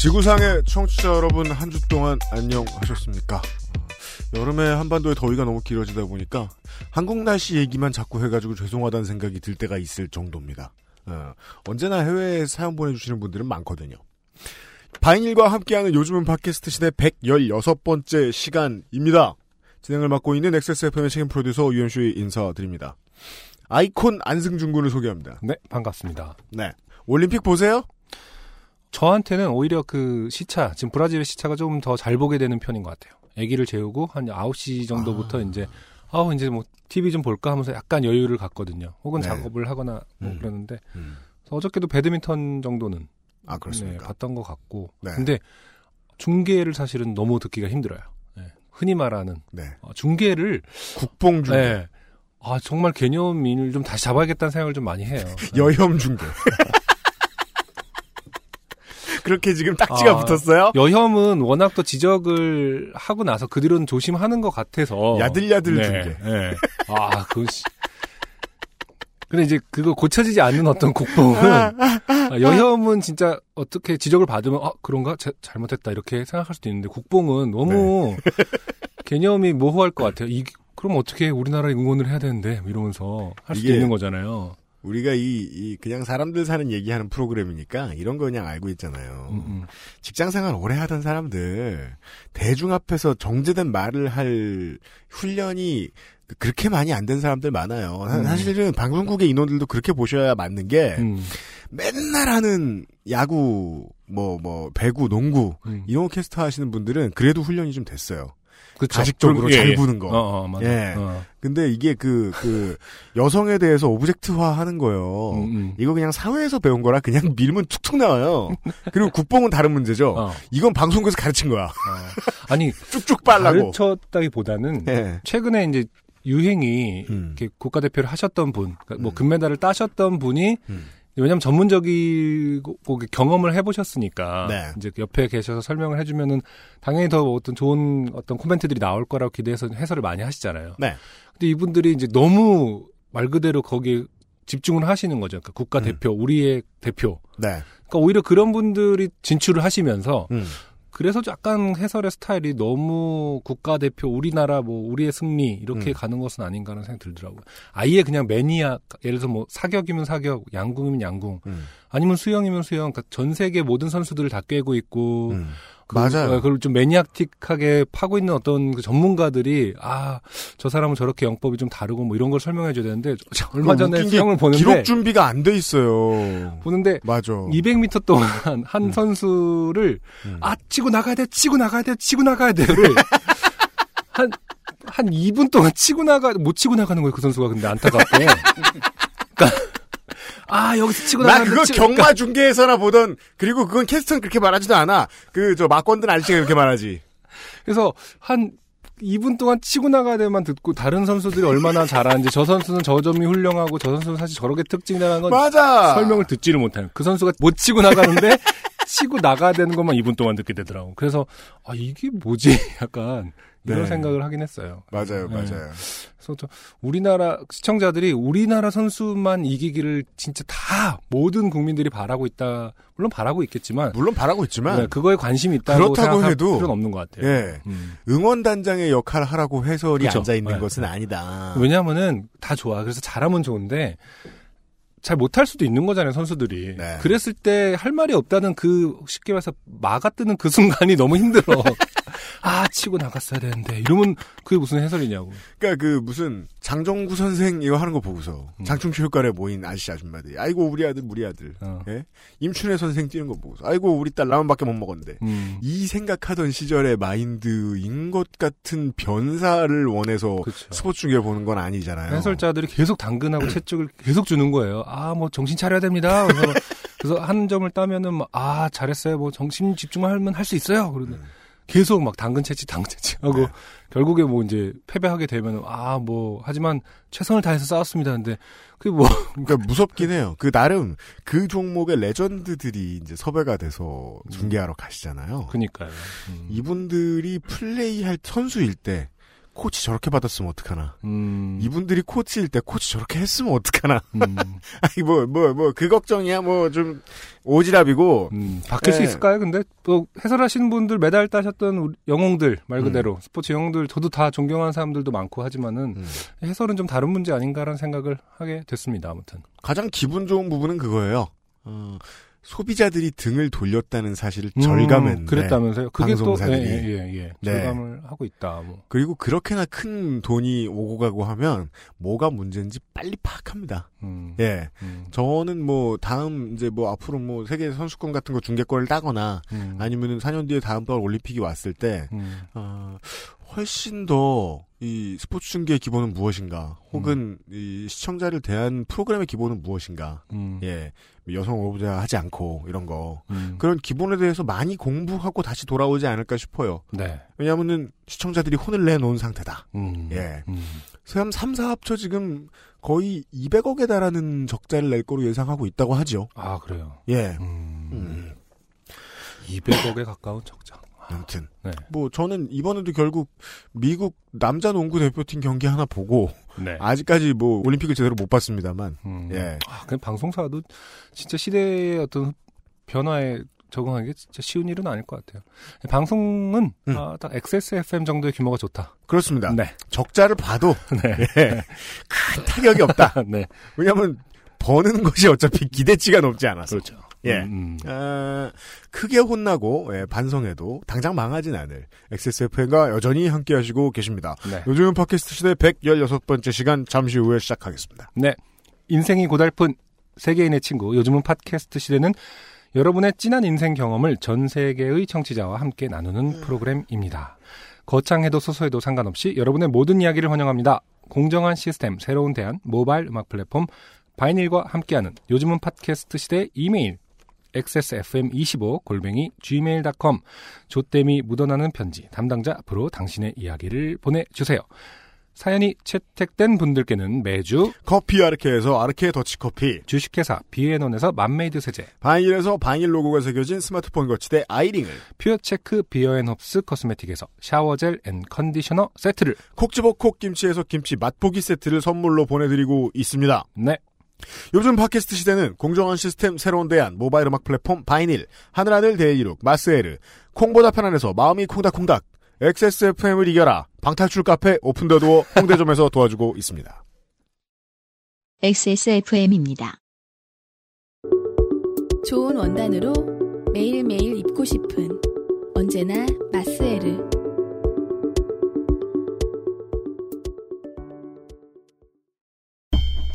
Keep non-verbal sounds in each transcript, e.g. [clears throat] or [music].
지구상의 청취자 여러분 한 주 동안 안녕하셨습니까? 어, 여름에 한반도의 더위가 너무 길어지다 보니까 한국 날씨 얘기만 자꾸 해가지고 죄송하다는 생각이 들 때가 있을 정도입니다. 어, 언제나 해외에 사연 보내주시는 분들은 많거든요. 바인일과 함께하는 요즘은 팟캐스트 시대 116번째 시간입니다. 진행을 맡고 있는 XSFM의 책임 프로듀서 유현수의 인사드립니다. 아이콘 안승준 군을 소개합니다. 네, 반갑습니다. 네. 올림픽 보세요? 저한테는 오히려 그 시차, 지금 브라질의 시차가 조금 더잘 보게 되는 편인 것 같아요. 아기를 재우고 한 9시 정도부터 아. 이제, 아우, 이제 뭐, TV 좀 볼까 하면서 약간 여유를 갖거든요. 혹은 네. 작업을 하거나 뭐 음. 그러는데, 음. 어저께도 배드민턴 정도는 아, 네, 그렇습니까? 봤던 것 같고. 네. 근데 중계를 사실은 너무 듣기가 힘들어요. 네. 흔히 말하는 네. 어, 중계를 국뽕 중계. 네. 아 정말 개념을 좀 다시 잡아야겠다는 생각을 좀 많이 해요. [laughs] 여혐 중계. [laughs] 그렇게 지금 딱지가 아, 붙었어요? 여혐은 워낙 또 지적을 하고 나서 그 뒤로는 조심하는 것 같아서 야들야들 네, 중계. 네. 아 그것이. 근데 이제 그거 고쳐지지 않는 어떤 국뽕은 아, 여혐은 진짜 어떻게 지적을 받으면 아 그런가 자- 잘못했다 이렇게 생각할 수도 있는데 국뽕은 너무 네. [laughs] 개념이 모호할 것 같아요. 이 그럼 어떻게 우리나라에 응원을 해야 되는데 뭐 이러면서 할 수도 있는 거잖아요. 우리가 이, 이 그냥 사람들 사는 얘기하는 프로그램이니까 이런 거 그냥 알고 있잖아요. 음, 음. 직장 생활 오래 하던 사람들 대중 앞에서 정제된 말을 할 훈련이 그렇게 많이 안 된 사람들 많아요. 사- 음. 사실은 방송국의 인원들도 그렇게 보셔야 맞는 게 음, 맨날 하는 야구, 뭐, 뭐, 배구, 농구, 음. 이런 거 캐스터 하시는 분들은 그래도 훈련이 좀 됐어요. 그쵸. 가식적으로 그럼, 예, 잘 예. 구는 거. 어, 어, 맞아. 예. 어. 근데 이게 그, 그, 여성에 대해서 오브젝트화 하는 거예요. 음, 음. 이거 그냥 사회에서 배운 거라 그냥 [laughs] 밀면 툭툭 나와요. 그리고 국뽕은 다른 문제죠. 어, 이건 방송국에서 가르친 거야. 어. 아니 [laughs] 쭉쭉 빨라고. 가르쳤다기 보다는 예. 최근에 이제 유행이 음. 이렇게 국가대표를 하셨던 분, 그러니까 뭐 음. 금메달을 따셨던 분이 음. 왜냐하면 전문적이고 그 경험을 해보셨으니까 네. 이제 옆에 계셔서 설명을 해주면은 당연히 더 어떤 좋은 어떤 코멘트들이 나올 거라고 기대해서 해설을 많이 하시잖아요. 네. 근데 이분들이 이제 너무 말 그대로 거기에 집중을 하시는 거죠. 그러니까 국가 음. 대표, 우리의 대표. 네. 그러니까 오히려 그런 분들이 진출을 하시면서 음. 그래서 약간 해설의 스타일이 너무 국가대표, 우리나라 뭐 우리의 승리 이렇게 음. 가는 것은 아닌가라는 생각이 들더라고요. 아예 그냥 매니아 예를 들어서 뭐 사격이면 사격, 양궁이면 양궁, 음. 아니면 수영이면 수영, 그러니까 전 세계 모든 선수들을 다 꿰고 있고 음. 그, 맞아요. 어, 그걸 좀 매니악틱하게 파고 있는 어떤 그 전문가들이 아 저 사람은 저렇게 영법이 좀 다르고 뭐 이런 걸 설명해 줘야 되는데 저- 얼마 전에 수영을 보는데 기록 준비가 안 돼 있어요. 보는데 맞아. 200m 동안 한 음. 선수를 음. 아 치고 나가야 돼 치고 나가야 돼 치고 나가야 돼를 [laughs] 한한 2분 동안 치고 나가 못 치고 나가는 거예요 그 선수가 근데 안타깝게 [laughs] 아 여기서 치고 나 나가는 그거 경마 중계에서나 보던 그리고 그건 캐스터는 그렇게 말하지도 않아. 그 저 막건든 아저씨가 그렇게 말하지. 그래서 한 2분 동안 치고 나가야 돼만 듣고 다른 선수들이 얼마나 잘하는지 저 선수는 저 점이 훌륭하고 저 선수는 사실 저렇게 특징이라는 건 맞아. 설명을 듣지를 못해요. 그 선수가 못 치고 나가는데 [laughs] 치고 나가야 되는 것만 2분 동안 듣게 되더라고. 그래서 아 이게 뭐지? [laughs] 약간 이런 네. 생각을 하긴 했어요. 맞아요, 네. 맞아요. 그래서 저 우리나라 시청자들이 우리나라 선수만 이기기를 진짜 다 모든 국민들이 바라고 있다. 물론 바라고 있겠지만 물론 바라고 있지만 네, 그거에 관심이 있다고 그렇다고 해도 필요는 없는 것 같아요. 예. 음. 응원단장의 역할을 하라고 해설이 그쵸. 앉아 있는 네. 것은 아니다. 왜냐하면은 다 좋아. 그래서 잘하면 좋은데 잘 못할 수도 있는 거잖아요, 선수들이. 네. 그랬을 때 할 말이 없다는 그 쉽게 말해서 마가 뜨는 그 순간이 너무 힘들어. [laughs] 아 치고 나갔어야 되는데 이러면 그게 무슨 해설이냐고. 그러니까 그 무슨 장정구 선생 이거 하는 거 보고서 음. 장충 효과에 모인 아저씨 아줌마들이 아이고 우리 아들 우리 아들 어. 예? 임춘혜 선생 뛰는 거 보고서 아이고 우리 딸 라면밖에 못 먹었는데 음. 이 생각하던 시절의 마인드인 것 같은 변사를 원해서 그쵸. 스포츠 중계 보는 건 아니잖아요. 해설자들이 계속 당근하고 [clears throat] 채찍을 계속 주는 거예요. 아, 뭐 정신 차려야 됩니다. 그래서, 그래서 한 점을 따면은 막, 아 잘했어요. 뭐 정신 집중하면 할 수 있어요. 그러는 음. 계속 막 당근 채취, 당근 채취하고 네. 결국에 뭐 이제 패배하게 되면 아 뭐 하지만 최선을 다해서 싸웠습니다. 근데 그게 뭐 그러니까 무섭긴 해요. 그 나름 그 종목의 레전드들이 이제 섭외가 돼서 중계하러 가시잖아요. 그니까요. 음. 이분들이 플레이할 선수일 때 코치 저렇게 받았으면 어떡하나. 음. 이분들이 코치일 때 코치 저렇게 했으면 어떡하나. 음. [laughs] 아니 뭐 뭐 뭐 그 걱정이야 뭐 좀 오지랖이고 음, 바뀔 수 네. 있을까요? 근데 또 해설하시는 분들 메달 따셨던 우리 영웅들 말 그대로 음. 스포츠 영웅들 저도 다 존경하는 사람들도 많고 하지만은 음. 해설은 좀 다른 문제 아닌가라는 생각을 하게 됐습니다. 아무튼 가장 기분 좋은 부분은 그거예요. 어, 소비자들이 등을 돌렸다는 사실을 음, 절감했는데 그랬다면서요? 그게 또 방송사들이. 예, 예, 예, 예. 네. 절감을 하고 있다. 뭐. 그리고 그렇게나 큰 돈이 오고 가고 하면 뭐가 문제인지 빨리 파악합니다. 음, 예. 음, 저는 뭐 다음 이제 뭐 앞으로 뭐 세계 선수권 같은 거 중계권을 따거나 음, 아니면은 4년 뒤에 다음 달 올림픽이 왔을 때 음, 어, 훨씬 더 이 스포츠 중계의 기본은 무엇인가, 혹은 이 시청자를 대한 프로그램의 기본은 무엇인가, 음, 예, 여성 오보자 하지 않고 이런 거 음. 그런 기본에 대해서 많이 공부하고 다시 돌아오지 않을까 싶어요. 네. 왜냐하면은 시청자들이 혼을 내놓은 상태다. 음, 예. 음. 서양 3, 4 합쳐 지금 거의 200억에 달하는 적자를 낼 거로 예상하고 있다고 하죠. 아 그래요. 예. 음, 음. 200억에 가까운 적자. 아무튼 네. 뭐 저는 이번에도 결국 미국 남자 농구 대표팀 경기 하나 보고 네. 아직까지 뭐 올림픽을 제대로 못 봤습니다만 음. 예. 아, 그 방송사도 진짜 시대의 어떤 변화에 적응하는 게 진짜 쉬운 일은 아닐 것 같아요. 방송은 음. 아, 딱 XSFM 정도의 규모가 좋다. 그렇습니다. 네. 적자를 봐도 [laughs] 네. 예. 큰 타격이 없다. [laughs] 네. 왜냐하면 버는 것이 어차피 기대치가 높지 않아서. 그렇죠. 예. 음, 음. 아, 크게 혼나고 예, 반성해도 당장 망하진 않을 XSFM과 여전히 함께 하시고 계십니다. 네. 요즘은 팟캐스트 시대 116번째 시간 잠시 후에 시작하겠습니다. 네. 인생이 고달픈 세계인의 친구. 요즘은 팟캐스트 시대는 여러분의 진한 인생 경험을 전 세계의 청취자와 함께 나누는 프로그램입니다. 거창해도 소소해도 상관없이 여러분의 모든 이야기를 환영합니다. 공정한 시스템, 새로운 대안, 모바일 음악 플랫폼, 바이닐과 함께하는 요즘은 팟캐스트 시대 이메일 xsfm25 골뱅이 gmail.com 조땜이 묻어나는 편지 담당자 앞으로 당신의 이야기를 보내주세요. 사연이 채택된 분들께는 매주 커피 아르케에서 아르케 더치커피, 주식회사 비앤원에서 맘메이드 세제, 바닐에서 바닐 로고가 새겨진 스마트폰 거치대 아이링을, 퓨어체크 비어앤홉스 코스메틱에서 샤워젤 and 컨디셔너 세트를 콕 집어 콕 김치에서 김치 맛보기 세트를 선물로 보내드리고 있습니다. 네 요즘 팟캐스트 시대는 공정한 시스템 새로운 대안 모바일 음악 플랫폼 바이닐 하늘하늘 대이룩 마스에르 콩보다 편안해서 마음이 콩닥콩닥 XSFM을 이겨라 방탈출 카페 오픈더도어 홍대점에서 도와주고 있습니다. XSFM입니다. 좋은 원단으로 매일매일 입고 싶은 언제나 마스에르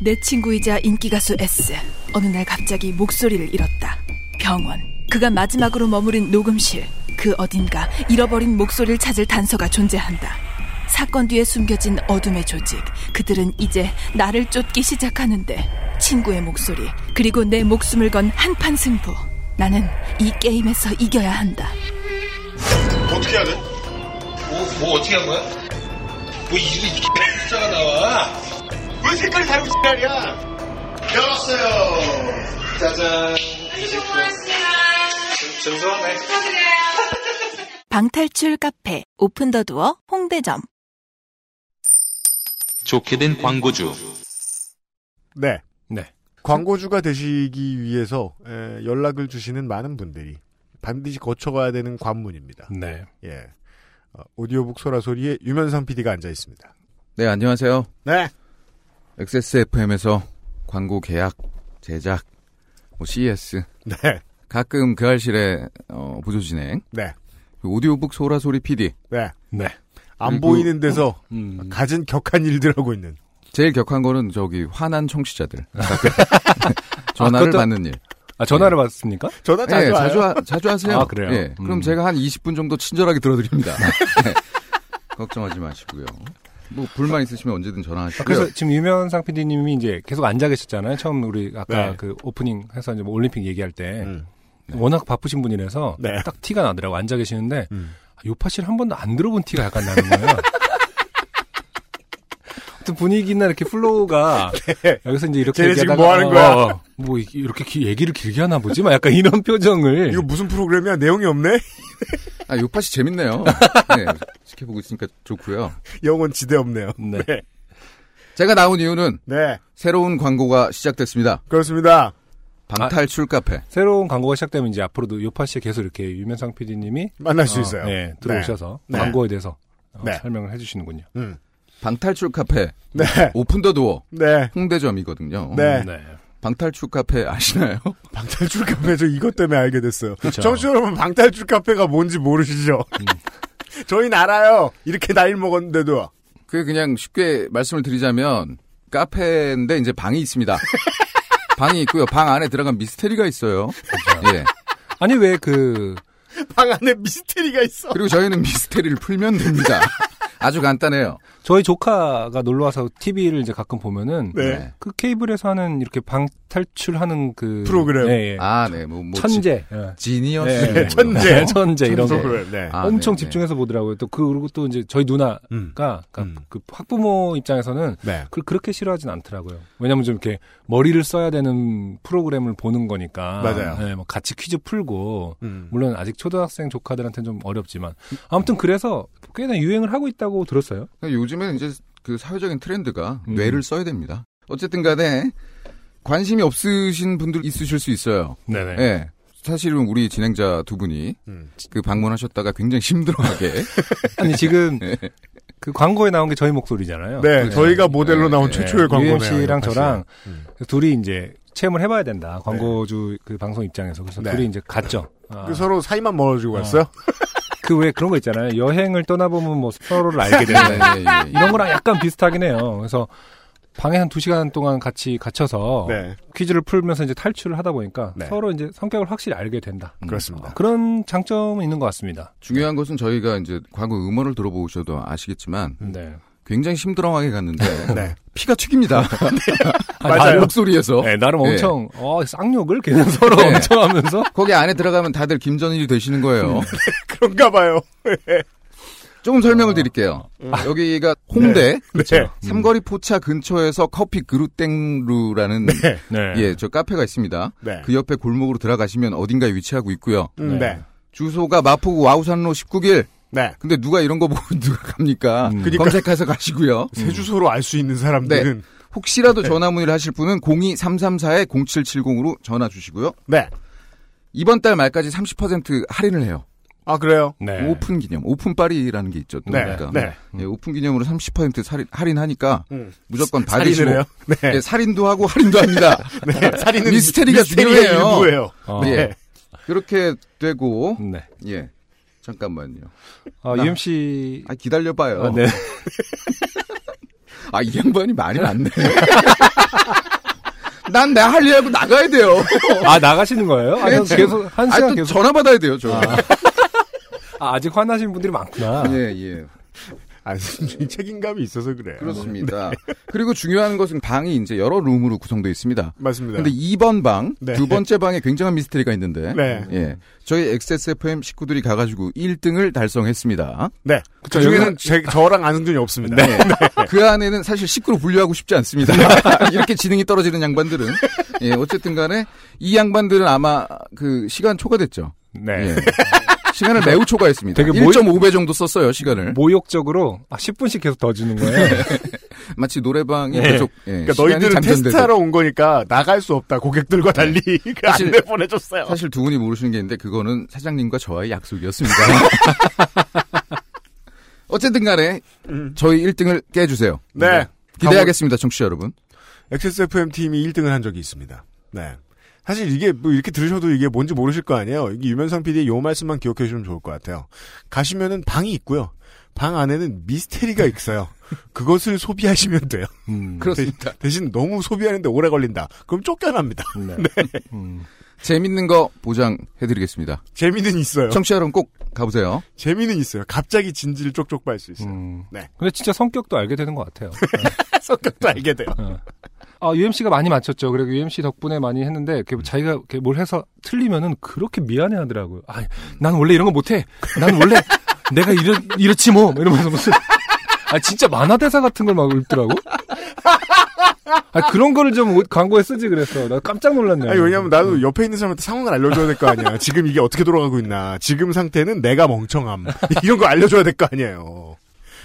내 친구이자 인기가수 S. 어느 날 갑자기 목소리를 잃었다. 병원. 그가 마지막으로 머무른 녹음실. 그 어딘가 잃어버린 목소리를 찾을 단서가 존재한다. 사건 뒤에 숨겨진 어둠의 조직. 그들은 이제 나를 쫓기 시작하는데 친구의 목소리 그리고 내 목숨을 건 한판 승부. 나는 이 게임에서 이겨야 한다. 어떻게 해야 돼? 뭐, 뭐 어떻게 한 거야? 뭐 이리 [laughs] 숫자가 나와? 왜 색깔이 다르고 지랄이야? 열었어요. 짜잔. 증소하네. [laughs] 방탈출 카페 오픈 더 두어 홍대점. 좋게 된 광고주. 네. 네. 광고주가 되시기 위해서 에, 연락을 주시는 많은 분들이 반드시 거쳐가야 되는 관문입니다. 네. 예. 어, 오디오북 소라소리에 유면상 PD가 앉아 있습니다. 네, 안녕하세요. 네. XSFM에서 광고 계약, 제작, 뭐 CS, 네. 가끔 그 알실에 어, 보조 진행, 네. 그 오디오북 소라 소리 PD. 네. 네. 안 보이는 데서 음. 갖은 격한 일들 하고 있는. 제일 격한 거는 저기 화난 청취자들. 가끔 [laughs] [laughs] 전화를 그것도- 받는 일. 아 전화를 받습니까? 전화 예, 자주 와요. 자주, 하, 자주 하세요. 아, 그래요? 예, 그럼 음. 제가 한 20분 정도 친절하게 들어드립니다. [laughs] 네. 걱정하지 마시고요. 뭐 불만 있으시면 언제든 아, 전화하시고요. 그래서 지금 유명상 PD님이 이제 계속 앉아 계셨잖아요. 처음 우리 아까 네. 그 오프닝 해서 이제 뭐 올림픽 얘기할 때 음. 워낙 바쁘신 분이라서 네. 딱 티가 나더라고 앉아 계시는데 음. 요파 씨를 한 번도 안 들어본 티가 약간 나는 거예요. [laughs] 아무튼 분위기나 이렇게 flow가 여기서 이제 이렇게 얘기하다가 뭐 하는 거야? 어, 뭐 이- 이렇게 기- 얘기를 길게 하나 보지? 막 약간 이런 표정을 이거 무슨 프로그램이야? 내용이 없네? 아, 요팟이 재밌네요. 네, 지켜보고 있으니까 좋고요. 영혼 지대 없네요. 네. 네. 제가 나온 이유는 네. 새로운 광고가 시작됐습니다. 그렇습니다. 방탈출 카페. 새로운 광고가 시작되면 이제 앞으로도 요팟시에 계속 이렇게 유면상 PD님이 만날 수 있어요. 네, 들어오셔서 네. 광고에 대해서 어, 네. 설명을 해주시는군요. 음. 방탈출 카페. 네. 오픈 더 도어. 네. 홍대점이거든요. 네. 네. 방탈출 카페 아시나요? [laughs] 방탈출 카페 저 이것 때문에 알게 됐어요. 청취자 여러분 방탈출 카페가 뭔지 모르시죠? 음. [laughs] 저희는 알아요. 이렇게 나이를 먹었는데도. 그게 그냥 쉽게 말씀을 드리자면 카페인데 이제 방이 있습니다. [laughs] 방이 있고요. 방 안에 들어간 미스테리가 있어요. 예. 아니 왜 그 방 안에 미스테리가 있어. 그리고 저희는 미스테리를 풀면 됩니다. 아주 간단해요. 저희 조카가 놀러 와서 TV를 이제 가끔 보면은 네. 그 케이블에서 하는 이렇게 방 탈출하는 그 프로그램. 네, 예. 아, 네. 뭐, 뭐 천재. 예. 지, 니어스 네, [laughs] 천재. 네, 천재 이런 거. 네. 아, 엄청 네, 네. 집중해서 보더라고요. 또 그, 그리고 또 이제 저희 누나가 음. 그러니까 음. 그 학부모 입장에서는 네. 그걸 그렇게 싫어하진 않더라고요. 왜냐면 좀 이렇게 머리를 써야 되는 프로그램을 보는 거니까. 맞아요. 네, 뭐 같이 퀴즈 풀고 음. 물론 아직 초등학생 조카들한테는 좀 어렵지만 아무튼 그래서 꽤나 유행을 하고 있다고 들었어요. 요즘 에는 이제 그 사회적인 트렌드가 음. 뇌를 써야 됩니다. 어쨌든 간에 관심이 없으신 분들 있으실 수 있어요. 네네. 예. 사실은 우리 진행자 두 분이 음. 그 방문하셨다가 굉장히 힘들어하게 [laughs] 아니 지금 그 광고에 나온 게 저희 목소리잖아요. 네, 그렇죠. 저희가 모델로 네, 나온 네. 최초의 광고네요. UMC랑 사실. 저랑 음. 둘이 이제 체험을 해봐야 된다. 광고주 그 방송 입장에서 그래서 네. 둘이 이제 갔죠. 아, 그 서로 사이만 멀어지고 갔어요? 그 왜 그런 거 있잖아요. 여행을 떠나보면 뭐 서로를 알게 되는 [laughs] 예, 예, 예. 이런 거랑 약간 비슷하긴 해요. 그래서 방에 한 두 시간 동안 같이 갇혀서 네, 퀴즈를 풀면서 이제 탈출을 하다 보니까 네. 서로 이제 성격을 확실히 알게 된다. 그렇습니다. 그런 장점은 있는 것 같습니다. 중요한 것은 저희가 이제 과거 음원을 들어보셔도 아시겠지만 네. 굉장히 힘들어하게 갔는데 [laughs] 네. 피가 튀깁니다. [laughs] [laughs] 맞아요. 목소리에서 네, 나름 예. 엄청 어, 쌍욕을 그냥 서로 네. 엄청 하면서 거기 안에 들어가면 다들 김전일이 되시는 거예요. 그런가 봐요. 조금 설명을 드릴게요. 여기가 홍대 네. 삼거리 포차 근처에서 커피 그루땡루라는 네. 네. 예, 저 카페가 있습니다. 네. 그 옆에 골목으로 들어가시면 어딘가에 위치하고 있고요. 음, 네. 주소가 마포구 와우산로 19길. 네. 근데 누가 이런 거 보고 [laughs] 누가 갑니까? 음. 그러니까- 검색해서 가시고요. 새 주소로 알 수 있는 사람들은 혹시라도 전화 문의를 하실 분은 02-334-0770으로 전화 주시고요. 네. 이번 달 말까지 30% 할인을 해요. 아 그래요? 네. 오픈 기념, 오픈빨이라는 게 있죠. 또 네. 그러니까. 네. 예, 오픈 기념으로 30% 살인, 할인하니까 음. 무조건 받으시고 해요? 네. 예, 살인도 하고 할인도 합니다. [laughs] 네. 살인은 미스테리가 중요해요. 어, 예. 그렇게 되고 네. 예. 잠깐만요. 어, 나- UMC 아 기다려봐요. 아, 네. [laughs] 아, 이 양반이 말이 많네. [laughs] 난 내 할 일 하고 나가야 돼요. 아 나가시는 거예요? 아, 네, 계속 한 아, 시간 또 계속 전화 받아야 돼요, 저. 아, 아직 화나신 분들이 많구나. 예, 예. 아, 책임감이 있어서 그래요. 그렇습니다. 그리고 중요한 것은 방이 이제 여러 룸으로 구성되어 있습니다. 맞습니다. 근데 2번 방, 네. 두 번째 방에 굉장한 미스테리가 있는데, 네. 예. 저희 XSFM 식구들이 가가지고 1등을 달성했습니다. 네. 그 중에는 제, 저랑 안승준이 없습니다. [laughs] 네. 그 안에는 사실 식구로 분류하고 싶지 않습니다. [laughs] 이렇게 지능이 떨어지는 양반들은. 예, 어쨌든 간에 이 양반들은 아마 그 시간 초과됐죠. 네. 예. [laughs] 시간을 매우 초과했습니다. 되게 모이- 1.5배 정도 썼어요, 시간을. 모욕적으로 아, 10분씩 계속 더 주는 거예요. [laughs] 마치 노래방이 네. 계속 예, 그러니까 너희들은. 테스트하러 온 거니까 나갈 수 없다. 고객들과 달리 [laughs] 그 사실- 안내 보내줬어요. 사실 두 분이 모르시는 게 있는데 그거는 사장님과 저와의 약속이었습니다. [laughs] 어쨌든 간에 음. 저희 1등을 깨주세요. 네. 기대하겠습니다, 청취자 여러분. XSFM 팀이 1등을 한 적이 있습니다. 네. 사실 이게 뭐 이렇게 들으셔도 이게 뭔지 모르실 거 아니에요. 이게 유면상 PD의 요 말씀만 기억해 주시면 좋을 것 같아요. 가시면은 방이 있고요. 방 안에는 미스테리가 있어요. 그것을 소비하시면 돼요. 음, 그렇습니다. 대신 너무 소비하는데 오래 걸린다. 그럼 쫓겨납니다. 네. [laughs] 음. 재밌는 거 보장해드리겠습니다. 재미는 있어요. 청취자 여러분 꼭 가보세요. 재미는 있어요. 갑자기 진지를 쪽쪽 빨 수 있어요. 음. 네. 근데 진짜 성격도 알게 되는 것 같아요. [laughs] 성격도 알게 돼요. 어. 아, UMC가 많이 맞췄죠. 그리고 UMC 덕분에 많이 했는데, 그 자기가 뭘 해서 틀리면은 그렇게 미안해 하더라고요. 아, 난 원래 이런 거 못해. 난 원래 [laughs] 내가 이렇, 이렇지 뭐 이러면서 무슨 아 진짜 만화 대사 같은 걸 막 읽더라고. 아 그런 거를 좀 광고에 쓰지 그랬어. 나 깜짝 놀랐네. 아니, 왜냐면 나도 옆에 있는 사람한테 상황을 알려줘야 될 거 아니야. 지금 이게 어떻게 돌아가고 있나. 지금 상태는 내가 멍청함. 이런 거 알려줘야 될 거 아니에요.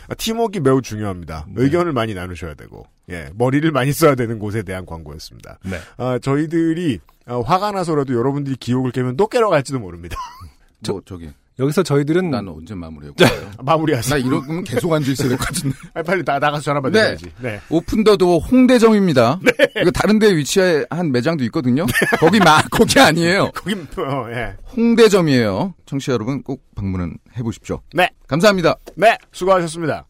아, 팀워크가 매우 중요합니다. 네. 의견을 많이 나누셔야 되고, 예, 머리를 많이 써야 되는 곳에 대한 광고였습니다. 네. 아, 저희들이 아, 화가 나서라도 여러분들이 기억을 깨면 또 깨러 갈지도 모릅니다. [laughs] 뭐 저기 여기서 저희들은 나는 언제 마무리하고 가요? [laughs] 마무리하세요. 나 이런 거면 계속 앉아 있어야 될 것 같은데. [laughs] 아, 빨리 나, 나가서 전화 네. 받아야지. 네. 오픈 더 도어 홍대점입니다. 이거 다른 데 위치한 매장도 있거든요. 거기 마 거기 아니에요. 거기, 어, 예. 홍대점이에요. 청취자 여러분 꼭 방문은 해 보십시오. 네. 감사합니다. 네, 수고하셨습니다.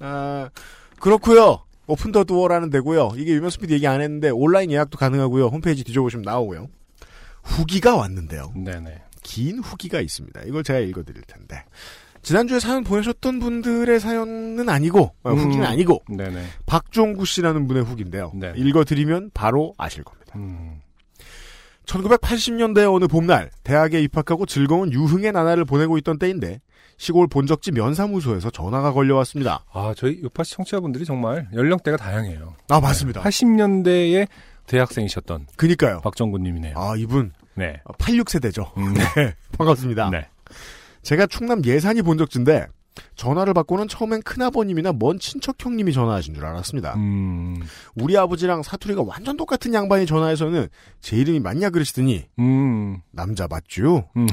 아, 그렇고요 오픈 더 도어라는 데고요. 이게 유명 스피드 얘기 안 했는데 온라인 예약도 가능하고요. 홈페이지 뒤져보시면 나오고요. 후기가 왔는데요. 네네. 긴 후기가 있습니다. 이걸 제가 읽어드릴 텐데. 지난주에 사연 보내셨던 분들의 사연은 아니고, 어, 후기는 음. 아니고, 네네. 박종구 씨라는 분의 후기인데요. 네. 읽어드리면 바로 아실 겁니다. 음. 1980년대 어느 봄날 대학에 입학하고 즐거운 유흥의 나날을 보내고 있던 때인데 시골 본적지 면사무소에서 전화가 걸려왔습니다. 아 저희 요파시 청취자분들이 정말 연령대가 다양해요. 아 맞습니다. 80년대에 대학생이셨던 그니까요. 박정구님이네요. 아 이분 네. 86세대죠. 음. [laughs] 네 반갑습니다. 네. 제가 충남 예산이 본적지인데 전화를 받고는 처음엔 큰아버님이나 먼 친척 형님이 전화하신 줄 알았습니다. 음. 우리 아버지랑 사투리가 완전 똑같은 양반이 전화해서는 제 이름이 맞냐 그러시더니 음. 남자 맞죠? 음.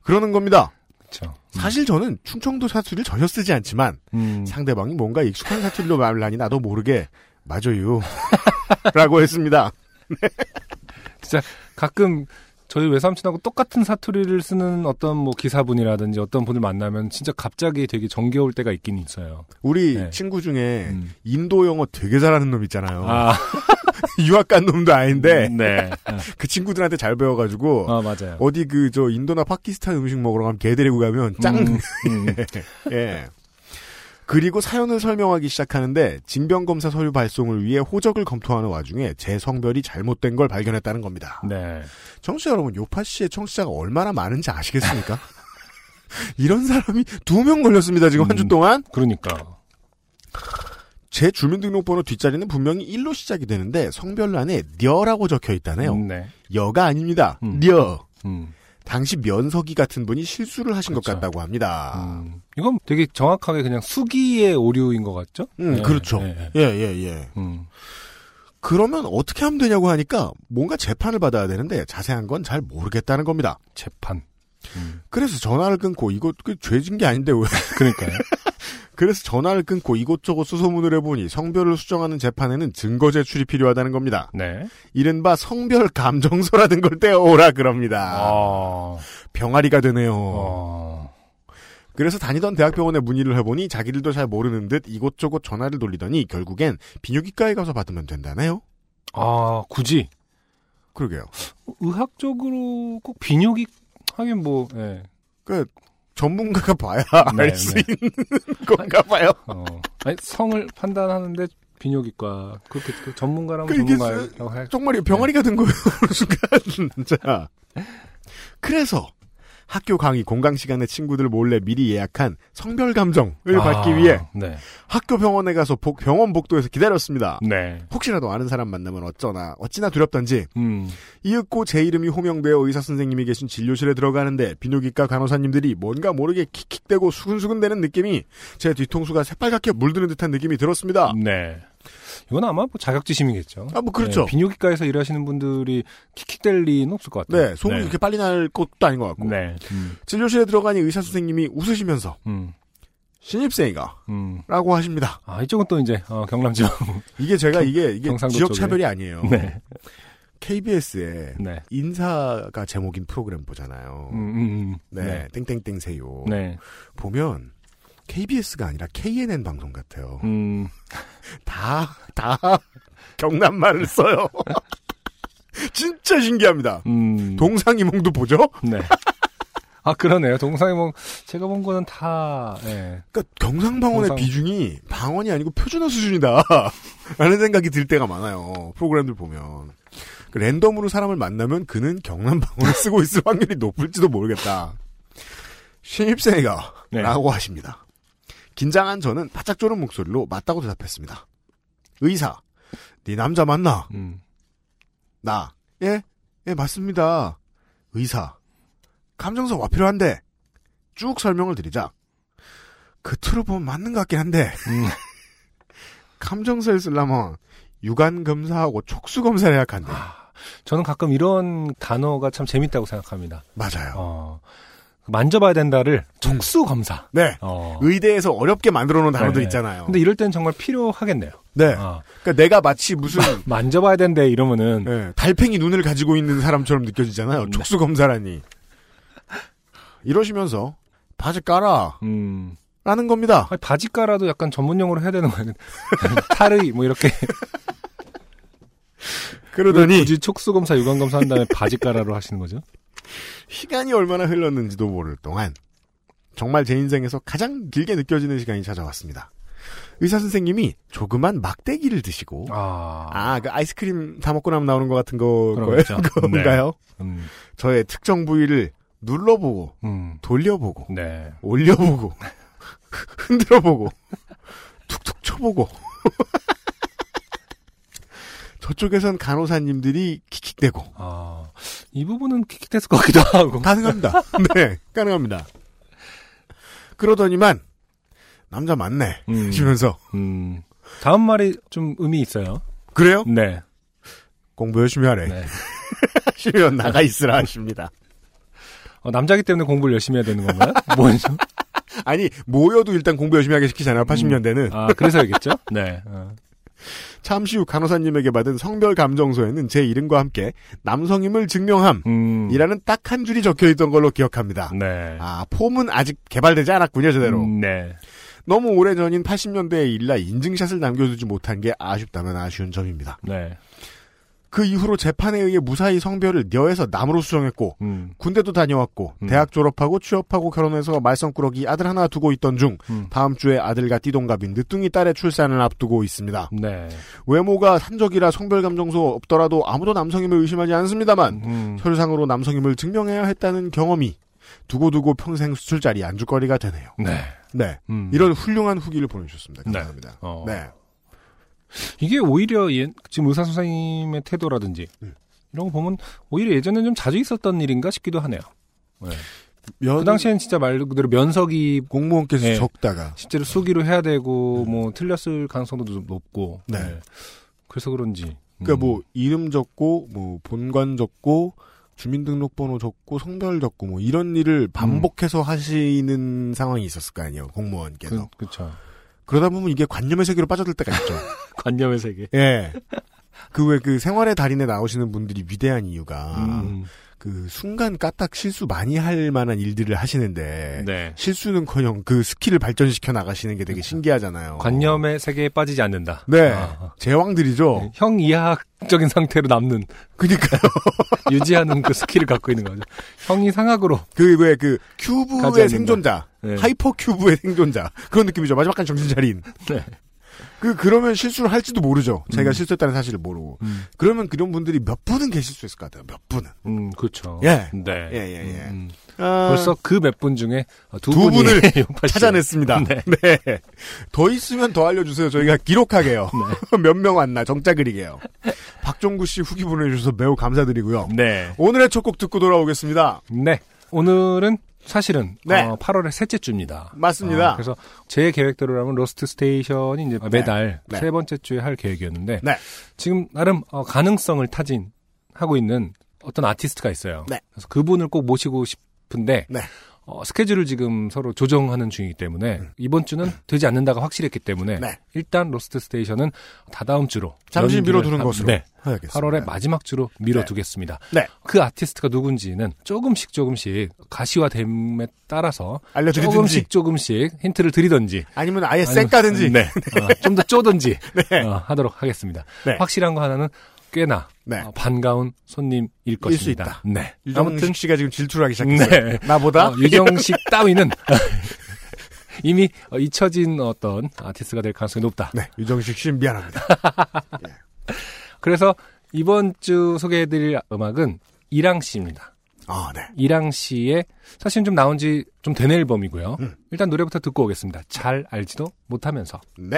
그러는 겁니다. 그렇죠. 사실 저는 충청도 사투리를 전혀 쓰지 않지만 음. 상대방이 뭔가 익숙한 사투리로 말을 하니 나도 모르게 맞아요. [laughs] 라고 했습니다. [laughs] 가끔 저희 외삼촌하고 똑같은 사투리를 쓰는 어떤 뭐 기사분이라든지 어떤 분을 만나면 진짜 갑자기 되게 정겨울 때가 있긴 있어요. 우리 네. 친구 중에 음. 인도 영어 되게 잘하는 놈 있잖아요. 아, [laughs] 유학 간 놈도 아닌데 네. [laughs] 그 친구들한테 잘 배워가지고 아, 맞아요. 어디 그 저 인도나 파키스탄 음식 먹으러 가면 개 데리고 가면 짱. 음, 음. [laughs] 예. 그리고 사연을 설명하기 시작하는데 징병검사 서류 발송을 위해 호적을 검토하는 와중에 제 성별이 잘못된 걸 발견했다는 겁니다. 네. 청취자 여러분, 요파 씨의 청취자가 얼마나 많은지 아시겠습니까? 이런 사람이 두 명 걸렸습니다, 지금 한주 음. 동안. 그러니까. 제 주민등록번호 뒷자리는 분명히 1로 시작이 되는데 성별란에 녀라고 적혀 있다네요. 음, 네. 여가 아닙니다. 음. 녀. 음. 당시 면석이 같은 분이 실수를 하신 것 그렇죠. 같다고 합니다. 음. 이건 되게 정확하게 그냥 수기의 오류인 것 같죠? 음, 네, 그렇죠. 네, 네. 예, 예, 예. 음. 그러면 어떻게 하면 되냐고 하니까 뭔가 재판을 받아야 되는데 자세한 건 잘 모르겠다는 겁니다. 재판. 음. 그래서 전화를 끊고 이거 그 죄진 게 아닌데 왜? 그러니까요. [laughs] 그래서 전화를 끊고 이곳저곳 수소문을 해보니 성별을 수정하는 재판에는 증거 제출이 필요하다는 겁니다. 네. 이른바 성별 감정서라는 걸 떼어오라 그럽니다. 아. 병아리가 되네요. 어. 그래서 다니던 대학병원에 문의를 해보니 자기들도 잘 모르는 듯 이곳저곳 전화를 돌리더니 결국엔 비뇨기과에 가서 받으면 된다네요. 아, 굳이 그러게요. 의학적으로 꼭 비뇨기 하긴 뭐 예. 그 전문가가 봐야 네, 알수 네. 있는 건가 봐요. 어. 아니, 성을 판단하는데 비뇨기과 그렇게 그 전문가라면 그 이게 전문가라고 할 정말 병아리가 된 거예요. 어느 순간. 자. 그래서 학교 강의 공강 시간에 친구들 몰래 미리 예약한 성별 감정을 받기 위해 네. 학교 병원에 가서 복- 병원 복도에서 기다렸습니다. 네. 혹시라도 아는 사람 만나면 어쩌나 어찌나 두렵던지 음. 이윽고 제 이름이 호명되어 의사 선생님이 계신 진료실에 들어가는데 비뇨기과 간호사님들이 뭔가 모르게 킥킥대고 수근수근대는 느낌이 제 뒤통수가 새빨갛게 물드는 듯한 느낌이 들었습니다. 네. 이건 아마 뭐 자격지심이겠죠. 아, 뭐 그렇죠. 네, 비뇨기과에서 일하시는 분들이 킥킥댈 리는 없을 것 같아요. 네, 소문이 그렇게 빨리 날 것도 아닌 것 같고. 네. 음. 진료실에 들어가니 의사 선생님이 웃으시면서 음. 신입생이가 음. 라고 하십니다. 아, 이쪽은 또 이제 어, 경남 지역. [laughs] 이게 제가 이게 이게 경상도 지역 쪽에. 차별이 아니에요. 네. KBS에 네. 인사가 제목인 프로그램 보잖아요. 음, 음, 음. 네, 땡땡땡 세요. 네. 보면 KBS가 아니라 KNN 방송 같아요. 음. [laughs] 다, 다 경남 말을 써요. [laughs] 진짜 신기합니다. 음. 동상이몽도 보죠? 네. 아, 그러네요. 동상이 뭐, 제가 본 거는 다, 예. 그러니까 경상방언의 동상- 비중이 방언이 아니고 표준어 수준이다. [laughs] 라는 생각이 들 때가 많아요. 프로그램들 보면. 그 랜덤으로 사람을 만나면 그는 경남방언을 쓰고 있을 확률이 높을지도 모르겠다. 신입생이가 네. 라고 하십니다. 긴장한 저는 바짝 조는 목소리로 맞다고 대답했습니다. 의사, 네 남자 맞나? 음. 나, 예, 예, 맞습니다. 의사, 감정서 와 필요한데, 쭉 설명을 드리자. 그 틀을 보면 맞는 것 같긴 한데, 음. [laughs] 감정서를 쓰려면, 유관 검사하고 촉수 검사를 해야 한대. 저는 가끔 이런 단어가 참 재밌다고 생각합니다. 맞아요. 어, 만져봐야 된다를 촉수 검사. 네. 어. 의대에서 어렵게 만들어 놓은 단어들 네. 있잖아요. 근데 이럴 땐 정말 필요하겠네요. 네. 어. 그러니까 내가 마치 무슨 [laughs] 만져봐야 된대 이러면은 예, 달팽이 눈을 가지고 있는 사람처럼 느껴지잖아요. 네. 촉수 검사라니. 이러시면서 바지 깔아 음. 라는 겁니다. 아니, 바지 깔아도 약간 전문용어로 해야 되는 거예요. [laughs] 탈의 뭐 이렇게 그러더니 굳이 촉수 검사, 유관 검사 한 다음에 바지 깔아로 하시는 거죠? 시간이 얼마나 흘렀는지도 모를 동안 정말 제 인생에서 가장 길게 느껴지는 시간이 찾아왔습니다. 의사 선생님이 조그만 막대기를 드시고 아, 아, 그 아이스크림 다 먹고 나면 나오는 것 같은 거, 거예요? [laughs] 거죠. 네. 음, 저의 특정 부위를 눌러보고, 음, 돌려보고, 네. 올려보고, [laughs] 흔들어보고, 툭툭 쳐보고. 저쪽에선 간호사님들이 킥킥대고. 아, 이 부분은 킥킥했을 것 같기도 하고. 가능합니다. [laughs] 네, 가능합니다. 그러더니만, 남자 맞네. 음, 하시면서, 음. 다음 말이 좀 의미 있어요. 그래요? 네. 공부 열심히 하래. 네. [laughs] 하시면 나가 있으라 하십니다. 어, 남자기 때문에 공부를 열심히 해야 되는 건가요? [laughs] 뭐죠? 아니, 모여도 일단 공부 열심히 하게 시키잖아요, 80년대는. 아, 그래서겠죠? 네. 어. 잠시 후 간호사님에게 받은 성별 감정서에는 제 이름과 함께 남성임을 증명함. 음. 이라는 딱한 줄이 적혀 있던 걸로 기억합니다. 네. 아, 폼은 아직 개발되지 않았군요, 제대로. 음, 네. 너무 오래 전인 80년대의 일라 인증샷을 남겨두지 못한 게 아쉽다면 아쉬운 점입니다. 네. 그 이후로 재판에 의해 무사히 성별을 녀에서 남으로 수정했고, 음. 군대도 다녀왔고, 음. 대학 졸업하고 취업하고 결혼해서 말썽꾸러기 아들 하나 두고 있던 중, 음. 다음 주에 아들과 띠동갑인 늦둥이 딸의 출산을 앞두고 있습니다. 네. 외모가 산적이라 성별 감정서 없더라도 아무도 남성임을 의심하지 않습니다만, 음. 혈상으로 남성임을 증명해야 했다는 경험이 두고두고 평생 수술자리 안주거리가 되네요. 네. 네. 음. 이런 훌륭한 후기를 보내주셨습니다. 네. 감사합니다. 어. 네. 이게 오히려 예, 지금 의사 선생님의 태도라든지 음. 이런 거 보면 오히려 예전에 좀 자주 있었던 일인가 싶기도 하네요. 네. 면, 그 당시엔 진짜 말 그대로 면석이 공무원께서 네. 적다가 실제로 수기로 해야 되고 뭐 틀렸을 가능성도 좀 높고. 음. 네. 그래서 그런지. 그러니까 음. 뭐 이름 적고 뭐 본관 적고 주민등록번호 적고 성별 적고 뭐 이런 일을 반복해서 하시는 상황이 있었을 거 아니에요 공무원께서 그, 그쵸. 그러다 보면 이게 관념의 세계로 빠져들 때가 있죠. [laughs] 관념의 세계. 예. 그 왜그 생활의 달인에 나오시는 분들이 위대한 이유가 음. 그 순간 까딱 실수 많이 할 만한 일들을 하시는데 네. 실수는커녕 그 스킬을 발전시켜 나가시는 게 되게 신기하잖아요. 관념의 세계에 빠지지 않는다. 네, 아. 제왕들이죠. 형이하학적인 상태로 남는 그러니까요. [laughs] 유지하는 그 스킬을 갖고 있는 거죠. 형이상학으로 그왜그 큐브의. 생존자, 네. 하이퍼 큐브의 생존자 그런 느낌이죠. 마지막까지 정신 차린. 네. 그 그러면 실수를 할지도 모르죠. 자기가 음. 실수했다는 사실을 모르고. 음, 그러면 그런 분들이 몇 분은 계실 수 있을 것 같아요. 몇 분은. 음, 그렇죠. 예. 네. 예, 예, 예. 음, 아, 벌써 그 몇 분 중에 두, 두 분이 분을. [laughs] 찾아냈습니다. 네. 네. 더 있으면 더 알려주세요. 저희가 기록하게요. 네. [laughs] 몇명 왔나 정자 그리게요. 박종구 씨 후기 보내주셔서 매우 감사드리고요. 네. 오늘의 첫 곡 듣고 돌아오겠습니다. 네. 오늘은 사실은 네. 어, 8월의 셋째 주입니다. 맞습니다. 어, 그래서 제 계획대로라면 로스트 스테이션이 이제 매달 네. 세 번째 주에 할 계획이었는데 네. 지금 나름 어, 가능성을 타진하고 있는 어떤 아티스트가 있어요. 네. 그래서 그분을 꼭 모시고 싶은데 네. 어, 스케줄을 지금 서로 조정하는 중이기 때문에 이번 주는 되지 않는다가 확실했기 때문에 음. 네. 일단 로스트 스테이션은 다다음 주로 잠시 미뤄두는 하- 것으로 네. 하겠습니다. 8월의 마지막 주로 미뤄두겠습니다. 네. 그 아티스트가 누군지는 조금씩 조금씩 가시화됨에 따라서 알려드리든지 조금씩 조금씩 힌트를 드리든지 아니면 아예 쌩 까든지 네. [laughs] 좀더 쪼든지 네. 어, 하도록 하겠습니다. 네. 확실한 거 하나는 꽤나 네. 어, 반가운 손님일 일수 것입니다. 있다. 네. 아무튼 씨가 지금 질투를 하기 시작했어요. 네. 나보다 어, 유정식 [laughs] 따위는 [laughs] 이미 어, 잊혀진 어떤 아티스트가 될 가능성이 높다. 네, 유정식 씨 미안합니다. [laughs] 그래서 이번 주 소개해드릴 음악은 이랑 씨입니다. 아, 네. 이랑 씨의 사실 좀 나온 지 좀 된 앨범이고요. 음. 일단 노래부터 듣고 오겠습니다. 잘 알지도 못하면서. 네.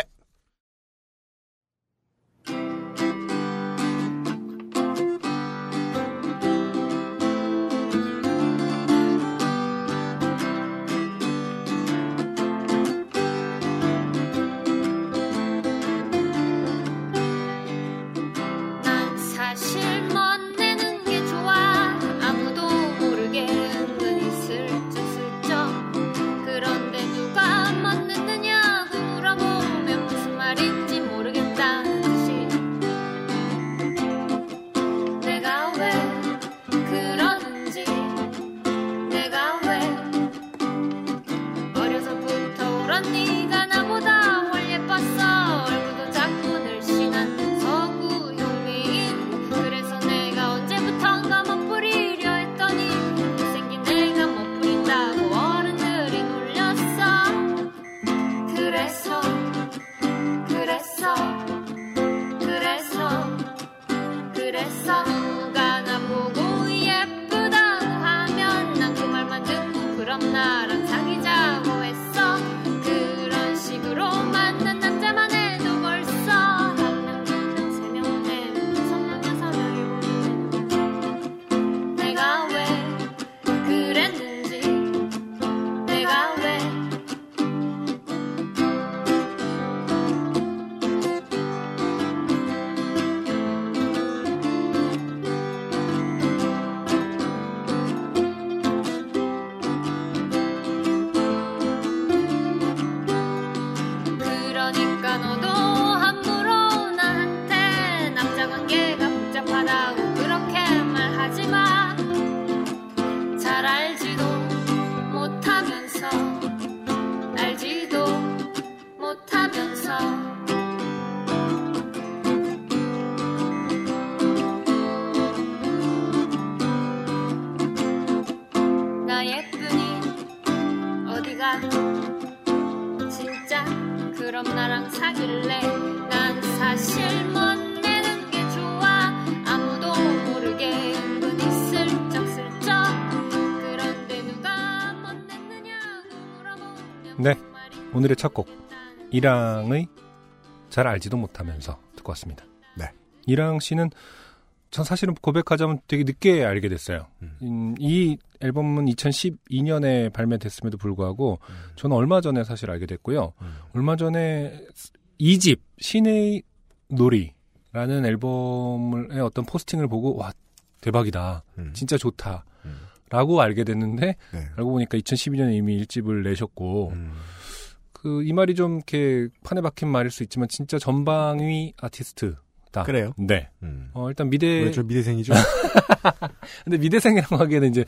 오늘의 첫 곡. 이랑의 잘 알지도 못하면서 듣고 왔습니다. 네. 이랑 씨는 전 사실은 고백하자면 되게 늦게 알게 됐어요. 음. 음, 이 앨범은 2012년에 발매됐음에도 불구하고 저는 얼마 전에 사실 알게 됐고요. 음. 얼마 전에 2집 신의 놀이라는 앨범의 어떤 포스팅을 보고 와 대박이다. 음. 진짜 좋다. 음. 라고 알게 됐는데 네. 알고 보니까 2012년에 이미 1집을 내셨고 음. 그 이 말이 좀 이렇게 판에 박힌 말일 수 있지만 진짜 전방위 아티스트다. 그래요? 네. 음. 어 일단 미대 왜저 미대생이죠? [laughs] 근데 미대생이라고 하기에는 이제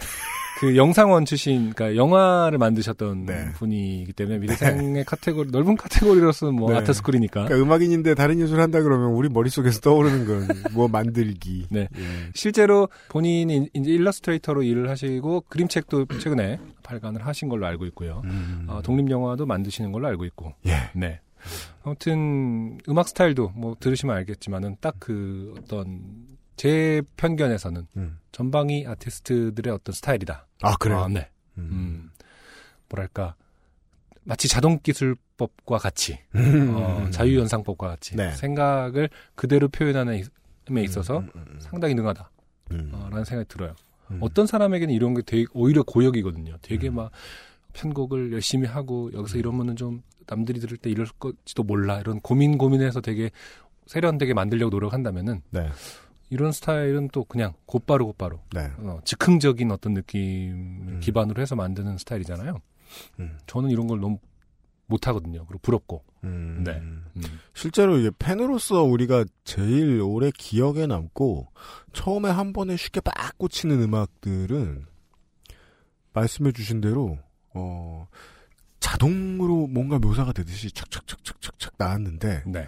그 영상원 출신 그러니까 영화를 만드셨던 네. 분이기 때문에 미대생의 카테고리 넓은 카테고리로서는 뭐 네. 아트스쿨이니까 그러니까 음악인인데 다른 예술 한다 그러면 우리 머릿속에서 떠오르는 건 뭐 만들기. 네. 예. 실제로 본인이 이제 일러스트레이터로 일을 하시고 그림책도 최근에 발간을 하신 걸로 알고 있고요. 음. 어, 독립 영화도 만드시는 걸로 알고 있고. 예. 네. 아무튼 음악 스타일도 뭐 들으시면 알겠지만은 딱 그 어떤 제 편견에서는 음. 전방위 아티스트들의 어떤 스타일이다. 아 그래요. 아, 네. 음. 음. 뭐랄까 마치 자동 기술법과 같이 음. 어, 자유연상법과 같이 네. 생각을 그대로 표현하는 데 있어서 음, 음, 음, 상당히 능하다. 음. 어, 라는 생각이 들어요. 음. 어떤 사람에게는 이런 게 되게 오히려 고역이거든요. 되게 음. 막 편곡을 열심히 하고 여기서 이러면은 좀 남들이 들을 때 이럴 것지도 몰라 이런 고민 고민해서 되게 세련되게 만들려고 노력한다면은 네. 이런 스타일은 또 그냥 곧바로 곧바로 네. 어, 즉흥적인 어떤 느낌 음. 기반으로 해서 만드는 스타일이잖아요. 음. 저는 이런 걸 너무 못하거든요. 그리고 부럽고. 음. 네. 음. 실제로 이게 팬으로서 우리가 제일 오래 기억에 남고 처음에 한 번에 쉽게 빡 꽂히는 음악들은 말씀해 주신 대로 어 자동으로 뭔가 묘사가 되듯이 착착착착착착 나왔는데 네.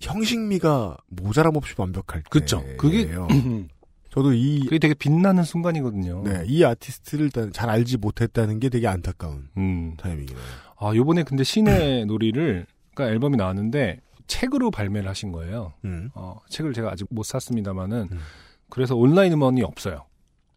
형식미가 모자람 없이 완벽할 때. 그쵸. 그게- [clears throat] 저도 이 그게 되게 빛나는 순간이거든요. 네, 이 아티스트를 일단 잘 알지 못했다는 게 되게 안타까운 음. 타이밍이네요. 아, 요번에 근데 신의 [clears throat] 놀이를, 그니까 앨범이 나왔는데, 책으로 발매를 하신 거예요. 음. 어, 책을 제가 아직 못 샀습니다만은 음. 그래서 온라인 음원이 없어요.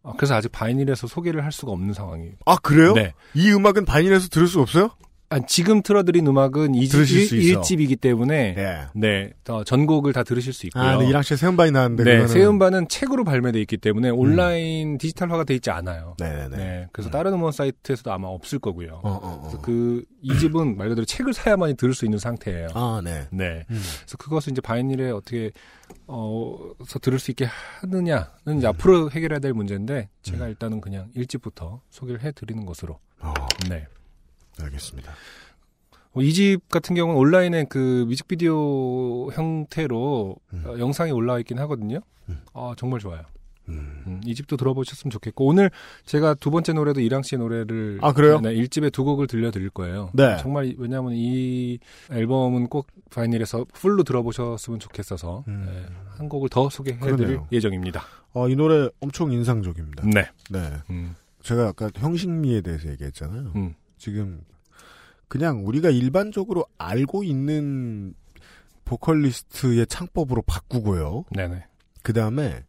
어, 그래서 아직 바이닐에서 소개를 할 수가 없는 상황이에요. 아 그래요? 네. 이 음악은 바인에서 들을 수 없어요? 아, 지금 틀어드린 음악은 이 들으실 수 있어. 1집이기 때문에 예. 네, 더 전곡을 다 들으실 수 있고요. 아, 네, 이랑 씨의 새음반이 나왔는데 네, 그거는- 세음반은 책으로 발매돼 있기 때문에 온라인 디지털화가 돼 있지 않아요. 네네네. 네, 그래서 다른 음원 사이트에서도 아마 없을 거고요. 어, 어, 어. 그래서 그이 집은 말 그대로 책을 사야만이 들을 수 있는 상태예요. 아, 네. 네. 음. 그래서 그것을 이제 바이닐에 어떻게 어서 들을 수 있게 하느냐는 음. 이제 앞으로 해결해야 될 문제인데 제가 일단은 그냥 일집부터 소개를 해드리는 것으로. 어, 네. 알겠습니다. 이 집 같은 경우는 온라인에 그 뮤직비디오 형태로 음. 어, 영상이 올라와 있긴 하거든요. 음. 아 정말 좋아요. 음. 음, 이 집도 들어보셨으면 좋겠고 오늘 제가 두 번째 노래도 이랑 씨의 노래를 아, 그래요? 네, 1집에 두 곡을 들려드릴 거예요. 네. 정말 왜냐하면 이 앨범은 꼭 바이닐에서 풀로 들어보셨으면 좋겠어서 음. 네, 한 곡을 더 소개해드릴 그러네요. 예정입니다. 어, 이 노래 엄청 인상적입니다. 네. 네. 음, 제가 아까 형식미에 대해서 얘기했잖아요. 음. 지금 그냥 우리가 일반적으로 알고 있는 보컬리스트의 창법으로 바꾸고요. 네네. 그 다음에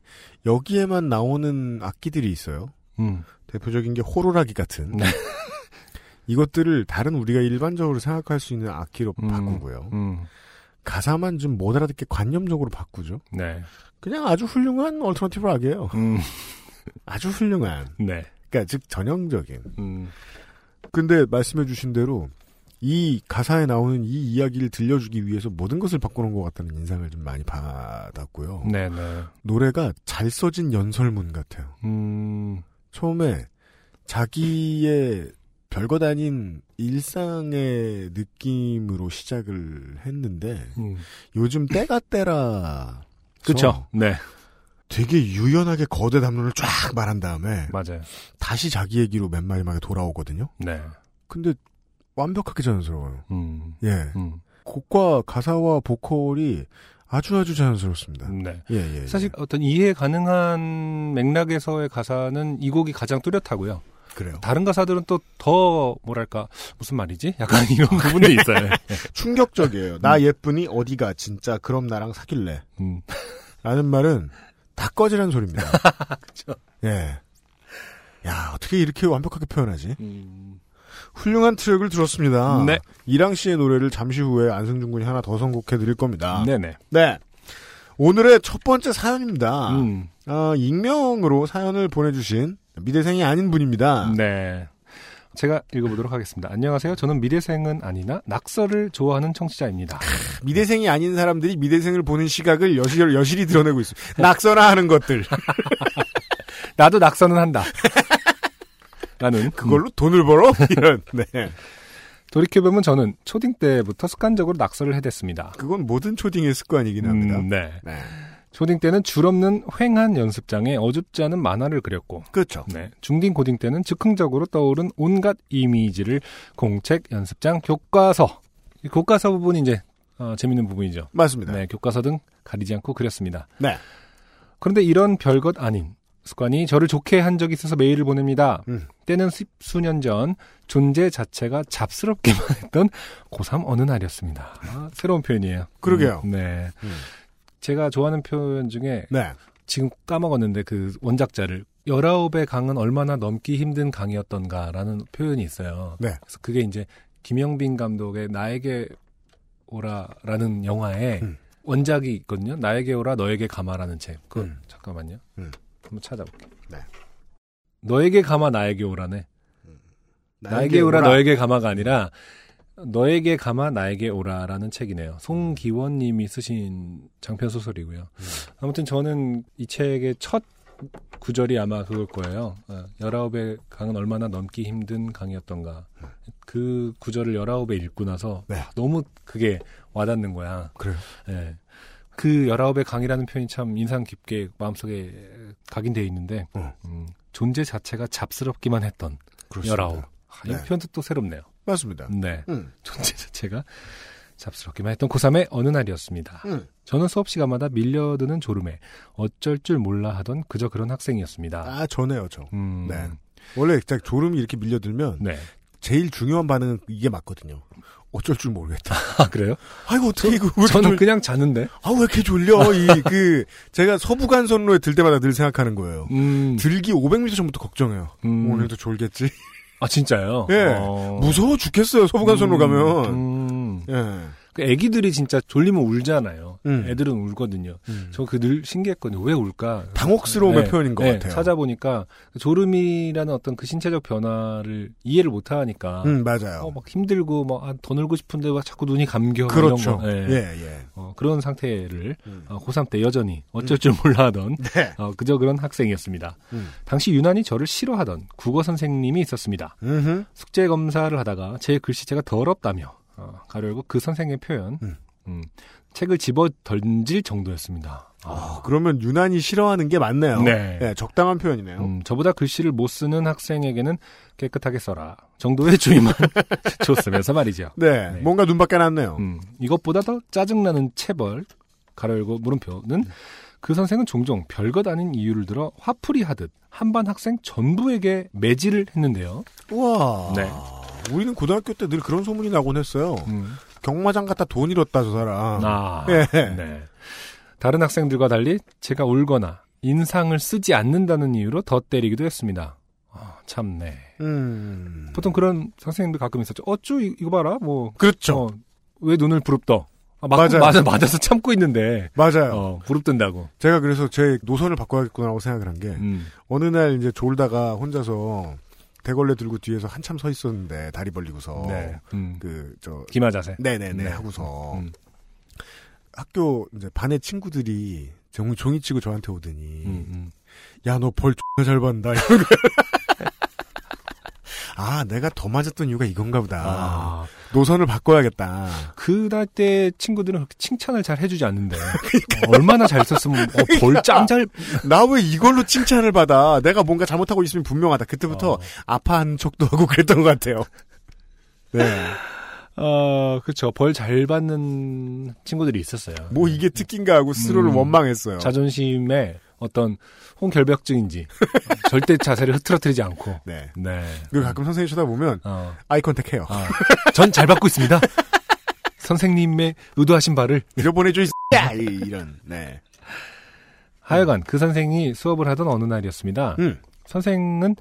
여기에만 나오는 악기들이 있어요. 음, 대표적인 게 호루라기 같은. 네. [laughs] 이것들을 다른 우리가 일반적으로 생각할 수 있는 악기로 음. 바꾸고요. 음, 가사만 좀 못 알아듣게 관념적으로 바꾸죠. 네. 그냥 아주 훌륭한 alternative rock이에요. 음, 아주 훌륭한. 네. 그러니까 즉 전형적인. 음, 근데 말씀해주신 대로 이 가사에 나오는 이 이야기를 들려주기 위해서 모든 것을 바꾸는 것 같다는 인상을 좀 많이 받았고요. 네네. 노래가 잘 써진 연설문 같아요. 음, 처음에 자기의 별것 아닌 일상의 느낌으로 시작을 했는데 음. 요즘 때가 때라 그쵸. 네. 되게 유연하게 거대 담론을 쫙 말한 다음에 맞아요. 다시 자기 얘기로 맨 마지막에 돌아오거든요. 네. 근데 완벽하게 자연스러워요. 음, 예. 음, 곡과 가사와 보컬이 아주 아주 자연스럽습니다. 네. 예, 예. 예. 사실 어떤 이해 가능한 맥락에서의 가사는 이 곡이 가장 뚜렷하고요. 그래요. 다른 가사들은 또 더 뭐랄까 무슨 말이지? 약간 [laughs] 이런 부분도 있어요. [laughs] 충격적이에요. 나 예쁘니 어디가 진짜 그럼 나랑 사귈래. 음, 라는 말은 다 꺼지라는 소리입니다. [laughs] 그쵸. 예. 야, 어떻게 이렇게 완벽하게 표현하지? 음, 훌륭한 트랙을 들었습니다. 네. 이랑 씨의 노래를 잠시 후에 안승준 군이 하나 더 선곡해 드릴 겁니다. 네네. 네. 오늘의 첫 번째 사연입니다. 음, 아, 익명으로 사연을 보내주신 미대생이 아닌 분입니다. 네. 제가 읽어보도록 하겠습니다. 안녕하세요. 저는 미대생은 아니나 낙서를 좋아하는 청취자입니다. 미대생이 아닌 사람들이 미대생을 보는 시각을 여실, 여실히 드러내고 있습니다. 낙서나 하는 것들. [laughs] 나도 낙서는 한다. 라는 그걸로 돈을 벌어? [laughs] 이런. 네. 돌이켜보면 저는 초딩 때부터 습관적으로 낙서를 해댔습니다. 그건 모든 초딩의 습관이긴 합니다. 음, 네. 네. 초딩 때는 줄 없는 횡한 연습장에 어줍지 않은 만화를 그렸고, 그렇죠. 네. 중딩 고딩 때는 즉흥적으로 떠오른 온갖 이미지를 공책, 연습장, 교과서, 이 교과서 부분이 이제 어, 재밌는 부분이죠. 맞습니다. 네, 교과서 등 가리지 않고 그렸습니다. 네. 그런데 이런 별것 아닌 습관이 저를 좋게 한 적이 있어서 메일을 보냅니다. 음. 때는 십수년 전 존재 자체가 잡스럽기만 [laughs] 했던 고3 어느 날이었습니다. 아, 새로운 표현이에요. 그러게요. 음, 네. 음. 제가 좋아하는 표현 중에 네. 지금 까먹었는데 그 원작자를 19의 강은 얼마나 넘기 힘든 강이었던가라는 표현이 있어요. 네. 그래서 그게 이제 김영빈 감독의 나에게 오라라는 영화에 음. 원작이 있거든요. 나에게 오라 너에게 가마라는 책. 그 음. 잠깐만요. 음. 한번 찾아볼게. 네. 너에게 가마 나에게 오라네. 나에게 오라 너에게 가마가 아니라 너에게 가마 나에게 오라라는 책이네요. 송기원 님이 쓰신 장편 소설이고요. 음. 아무튼 저는 이 책의 첫 구절이 아마 그걸 거예요. 어, 열아홉의 강은 얼마나 넘기 힘든 강이었던가. 그 구절을 열아홉에 읽고 나서 네. 아, 너무 그게 와닿는 거야. 그래요. 예. 그 열아홉의 강이라는 표현이 참 인상 깊게 마음속에 각인되어 있는데 어. 음, 존재 자체가 잡스럽기만 했던. 열아홉. 아, 이 네. 표현도 또 새롭네요. 맞습니다. 네. 음. 존재 자체가 잡스럽기만 했던 고3의 어느 날이었습니다. 음. 저는 수업 시간마다 밀려드는 졸음에 어쩔 줄 몰라 하던 그저 그런 학생이었습니다. 아, 전에요, 저. 음, 네. 원래 딱 졸음이 이렇게 밀려들면 네. 제일 중요한 반응은 이게 맞거든요. 어쩔 줄 모르겠다. [laughs] 아, 그래요? 아이고 어떻게 이거 왜 저는 이렇게 그냥 자는데. 아, 왜 이렇게 졸려? 이, 그, 제가 서부간선로에 들 때마다 늘 생각하는 거예요. 음, 들기 500m 전부터 걱정해요. 음. 오늘도 졸겠지? 아, 진짜요? 예. 어. 무서워 죽겠어요, 서부간선로 음, 가면. 음. 예. 그 애기들이 진짜 졸리면 울잖아요. 음. 애들은 울거든요. 음. 저그 늘 신기했거든요. 왜 울까? 당혹스러움의 네, 표현인 것 네, 같아요. 찾아보니까 졸음이라는 어떤 그 신체적 변화를 이해를 못 하니까 음, 맞아요. 어, 막 힘들고 뭐더 놀고 싶은데 막 자꾸 눈이 감겨 그렇죠. 예. 예, 예. 어, 그런 상태를 음. 어, 고3 때 여전히 어쩔 줄 몰라 하던 네. 어, 그저 그런 학생이었습니다. 음. 당시 유난히 저를 싫어하던 국어 선생님이 있었습니다. 음흠. 숙제 검사를 하다가 제 글씨체가 더럽다며 어, 가로 열고 그 선생의 표현 음. 음, 책을 집어 던질 정도였습니다. 아, 그러면 유난히 싫어하는 게 맞네요. 네. 예, 적당한 표현이네요. 음, 저보다 글씨를 못 쓰는 학생에게는 깨끗하게 써라 정도의 주의만 [laughs] 줬으면서 말이죠. 네, 네. 뭔가 눈밖에 났네요. 음, 이것보다 더 짜증나는 체벌 가로 열고 물음표는 그 선생은 종종 별것 아닌 이유를 들어 화풀이 하듯 한반 학생 전부에게 매질을 했는데요. 우와. 네. 우리는 고등학교 때 늘 그런 소문이 나곤 했어요. 음. 경마장 갔다 돈 잃었다, 저 사람. 아, 예. 네. 다른 학생들과 달리 제가 울거나 인상을 쓰지 않는다는 이유로 더 때리기도 했습니다. 아, 참네. 음. 보통 그런 선생님들 가끔 있었죠. 어쭈 이- 이거 봐라. 뭐 그렇죠. 어, 왜 눈을 부릅떠? 아, 맞, 맞아요. 맞아 맞아서 참고 있는데 맞아요. 어, 부릅뜬다고. 제가 그래서 제 노선을 바꿔야겠구나라고 생각을 한 게, 음. 어느 날 이제 졸다가 혼자서 대걸레 들고 뒤에서 한참 서 있었는데, 다리 벌리고서. 네. 음. 그, 저, 기마 자세. 네네네 네. 하고서. 음. 학교 이제 반의 친구들이 종, 종이 치고 저한테 오더니, 음, 음. 야, 너벌 X나 잘 받는다. 이런. 아, 내가 더 맞았던 이유가 이건가 보다. 아, 노선을 바꿔야겠다. 그날 때 친구들은 그렇게 칭찬을 잘 해주지 않는데 [laughs] 어, 얼마나 잘 썼으면 어, 벌짱 잘 나 왜 이걸로 칭찬을 받아? 내가 뭔가 잘못하고 있으면 분명하다. 그때부터 어. 아파하는 척도 하고 그랬던 것 같아요. 네. 어, 그쵸. 벌 잘 받는 친구들이 있었어요. 뭐 이게 특기인가 하고 스스로를 음. 원망했어요. 자존심에 어떤 홍결벽증인지 [laughs] 절대 자세를 흐트러뜨리지 않고. 네. 네. 그리고 가끔 선생님 쳐다보면 어, 아이 컨택 해요. 아, 전잘 받고 있습니다. [laughs] 선생님의 의도하신 바를 들여보내줘, 이 야! 이- 이런. 네. 하여간 그 선생이 수업을 하던 어느 날이었습니다. 음. 선생은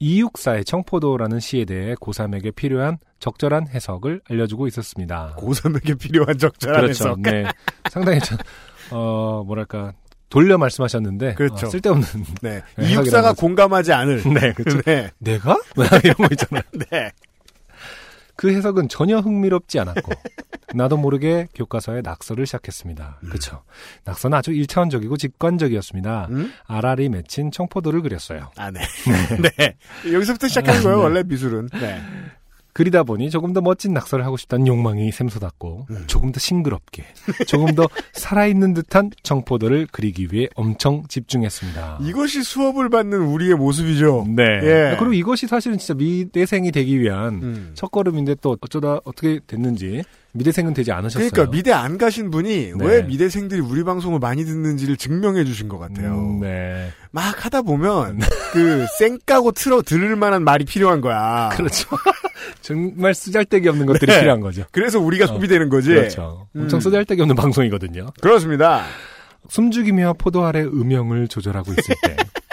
이육사의 청포도라는 시에 대해 고3에게 필요한 적절한 해석을 알려주고 있었습니다. 고3에게 필요한 적절한 그렇죠. 해석. 네. 상당히 좀, 어, 뭐랄까, 돌려 말씀하셨는데. 그렇죠. 어, 쓸데없는. [laughs] 네. 네, 이육사가 공감하지 않을. [laughs] 네, 그렇죠. 네. 내가? [laughs] 이런 거 있잖아요. 네. 그 해석은 전혀 흥미롭지 않았고, 나도 모르게 교과서에 낙서를 시작했습니다. 그렇죠. 낙서는 아주 일차원적이고 직관적이었습니다. 음? 알알이 맺힌 청포도를 그렸어요. 아, 네. 네. 여기서부터 시작하는 거예요, 원래 미술은. 네. 그리다 보니 조금 더 멋진 낙서를 하고 싶다는 욕망이 샘솟았고 음. 조금 더 싱그럽게 조금 더 [laughs] 살아있는 듯한 청포도를 그리기 위해 엄청 집중했습니다. 이것이 수업을 받는 우리의 모습이죠. 네. 예. 그리고 이것이 사실은 진짜 미대생이 되기 위한 음. 첫걸음인데 또 어쩌다 어떻게 됐는지 미대생은 되지 않으셨어요. 그러니까 미대 안 가신 분이 네. 왜 미대생들이 우리 방송을 많이 듣는지를 증명해 주신 것 같아요. 음, 네. 막 하다 보면 [laughs] 그 쌩까고 틀어 들을 만한 말이 필요한 거야. 그렇죠. [laughs] 정말 쓰잘데기 없는 것들이 네. 필요한 거죠. 그래서 우리가 소비되는 거지. 그렇죠. 엄청 음. 쓰잘데기 없는 방송이거든요. 그렇습니다. 숨죽이며 포도알의 음영을 조절하고 있을 때 음, [laughs]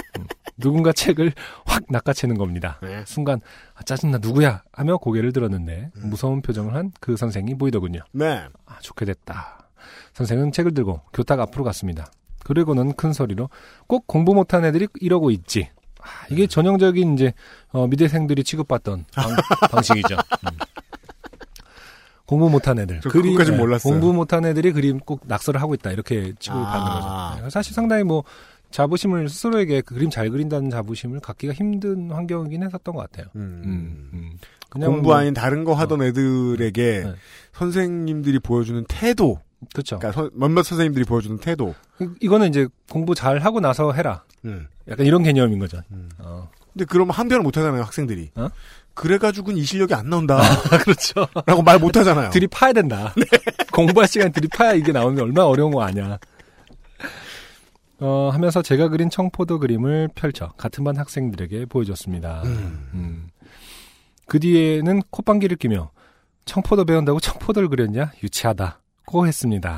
누군가 책을 확 낚아채는 겁니다. 네. 순간 아, 짜증나 누구야 하며 고개를 들었는데 무서운 표정을 한 그 선생이 보이더군요. 네. 아, 좋게 됐다. 선생은 책을 들고 교탁 앞으로 갔습니다. 그리고는 큰 소리로 꼭 공부 못한 애들이 이러고 있지. 아, 이게 전형적인 이제 어, 미대생들이 취급받던 방, [laughs] 식이죠 공부 못한 애들. 저 그것까진 몰랐어요. 공부 못한 애들이 그림 꼭 낙서를 하고 있다. 이렇게 취급을 아. 받는 거죠. 사실 상당히 뭐 자부심을 스스로에게 그 그림 잘 그린다는 자부심을 갖기가 힘든 환경이긴 했었던 것 같아요. 음. 음, 음. 그냥 공부 뭐- 아닌 다른 거 하던 애들에게 네. 선생님들이 보여주는 태도, 그렇죠. 그러니까 선- 몇몇 선생님들이 보여주는 태도. 이거는 이제 공부 잘 하고 나서 해라. 음. 약간 이런 개념인 거죠. 음. 어. 근데 그러면 한변을 못 하잖아요, 학생들이. 어? 그래가지고는 이 실력이 안 나온다. [laughs] 그렇죠. 라고 말 못 하잖아요. 들이파야 된다. [laughs] 공부할 시간 들이파야 이게 나오는 게 얼마나 어려운 거 아니야. 어, 하면서 제가 그린 청포도 그림을 펼쳐 같은 반 학생들에게 보여줬습니다. 음. 음. 그 뒤에는 콧방귀를 끼며 청포도 배운다고 청포도를 그렸냐? 유치하다고 했습니다.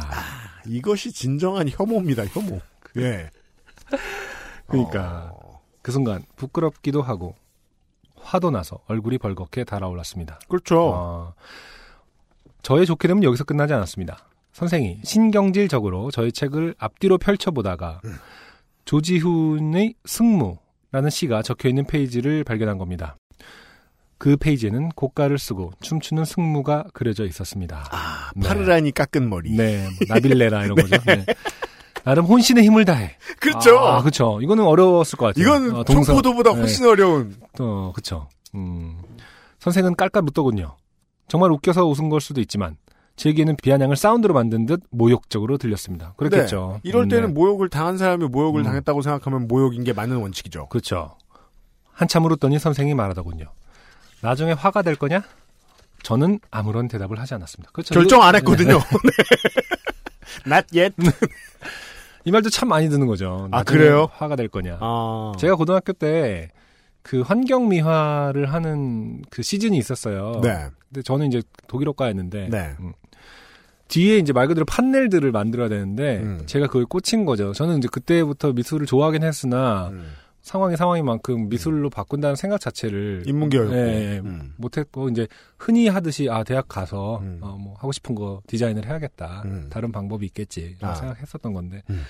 이것이 진정한 혐오입니다. 혐오. [laughs] 예. 그러니까 어, 그 순간 부끄럽기도 하고 화도 나서 얼굴이 벌겋게 달아올랐습니다. 그렇죠. 어, 저의 좋게 되면 여기서 끝나지 않았습니다. 선생이 신경질적으로 저의 책을 앞뒤로 펼쳐보다가 조지훈의 승무라는 시가 적혀있는 페이지를 발견한 겁니다. 그 페이지에는 고가를 쓰고 춤추는 승무가 그려져 있었습니다. 아, 네. 파르라니 깎은 머리. 네, 뭐 나빌레라 이런 [laughs] 거죠. 네. 나름 혼신의 힘을 다해. 그렇죠. 아, 그렇죠. 이거는 어려웠을 것 같아요. 이건 어, 동서- 청포도보다 네. 훨씬 어려운. 어, 그쵸. 음. 선생은 깔깔 웃더군요. 정말 웃겨서 웃은 걸 수도 있지만, 제기에는 비아냥을 사운드로 만든 듯 모욕적으로 들렸습니다. 그렇겠죠. 네. 이럴 음, 때는 네. 모욕을 당한 사람이 모욕을 음. 당했다고 생각하면 모욕인 게 맞는 원칙이죠. 그렇죠. 한참 울었더니 선생이 말하더군요. 나중에 화가 될 거냐? 저는 아무런 대답을 하지 않았습니다. 그렇죠. 결정 안 이거- 했거든요. [laughs] 네. [laughs] Not yet. 이 말도 참 많이 듣는 거죠. 아, 그래요? 화가 될 거냐. 아. 제가 고등학교 때 그 환경 미화를 하는 그 시즌이 있었어요. 네. 근데 저는 이제 독일어과였는데 네. 음. 뒤에 이제 말 그대로 판넬들을 만들어야 되는데 음. 제가 그걸 꽂힌 거죠. 저는 이제 그때부터 미술을 좋아하긴 했으나 음. 상황이 상황이만큼 미술로 바꾼다는 생각 자체를 인문계였고. 예, 예, 음. 못했고 이제 흔히 하듯이 아 대학 가서 음. 어, 뭐 하고 싶은 거 디자인을 해야겠다. 음. 다른 방법이 있겠지. 라고 아. 생각했었던 건데 음.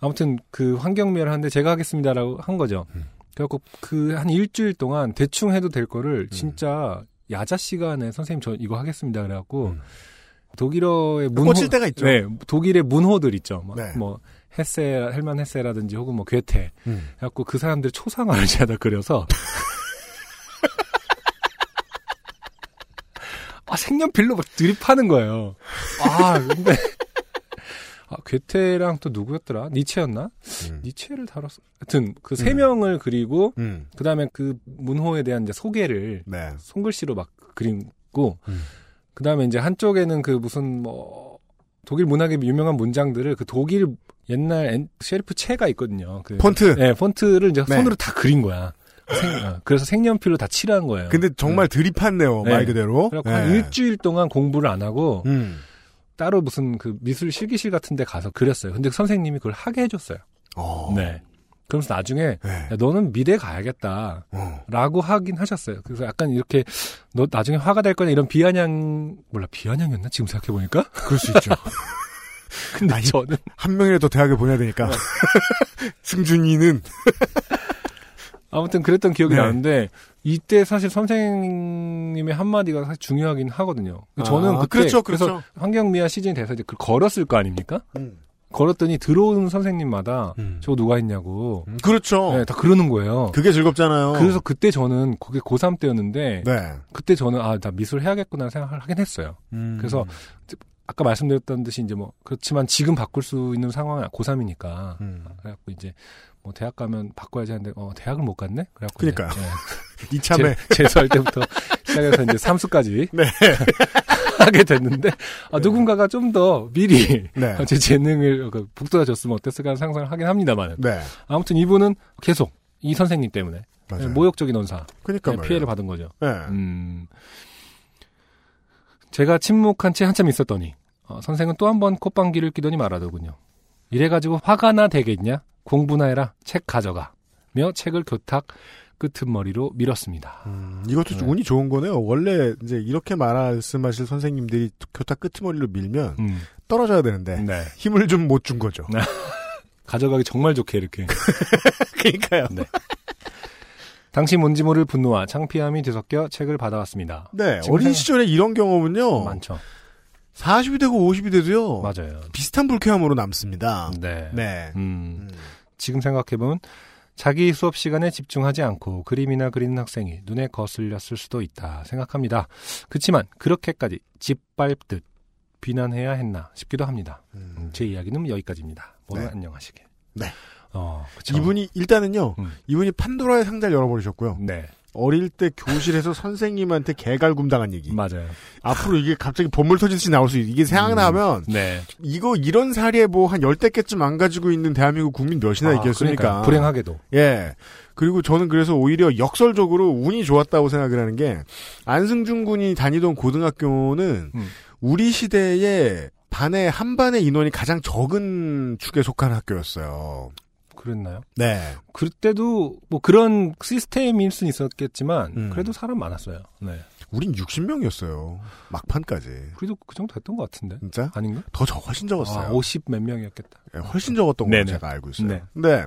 아무튼 그 환경미화를 하는데 제가 하겠습니다라고 한 거죠. 음. 그래갖고 그 한 일주일 동안 대충 해도 될 거를 진짜 야자 시간에 선생님 저 이거 하겠습니다 그래갖고 음. 독일어의 문호 꽂힐 때가 있죠. 네, 독일의 문호들 있죠. 뭐, 네. 뭐 헤세 헬만 헤세라든지 혹은 뭐 괴테 음. 그래갖고 그 사람들 초상화를 [laughs] 제가 그려서 [laughs] 아 색연필로 막 드립하는 거예요. 아 근데 아 괴테랑 또 누구였더라? 니체였나? 음. 니체를 다뤘어. 하여튼 그세 음. 명을 그리고 음. 그다음에 그 문호에 대한 이제 소개를 네. 손글씨로 막 그리고 음. 그 다음에 이제 한쪽에는 그 무슨 뭐 독일 문학의 유명한 문장들을 그 독일 옛날 엔- 셰리프 체가 있거든요. 그 폰트. 네, 폰트를 이제 네. 손으로 다 그린 거야. 생- 어, 그래서 색연필로 다 칠한 거예요. 근데 정말 드립했네요. 네. 말 그대로. 그래갖고 네. 한 일주일 동안 공부를 안 하고 음. 따로 무슨 그 미술 실기실 같은 데 가서 그렸어요. 근데 선생님이 그걸 하게 해줬어요. 어. 네. 그러면서 나중에 네. 야, 너는 미대 가야겠다. 어. 라고 하긴 하셨어요. 그래서 약간 이렇게 너 나중에 화가 될 거냐 이런 비아냥 몰라 비아냥이었나 지금 생각해 보니까. 그럴 수 있죠. [laughs] 근데 아니, 저는 한 명이라도 대학에 보내야 되니까. 네. [laughs] 승준이는 [laughs] 아무튼 그랬던 기억이 네. 나는데 이때 사실 선생님의 한마디가 사실 중요하긴 하거든요. 저는 아, 그때 그렇죠, 그래서 그렇죠. 환경미화 시즌이 돼서 이제 걸었을 거 아닙니까? 음. 걸었더니 들어오는 선생님마다 음. 저거 누가 했냐고 음, 그렇죠. 네, 다 그러는 거예요. 그게 즐겁잖아요. 그래서 그때 저는 그게 고3 때였는데 네. 그때 저는 아 나 미술 해야겠구나 생각을 하긴 했어요. 음. 그래서 아까 말씀드렸던 듯이 이제 뭐 그렇지만 지금 바꿀 수 있는 상황은 고3이니까 음. 그래갖고 이제 뭐 대학 가면 바꿔야지 하는데 어 대학을 못 갔네. 그래갖고 그러니까요. 이제, 네. [laughs] 이참에 제, 재수할 때부터 [laughs] 시작해서 이제 삼수까지 [laughs] 네. [laughs] 하게 됐는데 아, 누군가가 좀 더 미리 네. [laughs] 제 재능을 그 북돋아 줬으면 어땠을까 하는 상상을 하긴 합니다만 네. 아무튼 이분은 계속 이 선생님 때문에 맞아요. 모욕적인 언사 그러니까 네. 피해를 받은 거죠. 네. 음, 제가 침묵한 채 한참 있었더니 어, 선생은 또 한 번 콧방귀를 끼더니 말하더군요. 이래가지고 화가 나 되겠냐? 공부나 해라. 책 가져가. 며 책을 교탁 끄트머리로 밀었습니다. 음, 이것도 네. 운이 좋은 거네요. 원래 이제 이렇게 말씀하실 선생님들이 교탁 끄트머리로 밀면 음, 떨어져야 되는데 네. 힘을 좀 못 준 거죠. 네. [laughs] 가져가기 정말 좋게 이렇게. [laughs] 그러니까요. 네. 당시 뭔지 모를 분노와 창피함이 뒤섞여 책을 받아왔습니다. 네, 어린 생각- 시절에 이런 경험은요. 많죠. 40이 되고 50이 돼도요. 맞아요. 비슷한 불쾌함으로 남습니다. 네. 네. 음. 음. 지금 생각해보면 자기 수업 시간에 집중하지 않고 그림이나 그리는 학생이 눈에 거슬렸을 수도 있다 생각합니다. 그렇지만 그렇게까지 짓밟듯 비난해야 했나 싶기도 합니다. 음. 음, 제 이야기는 여기까지입니다. 모두 네. 안녕하시길. 네. 어, 그쵸. 이분이 일단은요. 음. 이분이 판도라의 상자를 열어버리셨고요. 네. 어릴 때 교실에서 [laughs] 선생님한테 개갈굼 당한 얘기. 맞아요. 앞으로 이게 갑자기 본물 터지듯이 나올 수 있, 이게 생각나면 네. 이거 이런 사례 뭐 한 열대 개쯤 안 가지고 있는 대한민국 국민 몇이나 아, 있겠습니까? 그러니까요. 불행하게도. 예. 그리고 저는 그래서 오히려 역설적으로 운이 좋았다고 생각을 하는 게 안승준 군이 다니던 고등학교는 음. 우리 시대에 반에 한 반의 인원이 가장 적은 축에 속한 학교였어요. 그랬나요? 네. 그때도 뭐 그런 시스템일 수는 있었겠지만 음. 그래도 사람 많았어요. 네. 우린 60명이었어요. 막판까지. 그래도 그 정도 됐던 것 같은데. 진짜? 아닌가? 더 적, 훨씬 적었어요. 아, 50몇 명이었겠다. 예, 훨씬 적었던 걸로. 제가 알고 있어요. 네. 네.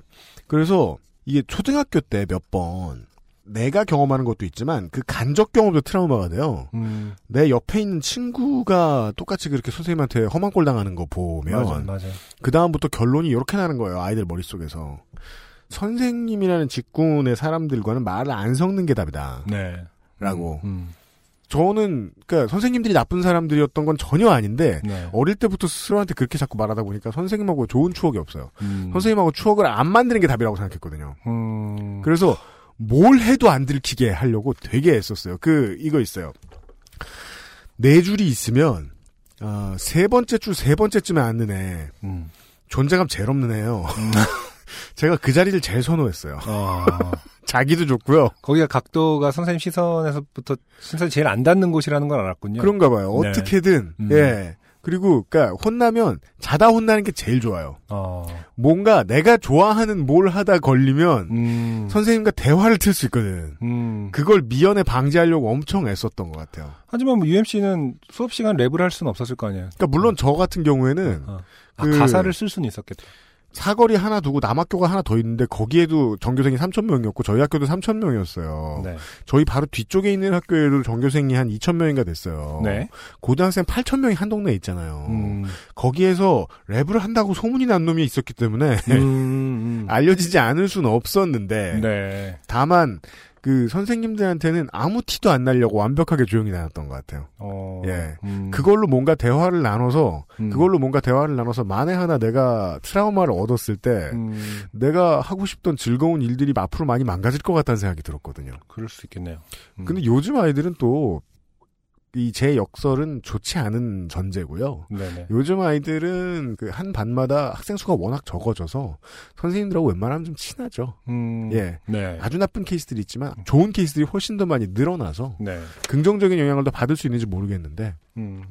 그래서 이게 초등학교 때 몇 번 내가 경험하는 것도 있지만 그 간접 경험도 트라우마가 돼요. 음, 내 옆에 있는 친구가 똑같이 그렇게 선생님한테 험한 꼴 당하는 거 보면. 그 다음부터 결론이 이렇게 나는 거예요. 아이들 머릿속에서. 선생님이라는 직군의 사람들과는 말을 안 섞는 게 답이다. 네. 라고. 음, 저는, 그니까 선생님들이 나쁜 사람들이었던 건 전혀 아닌데, 네. 어릴 때부터 스스로한테 그렇게 자꾸 말하다 보니까 선생님하고 좋은 추억이 없어요. 음, 선생님하고 추억을 안 만드는 게 답이라고 생각했거든요. 음, 그래서 뭘 해도 안 들키게 하려고 되게 애썼어요. 그, 이거 있어요. 네 줄이 있으면, 어, 세 번째 줄 세 번째쯤에 앉는 애, 음. 존재감 제일 없는 애요. [laughs] 제가 그 자리를 제일 선호했어요. 어, [laughs] 자기도 좋고요. 거기가 각도가 선생님 시선에서부터 시선이 제일 안 닿는 곳이라는 걸 알았군요. 그런가 봐요. 네. 어떻게든. 음. 예. 그리고, 그니까, 혼나면, 자다 혼나는 게 제일 좋아요. 어, 뭔가 내가 좋아하는 뭘 하다 걸리면, 음, 선생님과 대화를 틀 수 있거든. 음. 그걸 미연에 방지하려고 엄청 애썼던 것 같아요. 하지만 뭐 UMC는 수업 시간 랩을 할 수는 없었을 거 아니에요. 그러니까 물론 저 같은 경우에는 어. 아, 그- 가사를 쓸 수는 있었겠다. 사거리 하나 두고 남학교가 하나 더 있는데 거기에도 전교생이 3천 명이었고 저희 학교도 3천 명이었어요. 네. 저희 바로 뒤쪽에 있는 학교에도 전교생이 한 2천 명인가 됐어요. 네. 고등학생 8천 명이 한 동네에 있잖아요. 음. 거기에서 랩을 한다고 소문이 난 놈이 있었기 때문에 음, 음. [laughs] 알려지지 않을 수는 없었는데 네. 다만 그 선생님들한테는 아무 티도 안 나려고 완벽하게 조용히 나눴던 것 같아요. 어. 예. 음. 그걸로 뭔가 대화를 나눠서 음. 그걸로 뭔가 대화를 나눠서 만에 하나 내가 트라우마를 얻었을 때 음, 내가 하고 싶던 즐거운 일들이 앞으로 많이 망가질 것 같다는 생각이 들었거든요. 그럴 수 있겠네요. 음. 근데 요즘 아이들은 또 이 제 역설은 좋지 않은 전제고요. 네네. 요즘 아이들은 그 한 반마다 학생 수가 워낙 적어져서 선생님들하고 웬만하면 좀 친하죠. 음, 예. 네. 아주 나쁜 케이스들이 있지만 좋은 케이스들이 훨씬 더 많이 늘어나서 네. 긍정적인 영향을 더 받을 수 있는지 모르겠는데 음,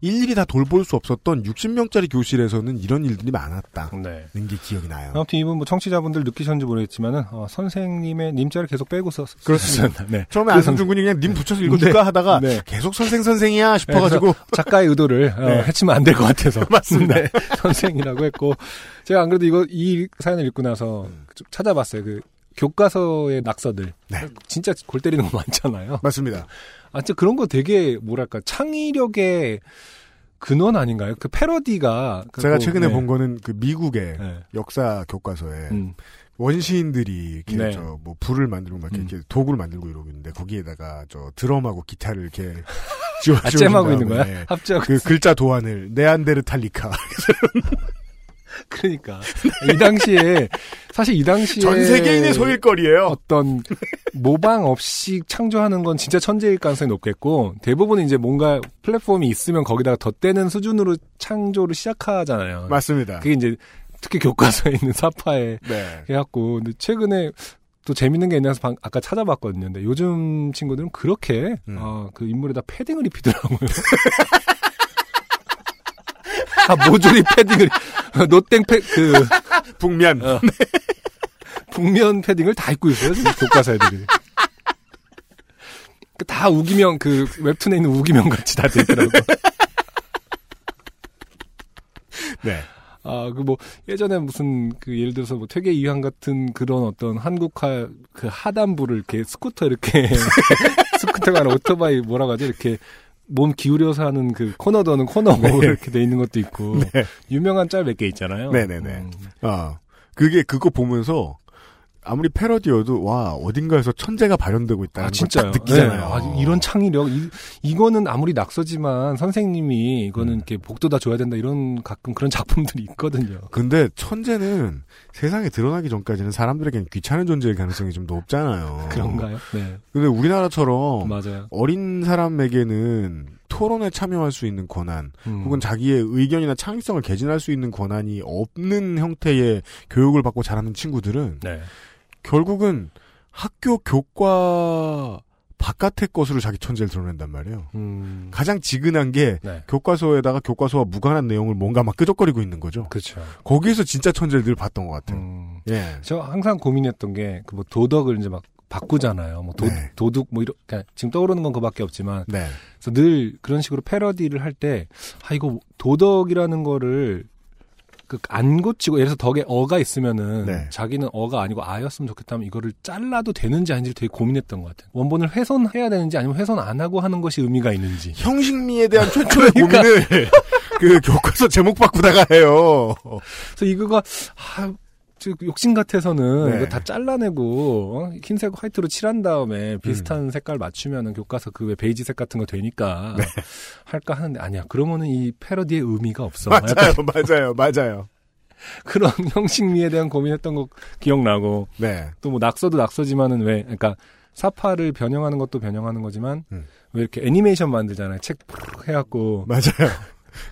일일이 다 돌볼 수 없었던 60명짜리 교실에서는 이런 일들이 많았다는 네. 게 기억이 나요. 아무튼 이분 뭐 청취자분들 느끼셨는지 모르겠지만은 어, 선생님의 님자를 계속 빼고 써. 그렇습니다. 네. 처음에 안승준 군이 그냥 님 붙여서 읽어줄까 하다가 네. 계속 선생 선생이야 싶어가지고 작가의 의도를 어, 네. 해치면 안 될 것 같아서 [laughs] 맞습니다. 네, 선생이라고 했고 제가 안 그래도 이거 이 사연을 읽고 나서 좀 찾아봤어요. 그 교과서의 낙서들 네. 진짜 골 때리는 거 많잖아요. 맞습니다. 아, 진짜 그런 거 되게 뭐랄까 창의력의 근원 아닌가요? 그 패러디가 그 제가 뭐, 최근에 네. 본 거는 그 미국의 네. 역사 교과서에 음, 원시인들이 이렇게 네. 저뭐 불을 만들고 막 이렇게 음. 도구를 만들고 이러고 있는데 거기에다가 저 드럼하고 기타를 이렇게 지워 아, 잼하고 있는 거야? 합작 그 글자 도안을 네안데르탈리카 [laughs] [laughs] 그러니까 이 당시에 사실 이 당시에 전 세계인의 소일거리예요. 어떤 모방 없이 창조하는 건 진짜 천재일 가능성이 높겠고 대부분 이제 뭔가 플랫폼이 있으면 거기다가 덧대는 수준으로 창조를 시작하잖아요. 맞습니다. 그게 이제 특히 교과서에 있는 사파에 네. 해갖고 근데 최근에 또 재밌는 게 있나서 방- 아까 찾아봤거든요. 근데 요즘 친구들은 그렇게 음. 어, 그 인물에다 패딩을 입히더라고요. [laughs] 아 모조리 패딩을 노땡 패 그 북면 어. 북면 패딩을 다 입고 있어요, 지금 교과서 애들이. 그다 우기명, 그, 웹툰에 있는 우기명 같이 다 되더라고. 네. 아, 그 뭐, 예전에 무슨, 그, 예를 들어서 뭐, 퇴계 이황 같은 그런 어떤 한국화, 그 하단부를 이렇게 스쿠터 이렇게, [laughs] 스쿠터가 아니라 오토바이 뭐라고 하죠? 이렇게, 몸 기울여서 하는 그 코너 도는 코너 네. 이렇게 돼 있는 것도 있고, [laughs] 네. 유명한 짤 몇 개 있잖아요. 네네네. 음. 아, 그게 그거 보면서 아무리 패러디여도 와 어딘가에서 천재가 발현되고 있다는 아, 진짜요. 걸 느끼잖아요. 네, 아, 이런 창의력, 이, 이거는 아무리 낙서지만 선생님이 이거는 음. 이렇게 복도다 줘야 된다 이런 가끔 그런 [laughs] 작품들이 있거든요. 근데 천재는 세상에 드러나기 전까지는 사람들에겐 귀찮은 존재일 가능성이 좀 높잖아요. [laughs] 그런가요? 네, 근데 우리나라처럼 맞아요. 어린 사람에게는 토론에 참여할 수 있는 권한, 음. 혹은 자기의 의견이나 창의성을 개진할 수 있는 권한이 없는 형태의 교육을 받고 자라는 친구들은 네, 결국은 학교 교과 바깥의 것으로 자기 천재를 드러낸단 말이에요. 음, 가장 지근한 게 네, 교과서에다가 교과서와 무관한 내용을 뭔가 막 끄적거리고 있는 거죠. 그렇죠. 거기에서 진짜 천재를 늘 봤던 것 같아요. 음, 예. 저 항상 고민했던 게 그 뭐 도덕을 이제 막 바꾸잖아요. 뭐 도, 네. 도둑 뭐 이렇게 그러니까 지금 떠오르는 건 그밖에 없지만 네. 그래서 늘 그런 식으로 패러디를 할 때 아 이거 도덕이라는 거를 그 안 고치고 예를 들어서 덕에 어가 있으면은 네. 자기는 어가 아니고 아였으면 좋겠다면 이거를 잘라도 되는지 아닌지 되게 고민했던 것 같아요. 원본을 훼손해야 되는지 아니면 훼손 안 하고 하는 것이 의미가 있는지. 형식미에 대한 [laughs] 최초의 그러니까. 고민을 [laughs] 그 교과서 제목 바꾸다가 해요. 그래서 이거가 아, 저 욕심 같아서는 네. 이거 다 잘라내고 어? 흰색 화이트로 칠한 다음에 비슷한 색깔 맞추면은 교과서 그왜 베이지색 같은 거 되니까 할까 하는데 아니야. 그러면은 이 패러디의 의미가 없어. 맞아요, [laughs] 맞아요, 맞아요. [laughs] 그런 형식미에 대한 고민했던 거 기억나고 네. 또 뭐 낙서도 낙서지만은 왜 그러니까 사파를 변형하는 것도 변형하는 거지만 음. 왜 이렇게 애니메이션 만들잖아요. 책 해갖고 맞아요.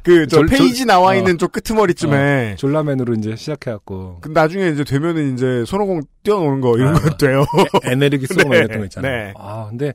그, 저 졸- 페이지 졸- 나와 어. 있는 쪽 끄트머리쯤에. 졸라맨으로 이제 시작해갖고 그 나중에 이제 되면은 이제 손오공 뛰어노는 거 이런 아, 거 돼요. 에네르기 쓰고 막 네, 이랬던 거 있잖아요. 네. 아 근데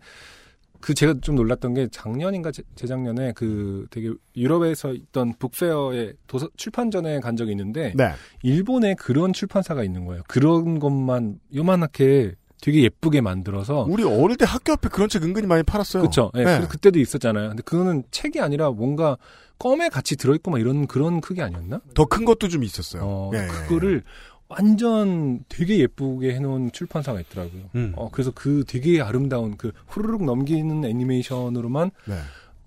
그 제가 좀 놀랐던 게 작년인가 재- 재작년에 그 되게 유럽에서 있던 북페어에 도서 출판전에 간 적이 있는데 네. 일본에 그런 출판사가 있는 거예요. 그런 것만 요만하게 되게 예쁘게 만들어서 우리 어릴 때 학교 앞에 그런 책 은근히 많이 팔았어요. 그렇죠. 예, 네. 그- 그때도 있었잖아요. 근데 그거는 책이 아니라 뭔가 껌에 같이 들어있고 막 이런 그런 크기 아니었나? 더 큰 것도 좀 있었어요. 어, 예, 예, 그거를 완전 되게 예쁘게 해놓은 출판사가 있더라고요. 음. 어, 그래서 그 되게 아름다운 그 후루룩 넘기는 애니메이션으로만 네.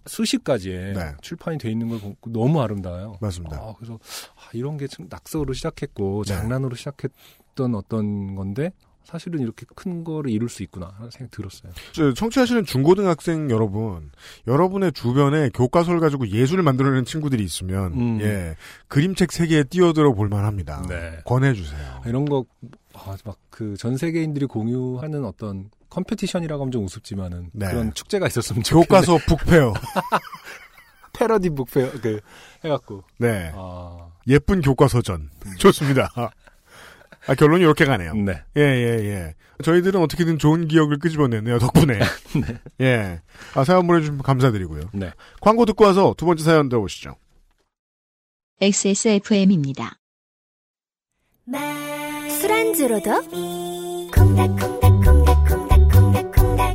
수십 가지의 네. 출판이 돼 있는 걸 보고 너무 아름다워요. 맞습니다. 아, 그래서 아, 이런 게참 낙서로 시작했고 네. 장난으로 시작했던 어떤 건데 사실은 이렇게 큰 거를 이룰 수 있구나 하는 생각이 들었어요. 저 청취하시는 중고등학생 여러분, 여러분의 주변에 교과서를 가지고 예술을 만들어내는 친구들이 있으면, 음. 예, 그림책 세계에 뛰어들어 볼만합니다. 네. 권해주세요. 이런 거, 아, 막, 그, 전 세계인들이 공유하는 어떤 competition이라고 하면 좀 우습지만은 네. 그런 축제가 있었으면 좋겠네. 교과서 book fair. [laughs] 패러디 book fair, 그, 해갖고. 네. 아, 예쁜 교과서전. 좋습니다. [laughs] 아, 결론이 이렇게 가네요. 네. 예, 예, 예. 저희들은 어떻게든 좋은 기억을 끄집어냈네요, 덕분에. [laughs] 예. 아, 사연 보내주시면 감사드리고요. 네. 광고 듣고 와서 두 번째 사연 들어보시죠. XSFM입니다. 술안주로도 콩닥콩닥콩닥콩닥콩닥콩닥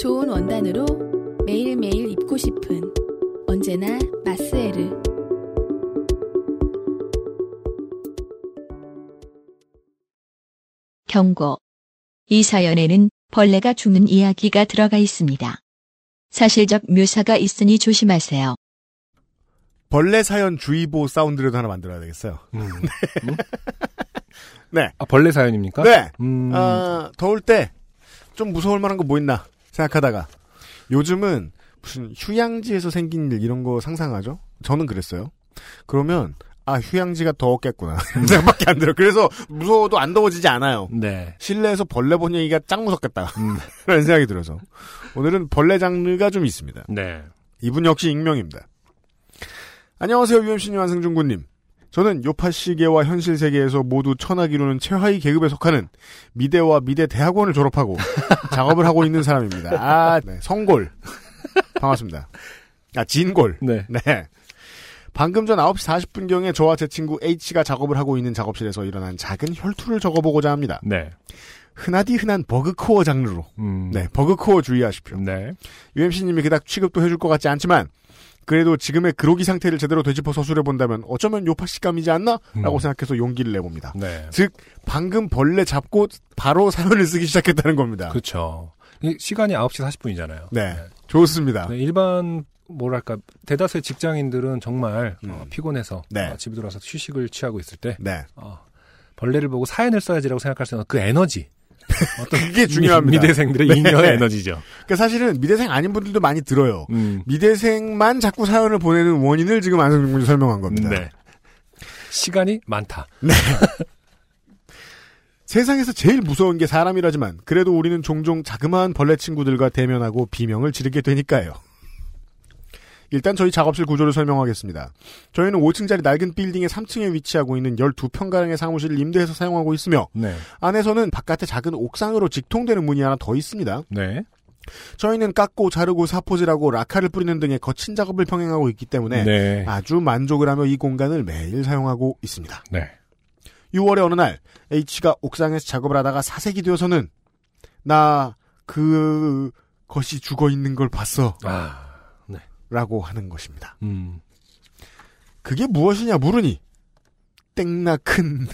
좋은 원단으로 매일매일 입고 싶은 언제나 마스에르 경고. 이 사연에는 벌레가 죽는 이야기가 들어가 있습니다. 사실적 묘사가 있으니 조심하세요. 벌레 사연 주의보 사운드라도 하나 만들어야 되겠어요. 음. [laughs] 네. 아, 벌레 사연입니까? 네. 음, 아, 더울 때 좀 무서울 만한 거 뭐 있나 생각하다가 요즘은 무슨 휴양지에서 생긴 일 이런 거 상상하죠? 저는 그랬어요. 그러면 아 휴양지가 더웠겠구나 [laughs] 생각밖에 안 들어. 그래서 무서워도 안 더워지지 않아요. 네. 실내에서 벌레 본 얘기가 짱 무섭겠다. 음, [laughs] 라는 생각이 들어서 오늘은 벌레 장르가 좀 있습니다. 네. 이분 역시 익명입니다. 안녕하세요 UMC님 안승준 군님. 저는 요파 시계와 현실 세계에서 모두 천하기로는 최하위 계급에 속하는 미대와 미대 대학원을 졸업하고 [laughs] 작업을 하고 있는 사람입니다. 아, 네, 성골. 반갑습니다. 아, 진골. 네. 네. 방금 전 9시 40분경에 저와 제 친구 H가 작업을 하고 있는 작업실에서 일어난 작은 혈투를 적어보고자 합니다. 네. 흔하디 흔한 버그코어 장르로. 음, 네, 버그코어 주의하십시오. 네. UMC님이 그닥 취급도 해줄 것 같지 않지만 그래도 지금의 그로기 상태를 제대로 되짚어 서술해 본다면 어쩌면 요파식감이지 않나? 라고 음. 생각해서 용기를 내봅니다. 네. 즉 방금 벌레 잡고 바로 사연을 쓰기 시작했다는 겁니다. 그렇죠. 이 시간이 9시 40분이잖아요. 네, 좋습니다. 네, 일반 뭐랄까 대다수의 직장인들은 정말 어, 음. 피곤해서 네. 어, 집에 들어와서 휴식을 취하고 있을 때 네. 어, 벌레를 보고 사연을 써야지라고 생각할 수 있는 그 에너지 [laughs] 어떤 그게 중요합니다. 미, 대생들의 네. 잉여의 에너지죠. 그러니까 사실은 미대생 아닌 분들도 많이 들어요. 음. 미대생만 자꾸 사연을 보내는 원인을 지금 안성준 군이 설명한 겁니다. 네. 시간이 많다. [laughs] 세상에서 제일 무서운 게 사람이라지만 그래도 우리는 종종 자그마한 벌레 친구들과 대면하고 비명을 지르게 되니까요. 일단 저희 작업실 구조를 설명하겠습니다. 저희는 5층짜리 낡은 빌딩의 3층에 위치하고 있는 12평가량의 사무실을 임대해서 사용하고 있으며 네. 안에서는 바깥에 작은 옥상으로 직통되는 문이 하나 더 있습니다. 네. 저희는 깎고 자르고 사포질하고 라카를 뿌리는 등의 거친 작업을 병행하고 있기 때문에 네. 아주 만족을 하며 이 공간을 매일 사용하고 있습니다. 네. 6월의 어느 날 H가 옥상에서 작업을 하다가 사색이 되어서는 나 그 것이 죽어 있는 걸 봤어 아. 라고 하는 것입니다. 음. 그게 무엇이냐 물으니 땡나 큰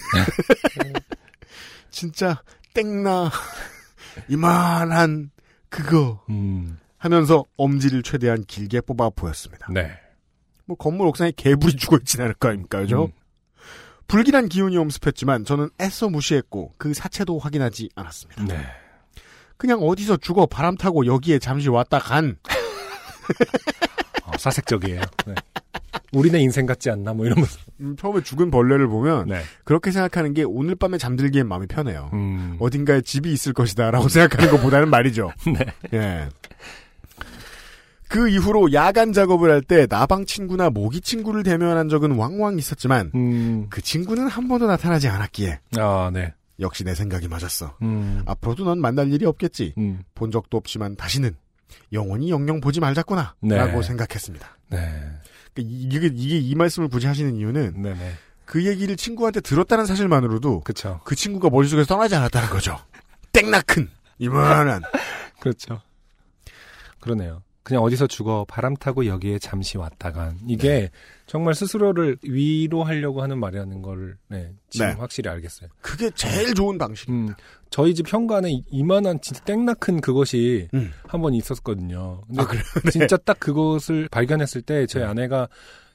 [laughs] 진짜 땡나 이만한 그거 음. 하면서 엄지를 최대한 길게 뽑아 보였습니다. 네. 뭐 건물 옥상에 개불이 죽어 있진 않을 거 아닙니까, 그죠? 음. 불길한 기운이 엄습했지만 저는 애써 무시했고 그 사체도 확인하지 않았습니다. 네. 그냥 어디서 죽어 바람 타고 여기에 잠시 왔다 간 [laughs] 어, 사색적이에요. 네. 우리네 인생 같지 않나 뭐 이러면서. 음, 처음에 죽은 벌레를 보면 네. 그렇게 생각하는 게 오늘 밤에 잠들기엔 마음이 편해요. 음. 어딘가에 집이 있을 것이다라고 [laughs] 생각하는 것보다는 말이죠. 네. 예. 그 이후로 야간 작업을 할 때 나방 친구나 모기 친구를 대면한 적은 왕왕 있었지만 음. 그 친구는 한 번도 나타나지 않았기에 아, 네. 역시 내 생각이 맞았어. 음. 앞으로도 넌 만날 일이 없겠지. 음. 본 적도 없지만 다시는 영원히 영영 보지 말자꾸나 네. 라고 생각했습니다. 네. 그러니까 이게, 이게 이 말씀을 굳이 하시는 이유는 네네. 그 얘기를 친구한테 들었다는 사실만으로도 그쵸. 그 친구가 머릿속에서 떠나지 않았다는 거죠. 땡나 큰 이만한 [laughs] 그렇죠. 그러네요. 그냥 어디서 죽어 바람 타고 여기에 잠시 왔다간 이게 정말 스스로를 위로하려고 하는 말이라는 걸 네, 지금 네. 확실히 알겠어요. 그게 제일 좋은 방식. 음, 저희 집 현관에 이- 이만한 진짜 땡나 큰 그것이 음. 한번 있었거든요. 근데 아, 그래요? 네. 진짜 딱 그것을 발견했을 때 저희 아내가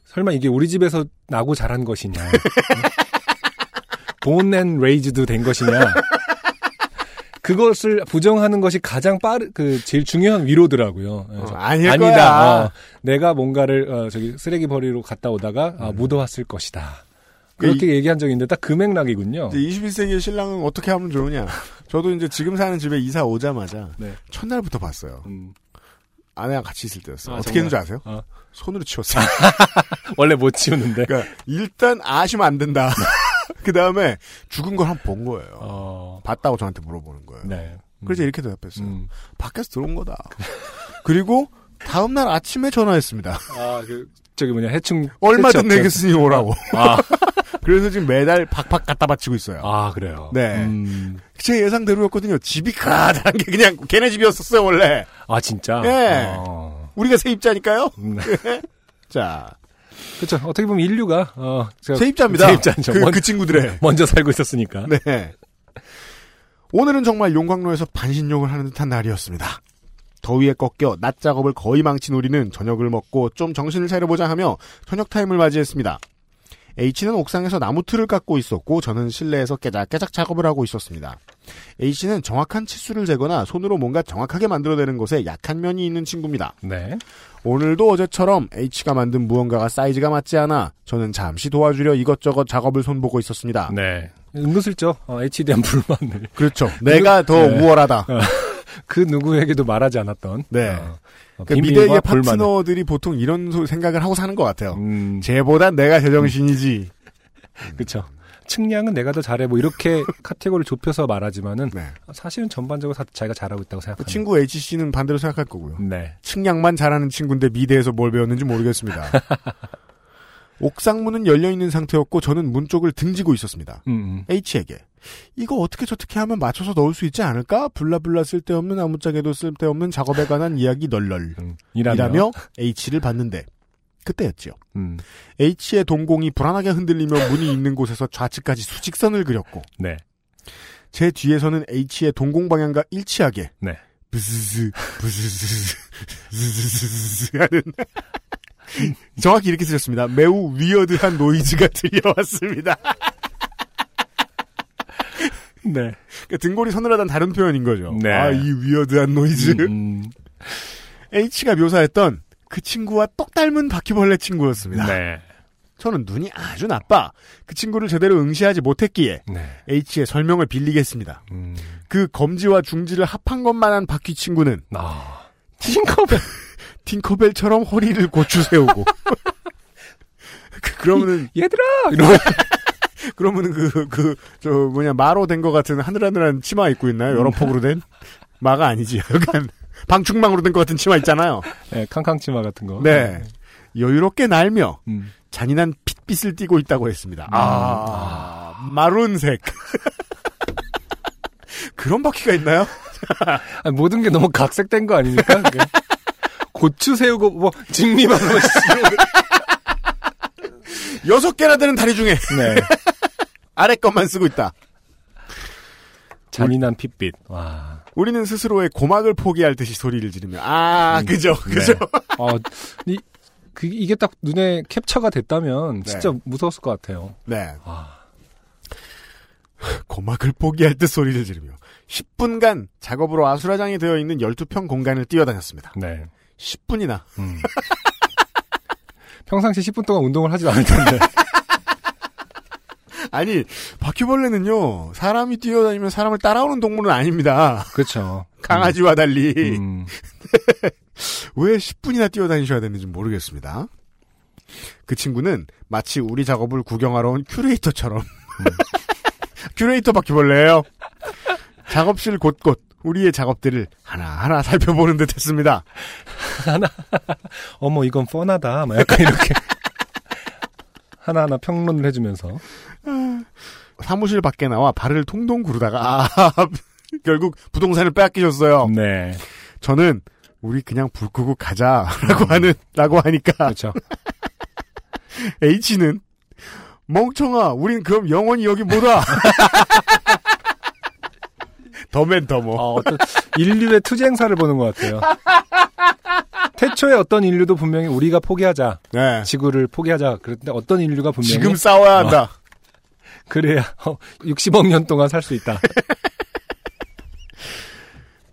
설마 이게 우리 집에서 나고 자란 것이냐. [laughs] born and raised 된 것이냐. 그것을 부정하는 것이 가장 빠르, 그, 제일 중요한 위로더라고요. 어, 아닐 아니다. 거야. 어, 내가 뭔가를, 어, 저기, 쓰레기 버리러 갔다 오다가, 아, 묻어왔을 것이다. 그렇게 얘기한 적이 있는데 딱그 맥락이군요. 이제 21세기의 신랑은 어떻게 하면 좋으냐. 저도 이제 지금 사는 집에 이사 오자마자 네. 첫날부터 봤어요. 음. 아내랑 같이 있을 때였어요. 아, 어떻게 정말? 했는지 아세요? 어. 손으로 치웠어요. [laughs] 원래 못 치우는데. 그러니까 일단 아시면 안 된다. [laughs] 그 다음에 죽은 걸 한 번 본 거예요. 어, 봤다고 저한테 물어보는 거예요. 네. 그래서 이렇게 대답했어요. 음. 밖에서 들어온 거다. 그리고 다음 날 아침에 전화했습니다. 아, 그, 저기 뭐냐, 해충. 얼마든 퇴치 업체. 내겠으니 오라고. 아, [laughs] 그래서 지금 매달 박박 갖다 바치고 있어요. 아, 그래요. 네. 음. 제 예상대로였거든요. 집이 가다란 게 그냥 걔네 집이었었어요, 원래. 아, 진짜? 예. 어. 우리가 세입자니까요. 음. [laughs] 자, 그렇죠. 어떻게 보면 인류가 어 세입자입니다. 세입자죠. 그, 먼, 그 친구들의. [laughs] 먼저 살고 있었으니까. 네. 오늘은 정말 용광로에서 반신욕을 하는 듯한 날이었습니다. 더위에 꺾여 낮 작업을 거의 망친 우리는 저녁을 먹고 좀 정신을 차려보자 하며 저녁 타임을 맞이했습니다. H는 옥상에서 나무 틀을 깎고 있었고 저는 실내에서 깨작깨작 작업을 하고 있었습니다. H는 정확한 치수를 재거나 손으로 뭔가 정확하게 만들어내는 것에 약한 면이 있는 친구입니다. 네. 오늘도 어제처럼 H가 만든 무언가가 사이즈가 맞지 않아 저는 잠시 도와주려 이것저것 작업을 손보고 있었습니다. 네. 은근슬쩍 어, H에 대한 불만을 그렇죠. 내가 더 네. 우월하다. 그 누구에게도 말하지 않았던. 네. 어, 그러니까 미래의 불만을. 파트너들이 보통 이런 소- 생각을 하고 사는 것 같아요. 음, 쟤보단 내가 제정신이지. 그렇죠. 측량은 내가 더 잘해. 뭐 이렇게 [laughs] 카테고리를 좁혀서 말하지만은 네. 사실은 전반적으로 다 자기가 잘하고 있다고 그 생각합니다. 친구 HC는 반대로 생각할 거고요. 네. 측량만 잘하는 친구인데 미대에서 뭘 배웠는지 모르겠습니다. [laughs] 옥상 문은 열려 있는 상태였고 저는 문 쪽을 등지고 있었습니다. 음, 음. H에게 이거 어떻게 저렇게 하면 맞춰서 넣을 수 있지 않을까? 블라블라 쓸데없는 아무짝에도 쓸데없는 작업에 관한 이야기 널널 음. 이라며. 이라며 H를 봤는데 그때였지요. 음. H의 동공이 불안하게 흔들리며 문이 있는 곳에서 좌측까지 수직선을 그렸고 네. 제 뒤에서는 H의 동공 방향과 일치하게 네. 부스스 부스스 부스스 하는 정확히 이렇게 들렸습니다. 매우 위어드한 노이즈가 들려왔습니다. 네. 그러니까 등골이 서늘하다는 다른 표현인 거죠. 네. 아, 이 weird한 노이즈. 음, H가 묘사했던 그 친구와 똑 닮은 바퀴벌레 친구였습니다. 네. 저는 눈이 아주 나빠 그 친구를 제대로 응시하지 못했기에 네. H의 설명을 빌리겠습니다. 음, 그 검지와 중지를 합한 것만한 바퀴 친구는 아. 팅커벨 [laughs] 팅커벨처럼 허리를 곧추세우고 [laughs] [laughs] 그- 그러면은 얘들아! 이러고. 그러면은 그그 저 뭐냐 마로 된 것 같은 하늘하늘한 치마 입고 있나요? 여러 폭으로 된 마가 아니지. [laughs] 약간 방충망으로 된 것 같은 치마 있잖아요. 네, 캉캉 치마 같은 거. 네. 여유롭게 날며 음. 잔인한 핏빛을 띠고 있다고 했습니다. 아, 마룬색. [laughs] 그런 바퀴가 있나요? [laughs] 아니, 모든 게 너무 각색된 거 아닙니까? 고추 세우고, 뭐, 직립하고, 여섯 개나 되는 다리 중에 네. [laughs] 아래 것만 쓰고 있다. 잔인한 핏빛. 와. 우리는 스스로의 고막을 포기할 듯이 소리를 지르며 아 그죠 그죠 어, 이, 그, 이게 딱 눈에 캡처가 됐다면, 네. 진짜 무서웠을 것 같아요. 네 와. [laughs] 고막을 포기할 듯 소리를 지르며 10분간 작업으로 아수라장이 되어 있는 12평 공간을 뛰어다녔습니다. 네. 10분이나 음. [laughs] 평상시 10분 동안 운동을 하지 않을 텐데. [laughs] 아니 바퀴벌레는요 사람이 뛰어다니면 사람을 따라오는 동물은 아닙니다. 그렇죠. 강아지와 달리 음. [laughs] 왜 10분이나 뛰어다니셔야 되는지 모르겠습니다. 그 친구는 마치 우리 작업을 구경하러 온 큐레이터처럼 [laughs] 큐레이터 바퀴벌레예요. 작업실 곳곳 우리의 작업들을 하나하나 살펴보는 듯 했습니다. 어머, 이건 뻔하다. 막 약간 이렇게. 하나하나 평론을 해주면서. 사무실 밖에 나와 발을 통동 구르다가 아, [laughs] 결국 부동산을 빼앗기셨어요. 네. 저는 우리 그냥 불 끄고 가자 라고 하는 라고 하니까 그렇죠. H는 멍청아 우린 그럼 영원히 여기 못 와. [laughs] 더맨 더머. 어, 어떤 인류의 투쟁 행사를 보는 것 같아요. 태초에 어떤 인류도 분명히 우리가 포기하자. 네. 지구를 포기하자. 그런데 어떤 인류가 분명히 지금 싸워야 한다. 그래야 어, 60억 년 동안 살 수 있다. [laughs]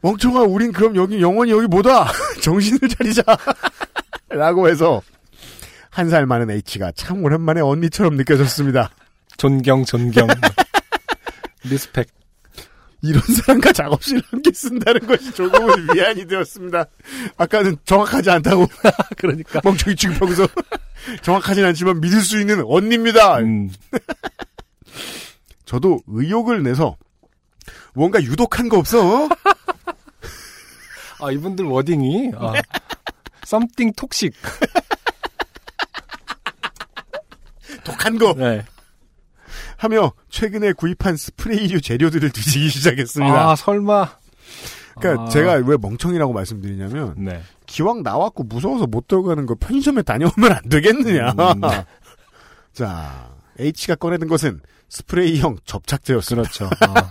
멍청아, 우린 그럼 여기 영원히 여기 못 와. [laughs] 정신을 차리자. [laughs] 라고 해서 한 살 많은 H가 참 오랜만에 언니처럼 느껴졌습니다. 존경, 존경. respect. 이런 사람과 작업실을 함께 쓴다는 것이 조금은 [laughs] 위안이 되었습니다. 아까는 정확하지 않다고. [laughs] 그러니까. 멍청이 취급하고서 [laughs] 정확하진 않지만 믿을 수 있는 언니입니다. 음, 저도 의욕을 내서 뭔가 유독한 거 없어? 아, 이분들 워딩이, 아, 썸띵 톡식. 독한 거 네. 하며 최근에 구입한 스프레이류 재료들을 뒤지기 시작했습니다. 아, 설마. 그러니까 아, 제가 왜 멍청이라고 말씀드리냐면 네. 기왕 나왔고 무서워서 못 들어가는 거 편의점에 다녀오면 안 되겠느냐. 음. [laughs] 자, H가 꺼내든 것은 스프레이형 접착제였습니다. 그렇죠. [laughs] 아,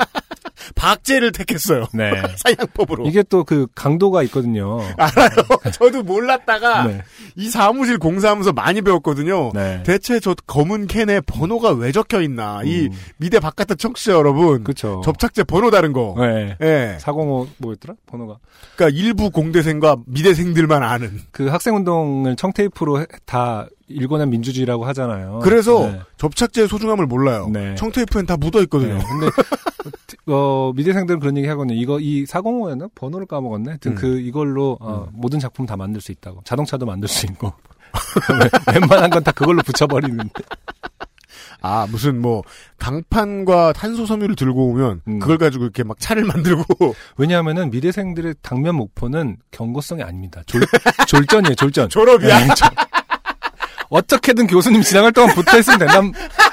박제를 택했어요. 네. [laughs] 사냥법으로. 이게 또 그 강도가 있거든요. 알아요. [laughs] 저도 몰랐다가 네. 이 사무실 공사하면서 많이 배웠거든요. 네. 대체 저 검은 캔에 번호가 왜 적혀 있나. 이 음. 미대 바깥의 청취자 여러분. 그쵸. 접착제 번호 다른 거. 네. 예. 405 뭐였더라? 번호가. 그러니까 일부 공대생과 미대생들만 아는. 그 학생운동을 청테이프로 해- 다 읽어낸 민주주의라고 하잖아요. 그래서 네. 접착제의 소중함을 몰라요. 네. 청테이프엔 다 묻어 있거든요. 네. 근데 어, 미대생들은 그런 얘기 하거든요. 이거 이 405였나? 번호를 까먹었네. 하여튼 음. 그 이걸로 어, 모든 작품 다 만들 수 있다고. 자동차도 만들 수 있고. [laughs] 웬만한 건 다 그걸로 붙여버리는데. 아 무슨 뭐 강판과 탄소 섬유를 들고 오면 음. 그걸 가지고 이렇게 막 차를 만들고 왜냐하면은 미대생들의 당면 목표는 경고성이 아닙니다. 졸, [laughs] 졸전이에요, 졸전. 졸업이야. 네, 저- 어떻게든 교수님 지나갈 동안 붙어 있으면 된다,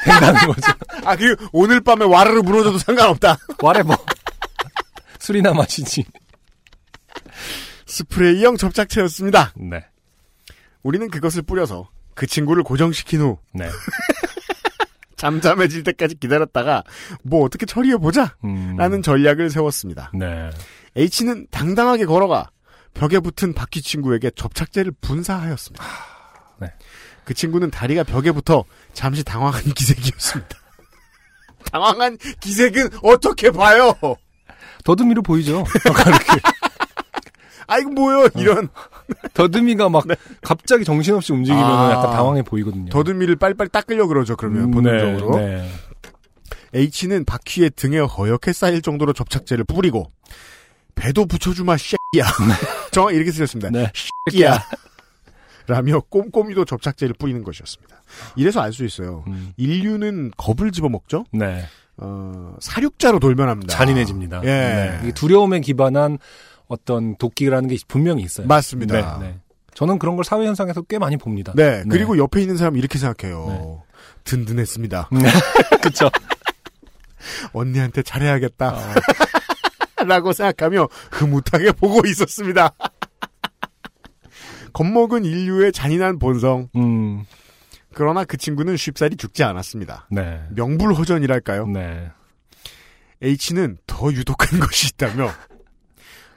된다는 [laughs] 거죠. 아 그 오늘 밤에 와르르 무너져도 상관없다. [laughs] 와래 뭐. 술이나 마시지. 스프레이형 접착제였습니다. 네. 우리는 그것을 뿌려서 그 친구를 고정시킨 후 네. [laughs] 잠잠해질 때까지 기다렸다가 뭐 어떻게 처리해 보자 음. 라는 전략을 세웠습니다. 네. H는 당당하게 걸어가 벽에 붙은 바퀴 친구에게 접착제를 분사하였습니다. 네. 그 친구는 다리가 벽에 붙어 잠시 당황한 [laughs] 기색이었습니다. [laughs] 당황한 기색은 어떻게 봐요? 더듬이로 보이죠. [laughs] 아 이거 뭐요? 이런 더듬이가 막 갑자기 정신없이 움직이면 아. 약간 당황해 보이거든요. 더듬이를 빨리빨리 닦으려 그러죠. 그러면 음, 본능적으로. 네, 네. H는 바퀴의 등에 허옇게 쌓일 정도로 접착제를 뿌리고 배도 붙여주마 쉐끼야. 정확히 이렇게 쓰셨습니다. 네. 쉐끼야. 라며 꼼꼼히도 접착제를 뿌리는 것이었습니다. 이래서 알 수 있어요. 음, 인류는 겁을 집어먹죠? 네. 어, 사육자로 돌변합니다. 잔인해집니다. 예. 네. 두려움에 기반한 어떤 도끼라는 게 분명히 있어요. 맞습니다. 네, 네. 저는 그런 걸 사회 현상에서 꽤 많이 봅니다. 네, 그리고 옆에 있는 사람 이렇게 생각해요. 든든했습니다. [laughs] 그렇죠. [laughs] 언니한테 잘해야겠다. 어. [laughs] 라고 생각하며 흐뭇하게 보고 있었습니다. 겁먹은 인류의 잔인한 본성. 음, 그러나 그 친구는 쉽사리 죽지 않았습니다. 네. 명불허전이랄까요? 네. H는 더 유독한 [laughs] 것이 있다며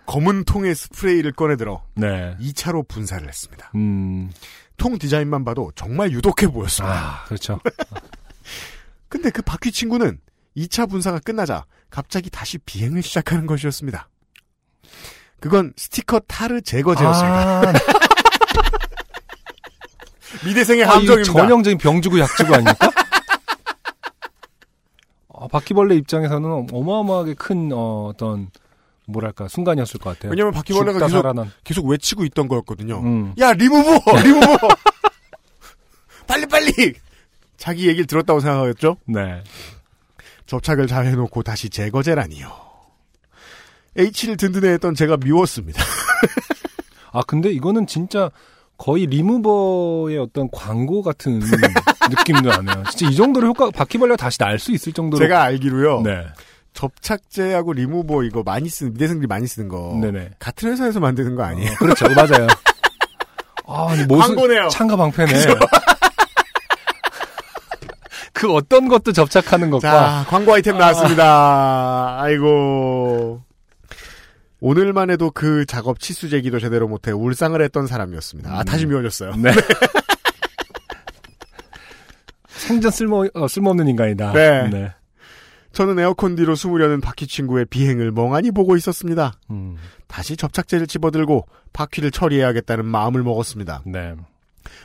검은 통에 스프레이를 꺼내들어 네. 2차로 분사를 했습니다. 음, 통 디자인만 봐도 정말 유독해 보였습니다. 아, 그렇죠. [laughs] 근데 그 바퀴 친구는 2차 분사가 끝나자 갑자기 다시 비행을 시작하는 것이었습니다. 그건 스티커 타르 제거제였습니다. 아, 네. 미대생의 아, 이거 함정입니다. 전형적인 병주고 약주고 아닙니까? [laughs] 아, 바퀴벌레 입장에서는 어마어마하게 큰 어, 어떤 뭐랄까 순간이었을 것 같아요. 왜냐면 바퀴벌레가 계속, 살아난. 계속 외치고 있던 거였거든요. 음. 야 리무버 [laughs] 리무버 빨리 빨리 자기 얘기를 들었다고 생각하겠죠? 네. 접착을 잘 해놓고 다시 제거제라니요. H를 든든해했던 제가 미웠습니다. [laughs] 아 근데 이거는 진짜 거의 리무버의 어떤 광고 같은 [laughs] 느낌도 나네요. 진짜 이 정도로 효과 바퀴벌레가 다시 날 수 있을 정도로. 제가 알기로요. 네. 접착제하고 리무버 이거 많이 쓰는 미대생들이 많이 쓰는 거 네네. 같은 회사에서 만드는 거 아니에요? 어, 그렇죠. 맞아요. 아, 모습 광고네요. 창가 방패네. 그 어떤 것도 접착하는 것과 자 광고 아이템 나왔습니다. 아이고 오늘만 해도 그 작업 치수 제기도 제대로 못해 울상을 했던 사람이었습니다. 아 다시 미워졌어요. 네. [laughs] 생전 쓸모 어, 쓸모없는 인간이다. 네. 저는 에어컨 뒤로 숨으려는 바퀴 친구의 비행을 멍하니 보고 있었습니다. 음, 다시 접착제를 집어들고 바퀴를 처리해야겠다는 마음을 먹었습니다. 네.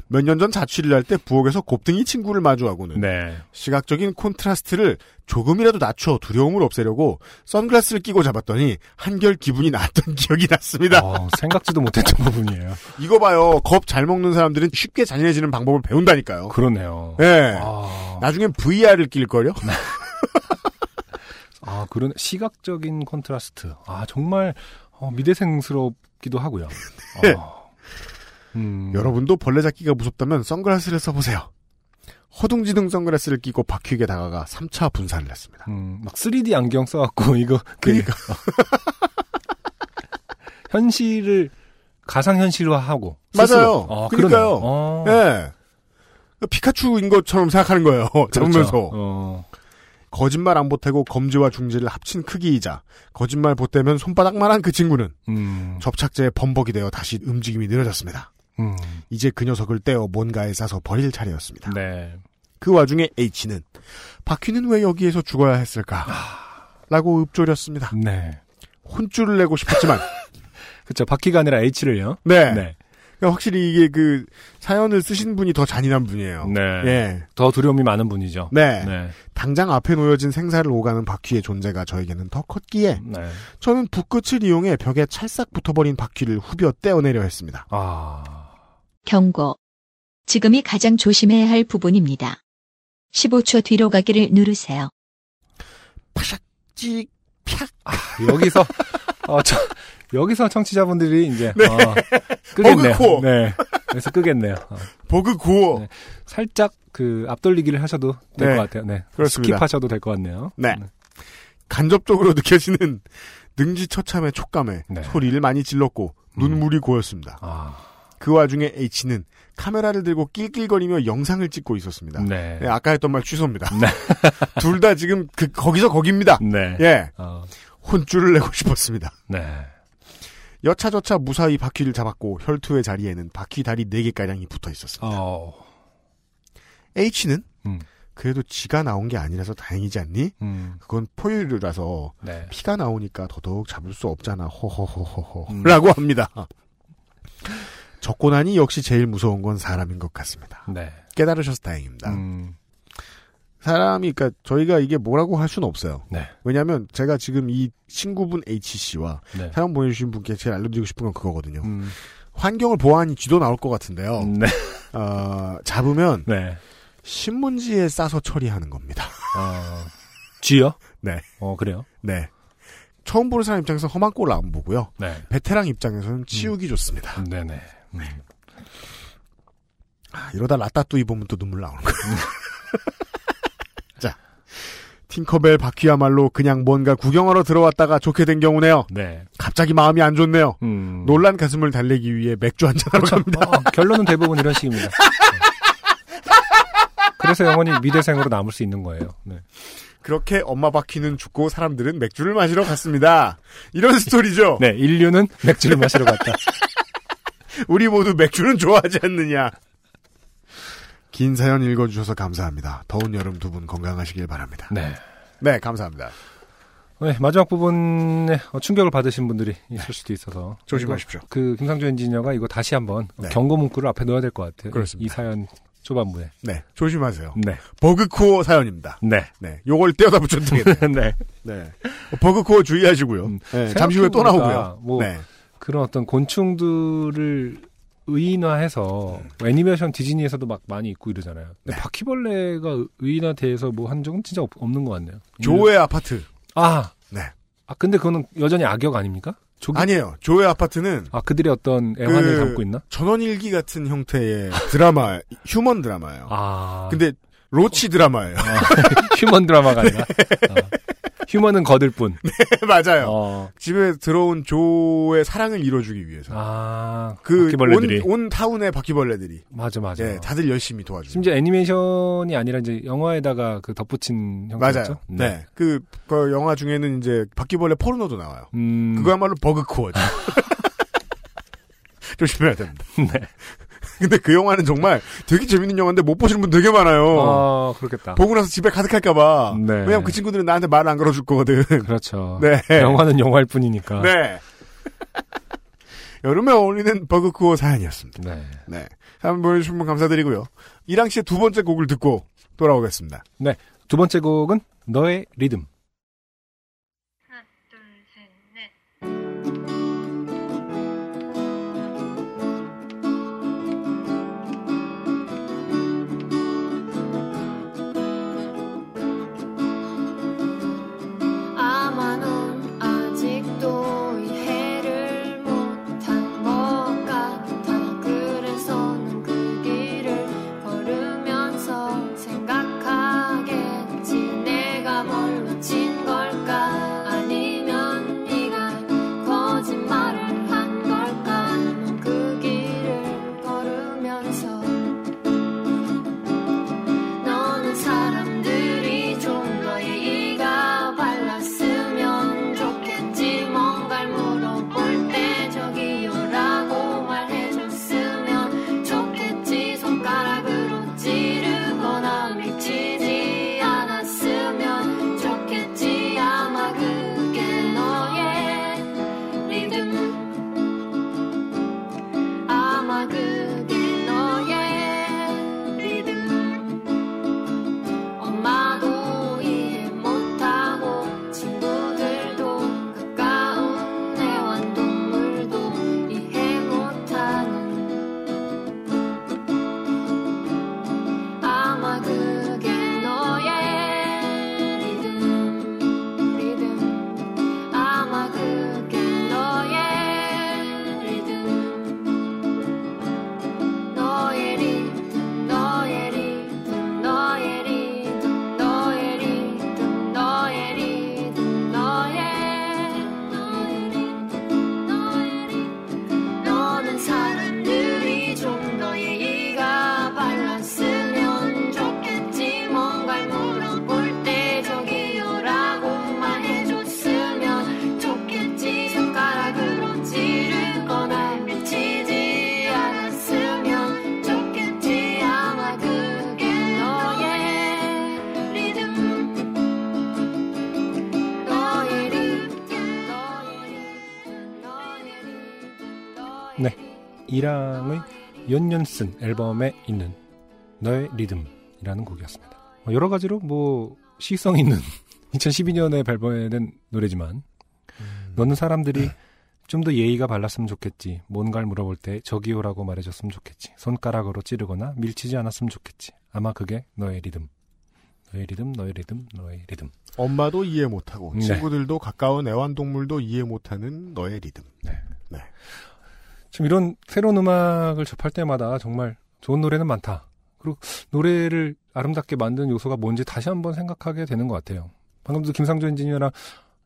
몇 년 전 자취를 할 때 부엌에서 곱등이 친구를 마주하고는 네. 시각적인 콘트라스트를 조금이라도 낮춰 두려움을 없애려고 선글라스를 끼고 잡았더니 한결 기분이 나았던 [laughs] 기억이 났습니다. 어, 생각지도 못했던 부분이에요. 이거 봐요. 겁 잘 먹는 사람들은 쉽게 잔인해지는 방법을 배운다니까요. 그러네요. 예. 아, 나중엔 VR을 낄걸요? 아, 그런 시각적인 콘트라스트. 아, 정말 어, 미대생스럽기도 하고요. [laughs] 네. 아, 음, 여러분도 벌레 잡기가 무섭다면 선글라스를 써보세요. 허둥지둥 선글라스를 끼고 바퀴에게 다가가 3차 분사를 했습니다. 음, 막 3D 안경 써갖고 [laughs] 이거 그러니까. [laughs] 현실을 가상 현실화하고 맞아요. 스스로. 아, 그러니까요. 어, 예. 피카츄인 것처럼 생각하는 거예요. [laughs] 잡으면서. 그렇죠. 어, 거짓말 안 보태고 검지와 중지를 합친 크기이자 거짓말 보태면 손바닥만한 그 친구는 음, 접착제에 범벅이 되어 다시 움직임이 느려졌습니다. 음, 이제 그 녀석을 떼어 뭔가에 싸서 버릴 차례였습니다. 네. 그 와중에 H는 바퀴는 왜 여기에서 죽어야 했을까? 라고 읊조렸습니다. 네. 혼쭐을 내고 싶었지만 [laughs] 그쵸. 바퀴가 아니라 H를요. 네. 네. 그러니까 확실히 이게 그 사연을 쓰신 분이 더 잔인한 분이에요. 네. 예. 더 두려움이 많은 분이죠. 네. 네. 당장 앞에 놓여진 생사를 오가는 바퀴의 존재가 저에게는 더 컸기에 네. 저는 붓끝을 이용해 벽에 찰싹 붙어버린 바퀴를 후벼 떼어내려 했습니다. 아, 경고. 지금이 가장 조심해야 할 부분입니다. 15초 뒤로 가기를 누르세요. 찍, 팍. 여기서, 어, 저, 여기서 청취자분들이 이제, 어, 끄겠네요. bugcore. 네. 그래서 끄겠네요. 어. bugcore. 네. 살짝 그 앞돌리기를 하셔도 될 네. 것 같아요. 네. 그렇습니다. skip하셔도 될 것 같네요. 네. 간접적으로 느껴지는 능지처참의 촉감에 네. 소리를 많이 질렀고 눈물이 고였습니다. 아, 그 와중에 H는 카메라를 들고 낄낄거리며 영상을 찍고 있었습니다. 네. 네, 아까 했던 말 취소입니다. 네. [laughs] 둘 다 지금 그 거기서 거기입니다. 네. 예. 어, 혼쭐을 내고 [laughs] 싶었습니다. 네. 여차저차 무사히 바퀴를 잡았고 혈투의 자리에는 바퀴 다리 4개가량이 붙어 있었습니다. 어. H는 음. 그래도 지가 나온 게 아니라서 다행이지 않니? 음. 그건 포유류라서 네. 피가 나오니까 더더욱 잡을 수 없잖아. 호호호호호. 음. 라고 합니다. [laughs] 적고 나니 역시 제일 무서운 건 사람인 것 같습니다. 네. 깨달으셔서 다행입니다. 음. 사람이, 그니까, 저희가 이게 뭐라고 할 수는 없어요. 네. 왜냐면, 제가 지금 이 친구분 H씨와 네. 사연 보내주신 분께 제일 알려드리고 싶은 건 그거거든요. 음. 환경을 보호하니 쥐도 나올 것 같은데요. 네. 어, 잡으면, 네. 신문지에 싸서 처리하는 겁니다. 어. 쥐요? 네. 어, 그래요? 네. 처음 보는 사람 입장에서 험한 꼴을 안 보고요. 네. 베테랑 입장에서는 치우기 좋습니다. 네네. 음. 아, 이러다 라따뚜이 보면 또 눈물 나오는 거예요. [laughs] 자, 팅커벨 바퀴야말로 그냥 뭔가 구경하러 들어왔다가 좋게 된 경우네요. 네. 갑자기 마음이 안 좋네요. 음. 놀란 가슴을 달래기 위해 맥주 한잔 하러 그렇죠. 갑니다. 어, 결론은 대부분 이런 식입니다. 네. 그래서 영원히 미대생으로 남을 수 있는 거예요. 네. 그렇게 엄마 바퀴는 죽고 사람들은 맥주를 마시러 갔습니다. 이런 스토리죠. 네, 인류는 맥주를 마시러 갔다. [laughs] 우리 모두 맥주는 좋아하지 않느냐. 긴 사연 읽어주셔서 감사합니다. 더운 여름 두 분 건강하시길 바랍니다. 네. 네, 감사합니다. 네, 마지막 부분에 어, 충격을 받으신 분들이 있을 수도 있어서 조심하십시오. 그 김상조 엔지니어가 이거 다시 한번 네. 경고 문구를 앞에 넣어야 될 것 같아요. 그렇습니다. 이 사연 초반부에. 네, 조심하세요. 네. 버그코어 사연입니다. 네. 네, 요걸 떼어다 되겠네요. [laughs] 네. 네. 버그코어 주의하시고요. 음, 네, 잠시 후에 또 나오고요. 뭐 네. 그런 어떤 곤충들을 의인화해서 뭐 애니메이션 디즈니에서도 막 많이 있고 이러잖아요. 근데 네. 바퀴벌레가 의인화돼서 뭐 한 적은 진짜 없, 없는 것 같네요. 조의 아파트. 아, 네. 아 근데 그거는 여전히 악역 아닙니까? 조기... 아니에요. 조의 아파트는 아 그들의 어떤 애환을 그- 담고 있나? 전원일기 같은 형태의 드라마, 휴먼 드라마예요. 아, 근데 roach 드라마예요. [laughs] human 드라마가 아니라 [laughs] 아, human은 거들 뿐. [laughs] 맞아요. 어, 집에 들어온 조의 사랑을 이뤄주기 위해서. 아, 그 바퀴벌레들이 온, 온 town의 바퀴벌레들이 맞아 맞아. 예, 다들 열심히 도와주죠. 심지어 애니메이션이 아니라 이제 영화에다가 그 덧붙인 형태죠. 맞아요. 네. 그, 그 영화 중에는 이제 바퀴벌레 포르노도 나와요. 음, 그거야말로 bugcore죠. [laughs] [laughs] 조심해야 됩니다. 네. [laughs] 근데 그 영화는 정말 되게 재밌는 영화인데 못 보시는 분 되게 많아요. 아, 그렇겠다. 보고 나서 집에 가득할까봐. 네. 왜냐면 그 친구들은 나한테 말을 안 걸어줄 거거든. [laughs] 그렇죠. 네. 영화는 영화일 뿐이니까. 네. [laughs] 여름에 어울리는 버그코어 사연이었습니다. 네. 네. 한번 보여주신 분 감사드리고요. 이랑 씨의 두 번째 곡을 듣고 돌아오겠습니다. 두 번째 곡은 너의 리듬. 이랑의 욘욘슨 앨범에 있는 너의 리듬이라는 곡이었습니다. 어, 여러 가지로 뭐 시의성 있는 [laughs] 2012년에 발표된 노래지만 너는 사람들이 좀더 예의가 발랐으면 좋겠지. 뭔가를 물어볼 때 저기요라고 말해줬으면 좋겠지. 손가락으로 찌르거나 밀치지 않았으면 좋겠지. 아마 그게 너의 리듬. 너의 리듬, 너의 리듬, 너의 리듬. 엄마도 이해 못하고 네. 친구들도 가까운 애완동물도 이해 못하는 너의 리듬. 지금 이런 새로운 음악을 접할 때마다 정말 좋은 노래는 많다. 그리고 노래를 아름답게 만드는 요소가 뭔지 다시 한번 생각하게 되는 것 같아요. 방금도 김상조 엔지니어랑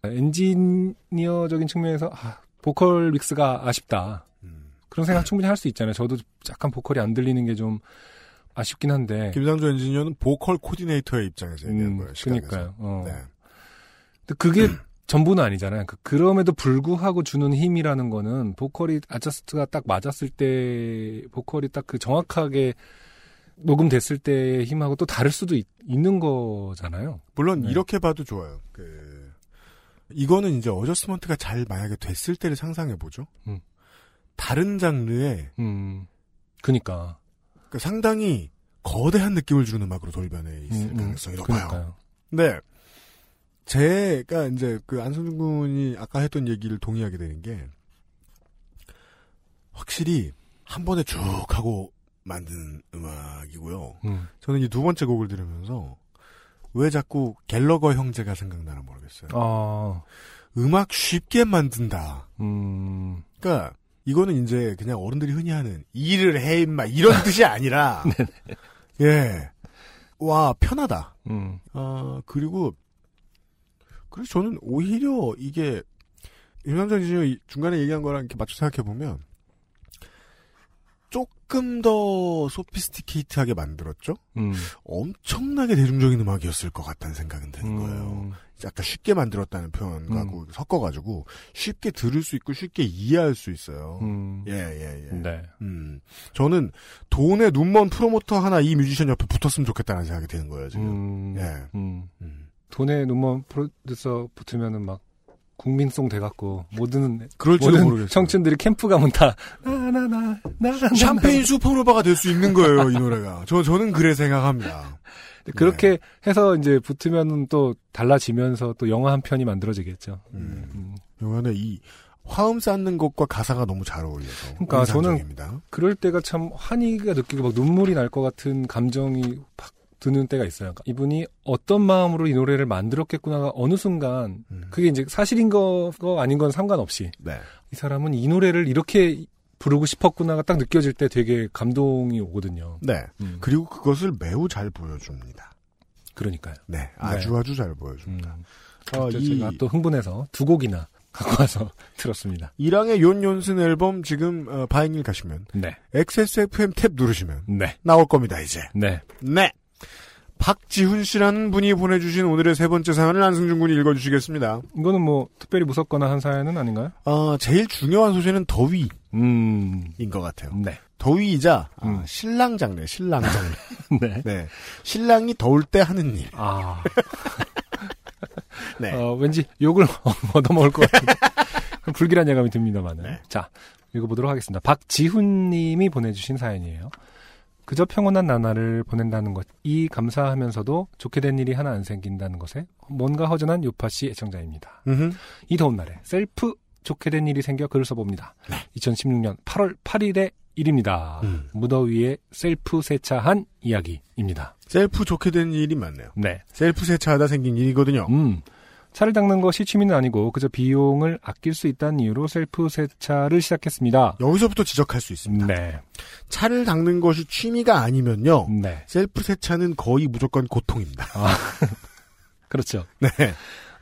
엔지니어적인 측면에서 아, 보컬 믹스가 아쉽다. 음. 그런 생각 충분히 할 수 있잖아요. 저도 약간 보컬이 안 들리는 게 좀 아쉽긴 한데. 김상조 엔지니어는 보컬 코디네이터의 입장에서 얘기한 음, 거예요. 시각에서. 그러니까요. 어. 네. 근데 그게 [clears throat] 전부는 아니잖아요. 그, 그럼에도 불구하고 주는 힘이라는 거는 보컬이 adjust가 딱 맞았을 때 보컬이 딱 그 정확하게 녹음됐을 때의 힘하고 또 다를 수도 있, 는 거잖아요. 물론 네. 이렇게 봐도 좋아요. 그 이거는 이제 어저스먼트가 잘 만약에 됐을 때를 상상해 보죠. 음. 다른 장르에 음, 그니까. 그 상당히 거대한 느낌을 주는 음악으로 돌변해 있을 음, 음, 가능성이 높아요. 그러니까요. 네. 제가 이제 그 안승준 군이 아까 했던 얘기를 동의하게 되는 게 확실히 한 번에 쭉 하고 만든 음악이고요. 음, 저는 이 두 번째 곡을 들으면서 왜 자꾸 갤러거 형제가 생각나나 모르겠어요. 아, 음악 쉽게 만든다. 음, 그러니까 이거는 이제 그냥 어른들이 흔히 하는 일을 해 임마 이런 [laughs] 뜻이 아니라 예. 와, 편하다. 음, 아, 그리고 그래서 저는 오히려 이게 윤상전 지금 중간에 얘기한 거랑 이렇게 맞춰 생각해 보면 조금 더 소피스티케이트하게 만들었죠. 음, 엄청나게 대중적인 음악이었을 것 같다는 생각은 드는 거예요. 음, 아까 쉽게 만들었다는 표현하고 섞어가지고 쉽게 들을 수 있고 쉽게 이해할 수 있어요. 음, 예, 예, 예. 네. 음, 저는 돈에 눈먼 프로모터 하나 이 뮤지션 옆에 붙었으면 좋겠다는 생각이 드는 거예요, 지금. 음, 예. 음. 음. 돈에 눈먼 프로듀서 붙으면은 막 국민송 돼갖고 모든 그럴지도 모든 모르겠어요. 청춘들이 캠프 가면 다 나나나 나 나 샴페인 슈퍼노바가 될 수 있는 거예요, 이 노래가. 저, 저는 그래 생각합니다. 그렇게 해서 이제 붙으면은 또 달라지면서 또 영화 한 편이 만들어지겠죠. 음. 음. 영화는 이 화음 쌓는 것과 가사가 너무 잘 어울려서. 그러니까 저는 인상적입니다. 그럴 때가 참 환희가 느끼고 막 눈물이 날 것 같은 감정이 팍 드는 때가 있어요. 그러니까 이분이 어떤 마음으로 이 노래를 만들었겠구나가 어느 순간 음. 그게 이제 사실인 거, 거 아닌 건 상관없이 네. 이 사람은 이 노래를 이렇게 부르고 싶었구나가 딱 느껴질 때 되게 감동이 오거든요. 네. 음. 그리고 그것을 매우 잘 보여줍니다. 그러니까요. 네. 아주 아주 잘 보여줍니다. 음. 어, 이 제가 또 흥분해서 두 곡이나 [laughs] 갖고 와서 들었습니다. 이랑의 윤연슨 앨범 지금 어, 바잉일 가시면 네, XSFM 탭 누르시면 네, 나올 겁니다, 이제. 네. 네. 박지훈 씨라는 분이 보내주신 오늘의 세 번째 사연을 안승준 군이 읽어주시겠습니다. 이거는 뭐 특별히 무섭거나 한 사연은 아닌가요? 어, 제일 중요한 소재는 더위인 음, 것 같아요. 네, 더위이자 아, 음. 신랑 장례, 신랑 장례. 네. 네. 신랑이 더울 때 하는 일. 아, [laughs] 네. 어, 왠지 욕을 [laughs] 얻어먹을 것 같은데 불길한 예감이 듭니다만은. 네. 자, 읽어보도록 하겠습니다. 박지훈님이 보내주신 사연이에요. 그저 평온한 나날을 보낸다는 것 이 감사하면서도 좋게 된 일이 하나 안 생긴다는 것에 뭔가 허전한 요파시 애청자입니다. 음흠. 이 더운 날에 셀프 좋게 된 일이 생겨 글을 써봅니다. 2016년 8월 8일의 일입니다. 음. 무더위에 셀프 세차한 이야기입니다. 셀프 좋게 된 일이 많네요. 네. 셀프 세차하다 생긴 일이거든요. 음. 차를 닦는 것이 취미는 아니고 그저 비용을 아낄 수 있다는 이유로 셀프 세차를 시작했습니다. 여기서부터 지적할 수 있습니다. 네. 차를 닦는 것이 취미가 아니면요. 네. 셀프 세차는 거의 무조건 고통입니다. [laughs] 그렇죠. 네.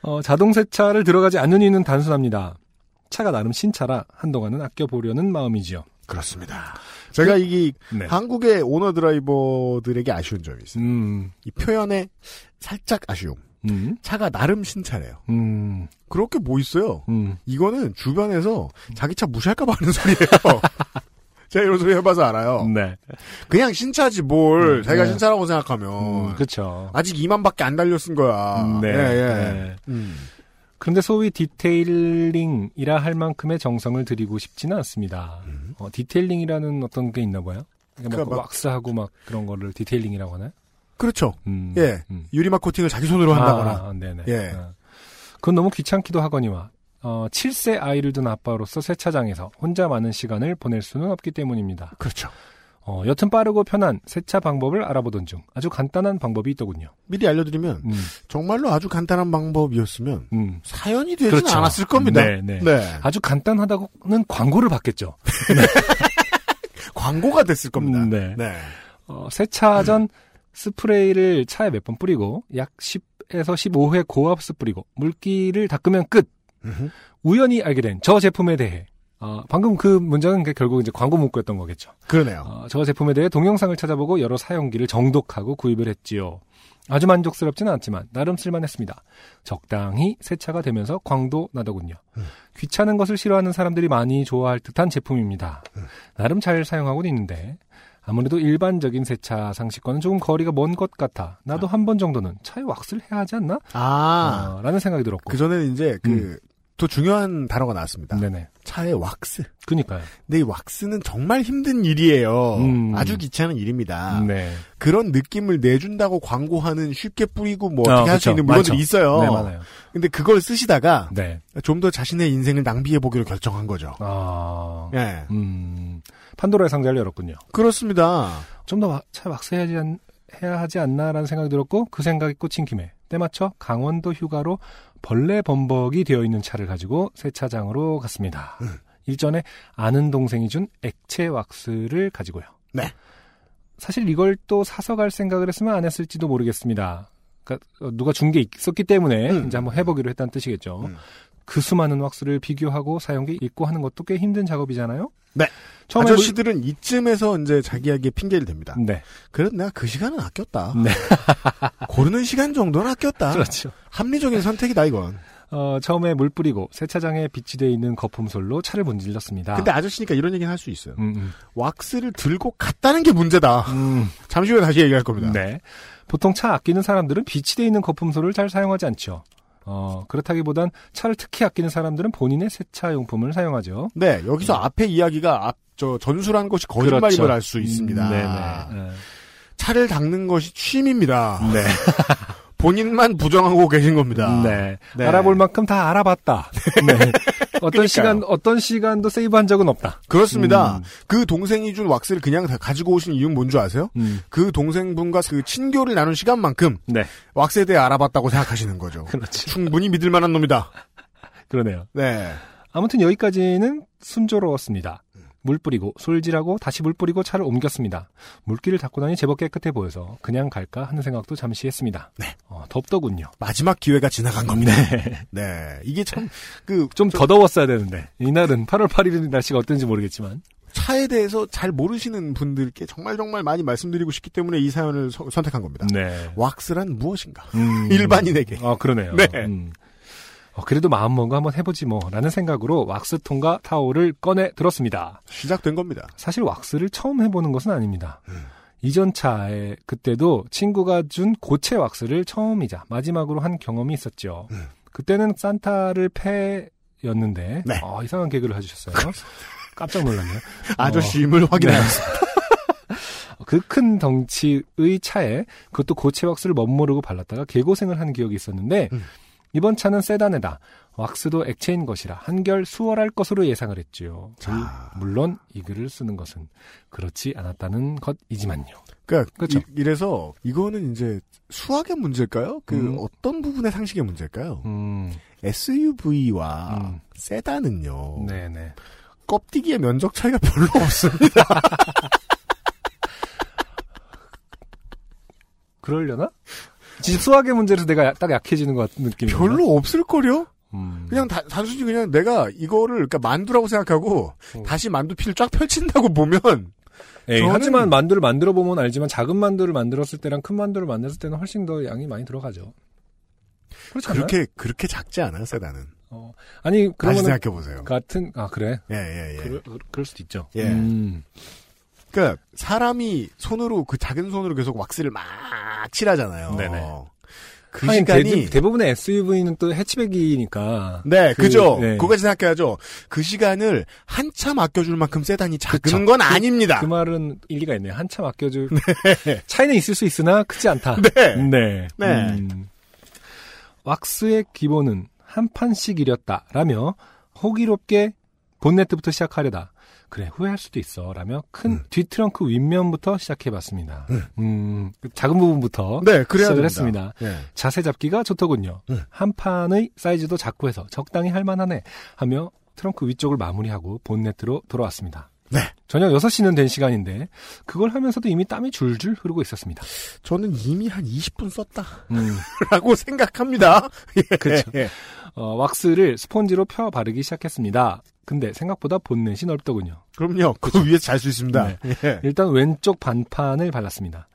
어, 자동 세차를 들어가지 않는 이유는 단순합니다. 차가 나름 신차라 한동안은 아껴보려는 마음이지요. 그렇습니다. 제가 이게 네. 한국의 오너 드라이버들에게 아쉬운 점이 있어요. 음, 이 표현에 살짝 아쉬움. 음, 차가 나름 신차래요. 음, 그렇게 뭐 있어요? 음. 이거는 주변에서 자기 차 무시할까봐 하는 소리예요. [laughs] 제가 이런 소리 해봐서 알아요. 네. 그냥 신차지 뭘 음, 자기가 네. 신차라고 생각하면 음, 그렇죠. 아직 2만밖에 안 달렸을 거야. 네. 예, 예. 네. 음. 그런데 소위 detailing이라 할 만큼의 정성을 들이고 싶지는 않습니다. 어, detailing이라는 어떤 게 있나 봐요. 그러니까 막 그러니까 막- 왁스하고 막 그런 거를 detailing이라고 하나요? 그렇죠. 음, 예. 음. 유리막 코팅을 자기 손으로 한다거나. 아, 네네. 예. 어. 그건 너무 귀찮기도 하거니와 어, 7세 아이를 둔 아빠로서 세차장에서 혼자 많은 시간을 보낼 수는 없기 때문입니다. 그렇죠. 어, 여튼 빠르고 편한 세차 방법을 알아보던 중 아주 간단한 방법이 있더군요. 미리 알려드리면 음, 정말로 아주 간단한 방법이었으면 음. 사연이 되진 그렇죠. 않았을 겁니다. 네, 네. 아주 간단하다고는 광고를 받겠죠. [laughs] [laughs] 광고가 됐을 겁니다. 음, 네. 네. 어, 세차 전 [laughs] 스프레이를 차에 몇 번 뿌리고 약 10에서 15회 고압수 뿌리고 물기를 닦으면 끝. 음흠. 우연히 알게 된 저 제품에 대해 어, 방금 그 문장은 그 결국 이제 광고 문구였던 거겠죠. 그러네요. 어, 저 제품에 대해 동영상을 찾아보고 여러 사용기를 정독하고 구입을 했지요. 아주 만족스럽지는 않지만 나름 쓸만했습니다. 적당히 세차가 되면서 광도 나더군요. 음. 귀찮은 것을 싫어하는 사람들이 많이 좋아할 듯한 제품입니다. 나름 잘 사용하고는 있는데 아무래도 일반적인 세차 상식과는 조금 거리가 먼 것 같아 나도 한번 정도는 차에 왁스를 해야 하지 않나? 아. 어, 라는 생각이 들었고. 그 전에는 이제 그, 더 중요한 단어가 나왔습니다. 네네. 차에 왁스. 그니까요. 근데 이 왁스는 정말 힘든 일이에요. 음. 아주 귀찮은 일입니다. 네. 그런 느낌을 내준다고 광고하는 쉽게 뿌리고 뭐 아, 어떻게 할수 그쵸. 있는 물건들이. 있어요. 네, 많아요. 근데 그걸 쓰시다가 네. 좀더 자신의 인생을 낭비해 보기로 결정한 거죠. 아. 예. 음. 판도라의 상자를 열었군요. 그렇습니다. 좀더차 왁스해야지 않, 해야 하지 않나라는 생각이 들었고 그 생각이 꽂힌 김에 때마쳐 강원도 휴가로 벌레 범벅이 되어 있는 차를 가지고 세차장으로 갔습니다. 음. 일전에 아는 동생이 준 액체 왁스를 가지고요. 네. 사실 이걸 또 사서 갈 생각을 했으면 안 했을지도 모르겠습니다. 그러니까 어, 누가 준 게 있었기 때문에 음. 이제 한번 해보기로 했다는 뜻이겠죠. 음. 그 수많은 왁스를 비교하고 사용기 읽고 하는 것도 꽤 힘든 작업이잖아요. 네. 처음에 아저씨들은 이쯤에서 이제 자기에게 핑계를 댑니다. 물- 네. 그래도 내가 그 시간은 아꼈다. 네. [laughs] 고르는 시간 정도는 아꼈다. 그렇죠. 합리적인 선택이다 이건. 어, 처음에 물 뿌리고 세차장에 비치되어 있는 거품솔로 차를 문질렀습니다. 근데 아저씨니까 이런 얘기는 할 수 있어요. 음, 음. 왁스를 들고 갔다는 게 문제다. 음, 잠시 후에 다시 얘기할 겁니다. 네. 보통 차 아끼는 사람들은 비치되어 있는 거품솔을 잘 사용하지 않죠. 어, 그렇다기보단 차를 특히 아끼는 사람들은 본인의 세차 용품을 사용하죠. 네, 여기서 앞에 이야기가 앞, 저, 전술한 것이 거짓말임을 그렇죠. 알수 있습니다. 음, 네네. 차를 닦는 것이 취미입니다. 네. [laughs] 본인만 부정하고 계신 겁니다. 네. 네. 알아볼 만큼 다 알아봤다. [laughs] 네. 어떤 시간, 어떤 시간도 세이브한 적은 없다. 그렇습니다. 음. 그 동생이 준 왁스를 그냥 다 가지고 오신 이유는 뭔 줄 아세요? 음. 그 동생분과 그 친교를 나눈 시간만큼 네. 왁스에 대해 알아봤다고 생각하시는 거죠. 그렇지. 충분히 믿을 만한 놈이다. [laughs] 그러네요. 네. 아무튼 여기까지는 순조로웠습니다. 물 뿌리고 솔질하고 다시 물 뿌리고 차를 옮겼습니다. 물기를 닦고 나니 제법 깨끗해 보여서 그냥 갈까 하는 생각도 잠시 했습니다. 네. 어, 덥더군요. 마지막 기회가 지나간 겁니다. 네. 네. 이게 참, 그, 좀더 더웠어야 되는데 이날은 8월 8일 날씨가 어떤지 모르겠지만 차에 대해서 잘 모르시는 분들께 정말 정말 많이 말씀드리고 싶기 때문에 이 사연을 서- 선택한 겁니다. 네. 왁스란 무엇인가? 음. 일반인에게. 아 그러네요. 네. 음. 어, 그래도 마음 먹고 한번 해보지 뭐라는 생각으로 왁스통과 타올을 꺼내 들었습니다. 시작된 겁니다. 사실 왁스를 처음 해보는 것은 아닙니다. 음. 이전 차에 그때도 친구가 준 고체 왁스를 처음이자 마지막으로 한 경험이 있었죠. 음. 그때는 산타를 패였는데 네. 어, 이상한 개그를 해주셨어요. [laughs] 깜짝 놀랐네요. 아저씨임을 확인하였습니다. [laughs] 그큰 덩치의 차에 그것도 고체 왁스를 멋모르고 발랐다가 개고생을 한 기억이 있었는데 음. 이번 차는 세단에다 왁스도 액체인 것이라 한결 수월할 것으로 예상을 했지요. 자. 물론 이 글을 쓰는 것은 그렇지 않았다는 것이지만요. 그러니까 그렇죠. 이, 래서 이거는 이제 수학의 문제일까요? 그 음. 어떤 부분의 상식의 문제일까요? 음, SUV와 음. 세단은요. 네네. 껍데기의 면적 차이가 별로 [laughs] 없습니다. 그러려나? 진짜 수학의 문제에서 내가 야- 딱 약해지는 것 같은 느낌이. 별로 없을 거요? 음. 그냥 다- 단순히 그냥 내가 이거를 그러니까 만두라고 생각하고 어. 다시 만두 피를 쫙 펼친다고 보면 에이, 하지만 만두를 만들어 보면 알지만 작은 만두를 만들었을 때랑 큰 만두를 만들었을 때는 훨씬 더 양이 많이 들어가죠. 그렇지 않나요? 그렇게 그렇게 작지 않아요 세단은. 어. 아니 그러면 생각해 보세요. 같은 아 그래? 예 예, 예. 그럴, 그럴 수도 있죠. 예. 음. 그러니까 사람이 손으로 그 작은 손으로 계속 왁스를 막 칠하잖아요. 네네. 그 하긴 시간이 대, 부분의 SUV는 또 해치백이니까. 네, 그, 그, 죠 네. 그거까지 생각해야죠. 그 시간을 한참 아껴줄 만큼 세단이 작은 그쵸. 건 아닙니다. 그 말은 일리가 있네요. 한참 아껴줄. 차이는 있을 수 있으나 크지 않다. 네. 네. 네. 음. 왁스의 기본은 한 판씩 이렸다라며 호기롭게 본네트부터 시작하려다. 그래 후회할 수도 있어 라며 큰 음. 뒤트렁크 윗면부터 시작해봤습니다. 음, 그 작은 부분부터 네, 그래야 시작을 됩니다. 했습니다. 예. 자세 잡기가 좋더군요. 음. 한 판의 사이즈도 작고 해서 적당히 할만하네 하며 트렁크 위쪽을 마무리하고 본네트로 돌아왔습니다. 네. 저녁 6시는 된 시간인데 그걸 하면서도 이미 땀이 줄줄 흐르고 있었습니다. 저는 이미 한 20분 썼다라고 음, [laughs] 생각합니다. 예. [laughs] 그쵸. 예. 어, 왁스를 스펀지로 펴 바르기 시작했습니다. 근데 생각보다 본넷이 넓더군요. 그럼요. 그 위에서 잘수 있습니다. 네. 예. 일단 왼쪽 반판을 발랐습니다.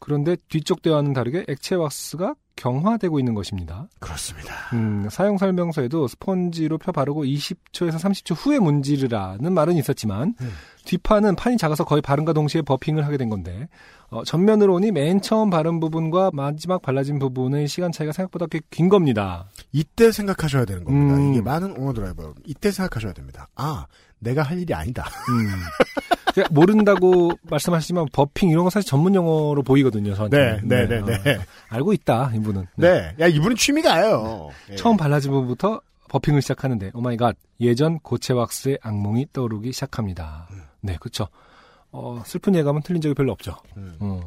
그런데 뒤쪽 대와는 다르게 액체 왁스가 경화되고 있는 것입니다. 그렇습니다. 음, 사용 설명서에도 스펀지로 펴 바르고 20초에서 30초 후에 문지르라는 말은 있었지만 음. 뒷판은 판이 작아서 거의 바른과 동시에 버핑을 하게 된 건데 어, 전면으로 오니 맨 처음 바른 부분과 마지막 발라진 부분의 시간 차이가 생각보다 꽤 긴 겁니다. 이때 생각하셔야 되는 겁니다. 음. 이게 많은 오너 드라이버 이때 생각하셔야 됩니다. 아, 내가 할 일이 아니다. 음. 모른다고 말씀하시지만 버핑 이런 거 사실 전문 용어로 보이거든요. 저한테. 네, 네, 네, 네. 어, 알고 있다 이분은. 네. 야, 이분은 취미가예요. 예. 처음 발라진 부분부터 buffing을 시작하는데 oh my god 예전 고체 왁스의 악몽이 떠오르기 시작합니다. 네, 그렇죠. 어, 슬픈 예감은 틀린 적이 별로 없죠. 음. 어,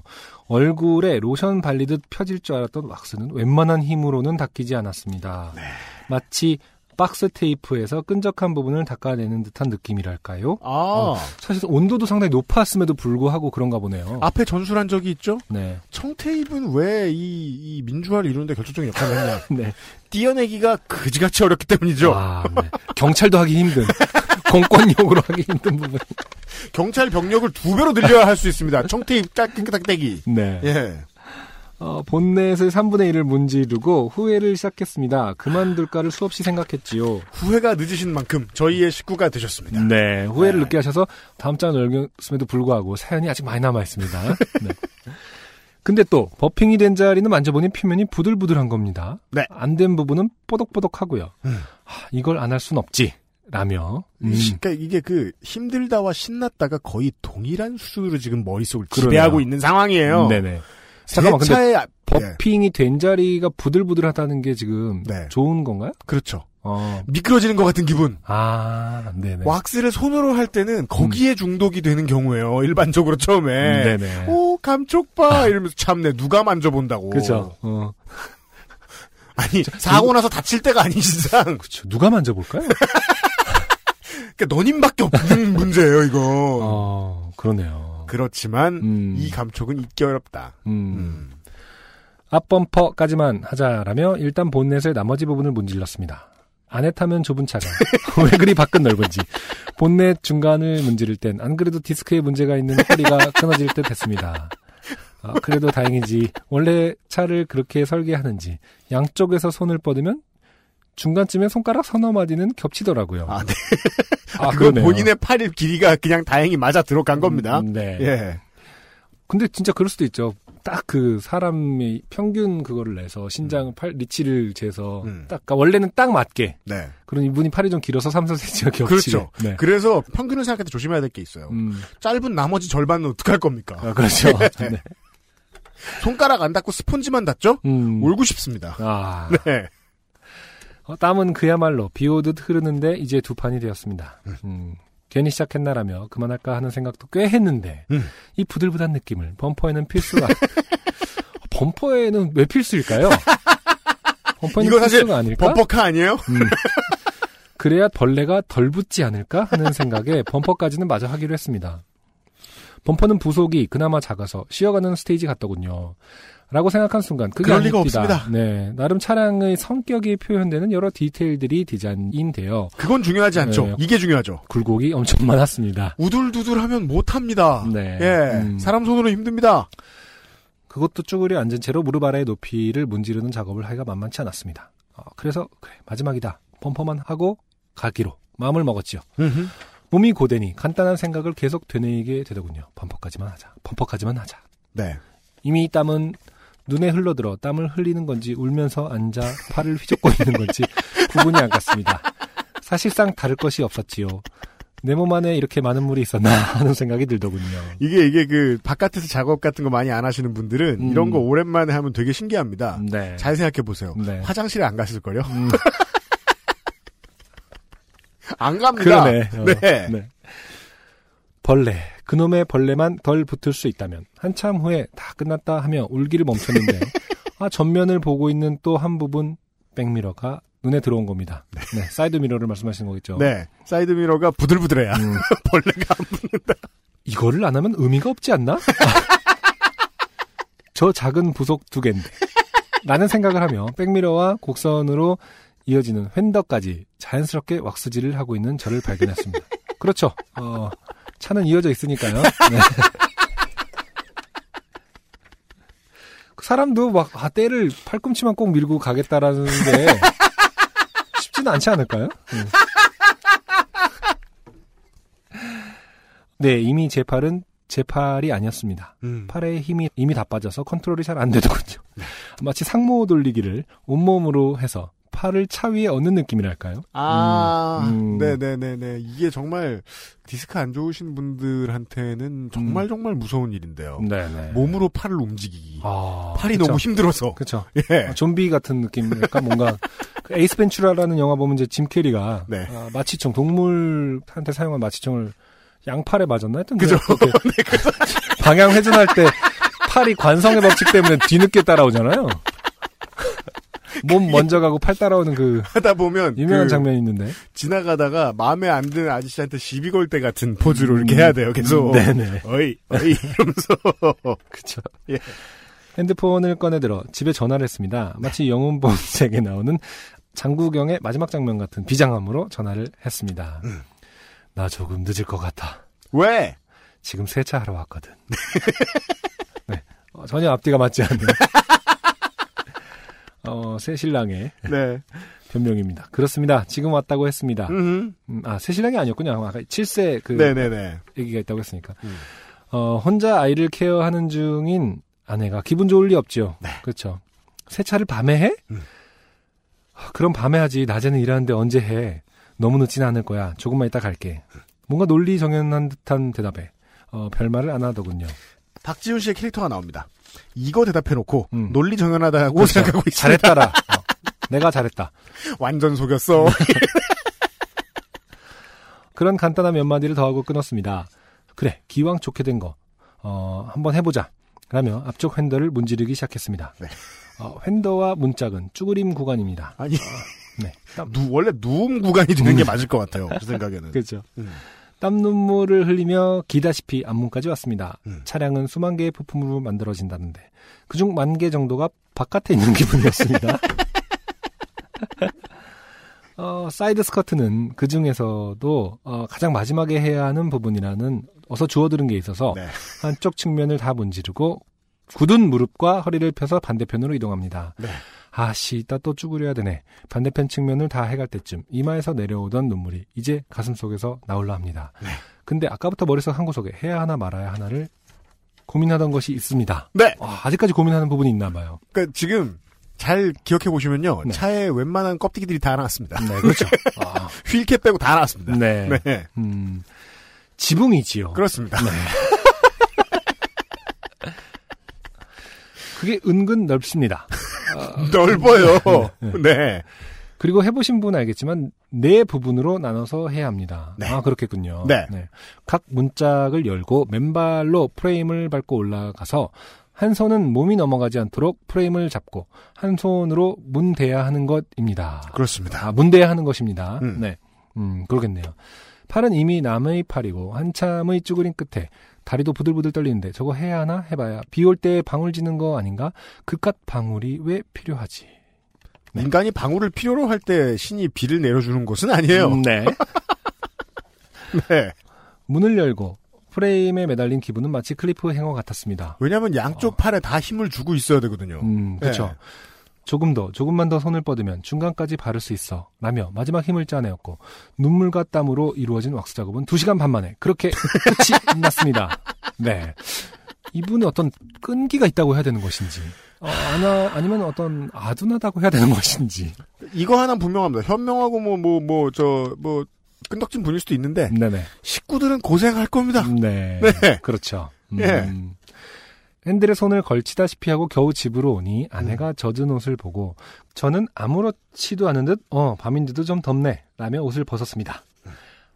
얼굴에 로션 발리듯 펴질 줄 알았던 왁스는 웬만한 힘으로는 닦이지 않았습니다. 네. 마치 박스 테이프에서 끈적한 부분을 닦아내는 듯한 느낌이랄까요? 아, 사실 온도도 상당히 높았음에도 불구하고 그런가 보네요. 앞에 전술한 적이 있죠? 네. 청테이프는 왜 이, 이 민주화를 이루는데 결정적인 역할을 했냐. [laughs] 네. 띄어내기가 그지같이 어렵기 때문이죠. 아, 네. 경찰도 하기 힘든. 공권용으로 [laughs] 하기 힘든 부분. 경찰 병력을 두 배로 늘려야 할 수 있습니다. 깨끗하게 떼기. 네. 예. 어, 본넷의 3분의 1을 문지르고 후회를 시작했습니다. 그만둘까를 수없이 생각했지요. 후회가 늦으신 만큼 저희의 식구가 되셨습니다. 네. 후회를 네. 늦게 하셔서 다음 장을 열렸음에도 불구하고 사연이 아직 많이 남아 있습니다. [laughs] 네. 근데 또 버핑이 된 자리는 만져보니 표면이 부들부들한 겁니다. 네. 안 된 부분은 뽀독뽀독하고요. 음. 하, 이걸 안 할 순 없지. 라며. 음. 그러니까 이게 그 힘들다와 신났다가 거의 동일한 수준으로 지금 머릿속을 그러네요. 지배하고 있는 상황이에요. 네네. 잠깐만, 근데 차에 아- 네, 버핑이 된 자리가 부들부들하다는 게 지금 네. 좋은 건가요? 그렇죠. 어. 미끄러지는 것 같은 기분. 아, 네네. 왁스를 손으로 할 때는 거기에 중독이 되는 경우예요. 일반적으로 처음에. 음, 네네. 오 감쪽 봐 이러면서 참내 누가 만져본다고. 그죠. 어. [laughs] 아니 사고 나서 다칠 때가 아닌 이상. 그쵸. 누가 만져볼까요? [laughs] 그러니까 너님밖에 없는 [laughs] 문제예요 이거. 어, 그러네요. 그렇지만 음. 이 감촉은 잊기 어렵다. 음. 음. 앞범퍼까지만 하자라며 일단 본넷의 나머지 부분을 문질렀습니다. 안에 타면 좁은 차가 [laughs] 왜 그리 밖은 넓은지 본넷 중간을 문지를 땐 안 그래도 디스크에 문제가 있는 허리가 [laughs] 끊어질 듯 했습니다. 아, 그래도 다행이지 원래 차를 그렇게 설계하는지 양쪽에서 손을 뻗으면 중간쯤에 손가락 서너 마디는 겹치더라고요. 아, 네. [laughs] 아, 그건 그러네요. 본인의 팔 길이가 그냥 다행히 맞아 들어간 겁니다. 음, 네. 예. 근데 진짜 그럴 수도 있죠. 딱 그 사람이 평균 그거를 내서 신장 팔 리치를 재서 음. 딱 그러니까 원래는 딱 맞게 네. 그런 이분이 팔이 좀 길어서 3, 4cm가 겹치게. 그렇죠. 네. 그래서 평균을 생각할 때 조심해야 될 게 있어요. 음. 짧은 나머지 절반은 어떡할 겁니까? 아, 그렇죠. 네. [laughs] 손가락 안 닿고 스폰지만 닿죠? 음. 울고 싶습니다. 아. 네. 어, 땀은 그야말로 비 오듯 흐르는데 이제 두 판이 되었습니다. 음. 괜히 시작했나라며 그만할까 하는 생각도 꽤 했는데 음. 이 부들부단 느낌을 범퍼에는 필수가 [laughs] 범퍼에는 왜 필수일까요? 범퍼는 이거 사실 필수가 아닐까? 범퍼카 아니에요? 음. 그래야 벌레가 덜 붙지 않을까 하는 생각에 범퍼까지는 마저 하기로 했습니다. 범퍼는 부속이 그나마 작아서 쉬어가는 스테이지 같더군요. 라고 생각한 순간 그게 그럴 리가. 없습니다. 네, 나름 차량의 성격이 표현되는 여러 디테일들이 디자인되어 그건 중요하지 않죠. 네. 이게 중요하죠. 굴곡이 엄청 많았습니다. 우둘두둘하면 못합니다. 네. 예, 음. 사람 손으로 힘듭니다. 그것도 쭈그려 앉은 채로 무릎 아래의 높이를 문지르는 작업을 하기가 만만치 않았습니다. 어, 그래서 그래 마지막이다. 범퍼만 하고 가기로 마음을 먹었지요. 몸이 고되니 간단한 생각을 계속 되뇌이게 되더군요. 범퍼까지만 하자. 범퍼까지만 하자. 네. 이미 땀은 눈에 흘러들어 땀을 흘리는 건지 울면서 앉아 팔을 휘젓고 있는 건지 구분이 안 갔습니다. 사실상 다를 것이 없었지요. 내 몸 안에 이렇게 많은 물이 있었나 하는 생각이 들더군요. 이게 이게 그 바깥에서 작업 같은 거 많이 안 하시는 분들은 음. 이런 거 오랜만에 하면 되게 신기합니다. 네. 잘 생각해 보세요. 네. 화장실에 안 갔을 거요. 음, [laughs] 안 갑니다. 그러네. 어, 네. 네. 벌레. 그놈의 벌레만 덜 붙을 수 있다면 한참 후에 다 끝났다 하며 울기를 멈췄는데 아 전면을 보고 있는 또 한 부분 백미러가 눈에 들어온 겁니다. 네. 사이드 미러를 말씀하시는 거겠죠. 네. 사이드 미러가 부들부들해야 음, [laughs] 벌레가 안 붙는다. 이거를 안 하면 의미가 없지 않나? [laughs] 저 작은 부속 두 개인데. 라는 생각을 하며 백미러와 곡선으로 이어지는 휀더까지 자연스럽게 왁스질을 하고 있는 저를 발견했습니다. 그렇죠. 어, 차는 이어져 있으니까요. [laughs] 네. 그 [laughs] 사람도 막, 아, 때를 팔꿈치만 꼭 밀고 가겠다라는 게 쉽지는 않지 않을까요? 음. 네, 이미 제 팔은 제 팔이 아니었습니다. 음. 팔에 힘이 이미 다 빠져서 컨트롤이 잘 안 되더군요. 마치 상모 돌리기를 온몸으로 해서 팔을 차 위에 얹는 느낌이랄까요? 아, 음. 네네네네. 이게 정말 디스크 안 좋으신 분들한테는 정말 정말 무서운 일인데요. 네네. 몸으로 팔을 움직이기. 아, 팔이 그쵸. 너무 힘들어서. 그쵸. 예. 아, 좀비 같은 느낌일까? 뭔가, 그 에이스 벤츄라라는 영화 보면 이제 짐 캐리가, 네. 아, 마취총, 동물한테 사용한 마취총을 양팔에 맞았나 하여튼. 그죠. 그렇게 [laughs] 방향 회전할 때 팔이 관성의 법칙 때문에 뒤늦게 따라오잖아요. 몸 먼저 가고 팔 따라오는 그 [laughs] 하다 보면 유명한 그 장면이 있는데. 지나가다가 마음에 안 드는 아저씨한테 시비 걸 때 같은 포즈로 이렇게 해야 돼요. 계속. 음, 네네. 어이, 어이 이러면서. [laughs] 그쵸. 예. 핸드폰을 꺼내들어 집에 전화를 했습니다. 마치 영웅본색에 [laughs] 나오는 장구경의 마지막 장면 같은 비장함으로 전화를 했습니다. 음. 나 조금 늦을 것 같아. 왜? 지금 세차하러 왔거든. 네. 어, 전혀 앞뒤가 맞지 않는 어, 새 신랑의 네. 변명입니다. 그렇습니다. 지금 왔다고 했습니다. 음. 음, 아, 새 신랑이 아니었군요. 아까 7세 그 네네네. 얘기가 있다고 했으니까. 음. 어, 혼자 아이를 케어하는 중인 아내가 기분 좋을 리 없죠. 네. 그렇죠. 세차를 밤에 해? 음. 아, 그럼 밤에 하지. 낮에는 일하는데 언제 해? 너무 늦지는 않을 거야. 조금만 이따 갈게. 뭔가 논리 정연한 듯한 대답에 어, 별말을 안 하더군요. 박지훈 씨의 캐릭터가 나옵니다. 이거 대답해놓고 음. 논리 정연하다고 그렇죠. 생각하고 있습니다. 잘했다라. [laughs] 어, 내가 잘했다. 완전 속였어. [laughs] 그런 간단한 몇 마디를 더하고 끊었습니다. 그래, 기왕 좋게 된 거, 어, 한번 해보자. 라며 앞쪽 휀더를 문지르기 시작했습니다. 네. 어, 휀더와 문짝은 쭈그림 구간입니다. 아니, 네. 땀, 누, 원래 눈물 구간이 되는 게 맞을 것 같아요. 제 생각에는. [laughs] 그렇죠. 음. 땀 눈물을 흘리며 기다시피 앞문까지 왔습니다. 음. 차량은 수만 개의 부품으로 만들어진다는데 그중 만 개 정도가 바깥에 있는 [laughs] 기분이었습니다. [laughs] 어, side skirt는 그 중에서도 어, 가장 마지막에 해야 하는 부분이라는 어디서 주워들은 게 있어서 네. 한쪽 측면을 다 문지르고 굳은 무릎과 허리를 펴서 반대편으로 이동합니다. 네. 아씨, 이따 또 쭈그려야 되네. 반대편 측면을 다 해갈 때쯤 이마에서 내려오던 눈물이 이제 가슴 속에서 나올라 합니다. 네. 근데 아까부터 머릿속 한 구석에 해야 하나 말아야 하나를 고민하던 것이 있습니다. 네. 와, 아직까지 고민하는 부분이 있나 봐요. 그러니까 지금 잘 기억해 보시면요. 네. 차에 웬만한 껍데기들이 다 나왔습니다. 네, 그렇죠. [laughs] 아, 휠캡 빼고 다 나왔습니다. 네. 네. 음, 지붕이지요. 그렇습니다. 네. [laughs] 그게 은근 넓습니다. 넓어요. 네. 네. 그리고 해보신 분은 알겠지만 네 부분으로 나눠서 해야 합니다. 네. 아 그렇겠군요. 네. 각 문짝을 열고 맨발로 프레임을 밟고 올라가서 한 손은 몸이 넘어가지 않도록 프레임을 잡고 한 손으로 문 대야 하는 것입니다. 그렇습니다. 아, 문 대야 하는 것입니다. 음. 네. 음, 그러겠네요. 팔은 이미 남의 팔이고 한참의 쭈그린 끝에 다리도 부들부들 떨리는데 저거 해야 하나 해봐야 비 올 때 방울 지는 거 아닌가? 그깟 방울이 왜 필요하지? 네. 인간이 방울을 필요로 할 때 신이 비를 내려주는 것은 아니에요. 음, 네. [laughs] 네. 문을 열고 프레임에 매달린 기분은 마치 Cliffhanger 같았습니다. 왜냐하면 양쪽 팔에 다 힘을 주고 있어야 되거든요. 음, 그렇죠. 네. 조금 더, 조금만 더 손을 뻗으면 중간까지 바를 수 있어. 라며 마지막 힘을 짜내었고 눈물과 땀으로 이루어진 왁스 작업은 2시간 반 만에 그렇게 끝이 [laughs] 났습니다. 네. 이분은 어떤 끈기가 있다고 해야 되는 것인지. 어, 아나, 아니면 어떤 아둔하다고 해야 되는 것인지. 이거 하나 분명합니다. 현명하고 뭐 뭐 뭐 저 뭐 끈덕진 분일 수도 있는데 네네. 식구들은 고생할 겁니다. 네. 네. 그렇죠. 예. 음. 핸들에 손을 걸치다시피 하고 겨우 집으로 오니 아내가 젖은 옷을 보고 저는 아무렇지도 않은 듯, 어, 밤인데도 좀 덥네. 라며 옷을 벗었습니다.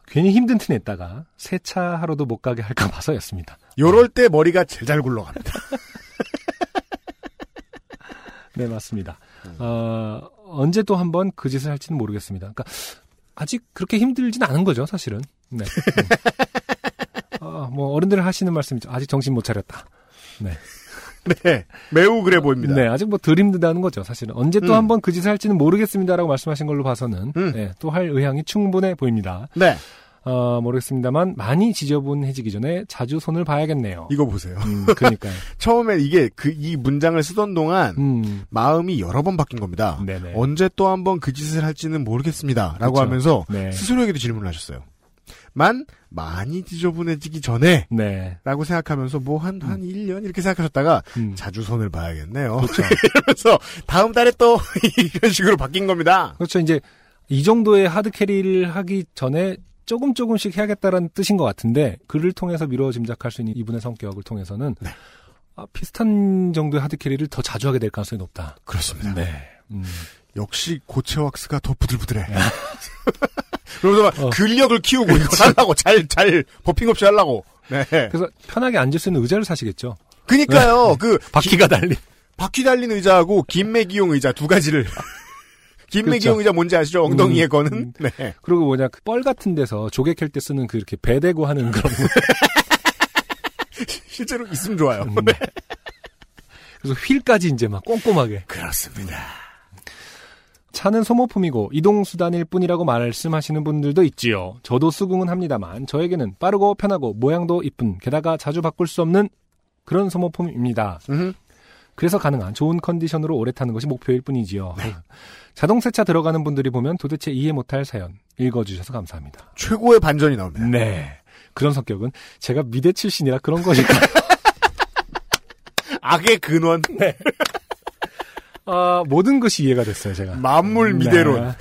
괜히 힘든 티 냈다가 세차하러도 못 가게 할까 봐서였습니다. 요럴 때 머리가 제일 잘 굴러갑니다. [laughs] 네, 맞습니다. 어, 언제 또 한 번 그 짓을 할지는 모르겠습니다. 그러니까 아직 그렇게 힘들진 않은 거죠, 사실은. 네. 음. [laughs] 어, 뭐 어른들 하시는 말씀이죠. 아직 정신 못 차렸다. 네. [laughs] 네. 매우 그래 보입니다. 네, 아직 뭐덜 힘들다는 거죠, 사실은. 언제 또 음. 한번 그 짓을 할지는 모르겠습니다라고 말씀하신 걸로 봐서는 음. 네, 또 할 의향이 충분해 보입니다. 네. 어, 모르겠습니다만 많이 지저분해지기 전에 자주 손을 봐야겠네요. 이거 보세요. 음, 그러니까요. [laughs] 처음에 이게 그 이 문장을 쓰던 동안 음, 마음이 여러 번 바뀐 겁니다. 네네. 언제 또 한번 그 짓을 할지는 모르겠습니다. 라고 그렇죠. 하면서 네. 스스로에게도 질문을 하셨어요. 만 많이 지저분해지기 전에 네. 라고 생각하면서 뭐한한 1년 이렇게 생각하셨다가 음. 자주 손을 봐야겠네요. 그렇죠. [laughs] 이러면서 다음 달에 또 [laughs] 이런 식으로 바뀐 겁니다. 그렇죠. 이제 이 정도의 하드 캐리를 하기 전에 조금 조금씩 해야겠다라는 뜻인 것 같은데 글을 통해서 미뤄 짐작할 수 있는 이분의 성격을 통해서는 네. 아, 비슷한 정도의 하드 캐리를 더 자주 하게 될 가능성이 높다. 그렇습니다. 네. 음. 역시 고체 왁스가 더 부들부들해. [laughs] 그러면서 막 어. 근력을 키우고 이거 하려고 잘, 잘, 버핑 없이 하려고. 네. 그래서 편하게 앉을 수 있는 의자를 사시겠죠. 그니까요, 그, [laughs] 바퀴가 달린. 바퀴 달린 의자하고 긴매기용 의자 두 가지를. [laughs] 긴매기용 그렇죠. 의자 뭔지 아시죠? 엉덩이에 음, 거는? 음. 네. 그리고 뭐냐 그 뻘 같은 데서 조개 캘 때 쓰는 그 이렇게 배 대고 하는 그런 거. [laughs] 실제로 있으면 좋아요. 음, 네. 그래서 휠까지 이제 막 꼼꼼하게. 그렇습니다. 차는 소모품이고 이동수단일 뿐이라고 말씀하시는 분들도 있지요. 저도 수긍은 합니다만 저에게는 빠르고 편하고 모양도 이쁜 게다가 자주 바꿀 수 없는 그런 소모품입니다. 음. 그래서 가능한 좋은 컨디션으로 오래 타는 것이 목표일 뿐이지요. [laughs] 자동 세차 들어가는 분들이 보면 도대체 이해 못할 사연 읽어주셔서 감사합니다. 최고의 반전이 나옵니다. 네. 그런 성격은 제가 미대 출신이라 그런 것일까? [laughs] 악의 근원. 아, 모든 것이 이해가 됐어요, 제가. 만물 미대론. 네.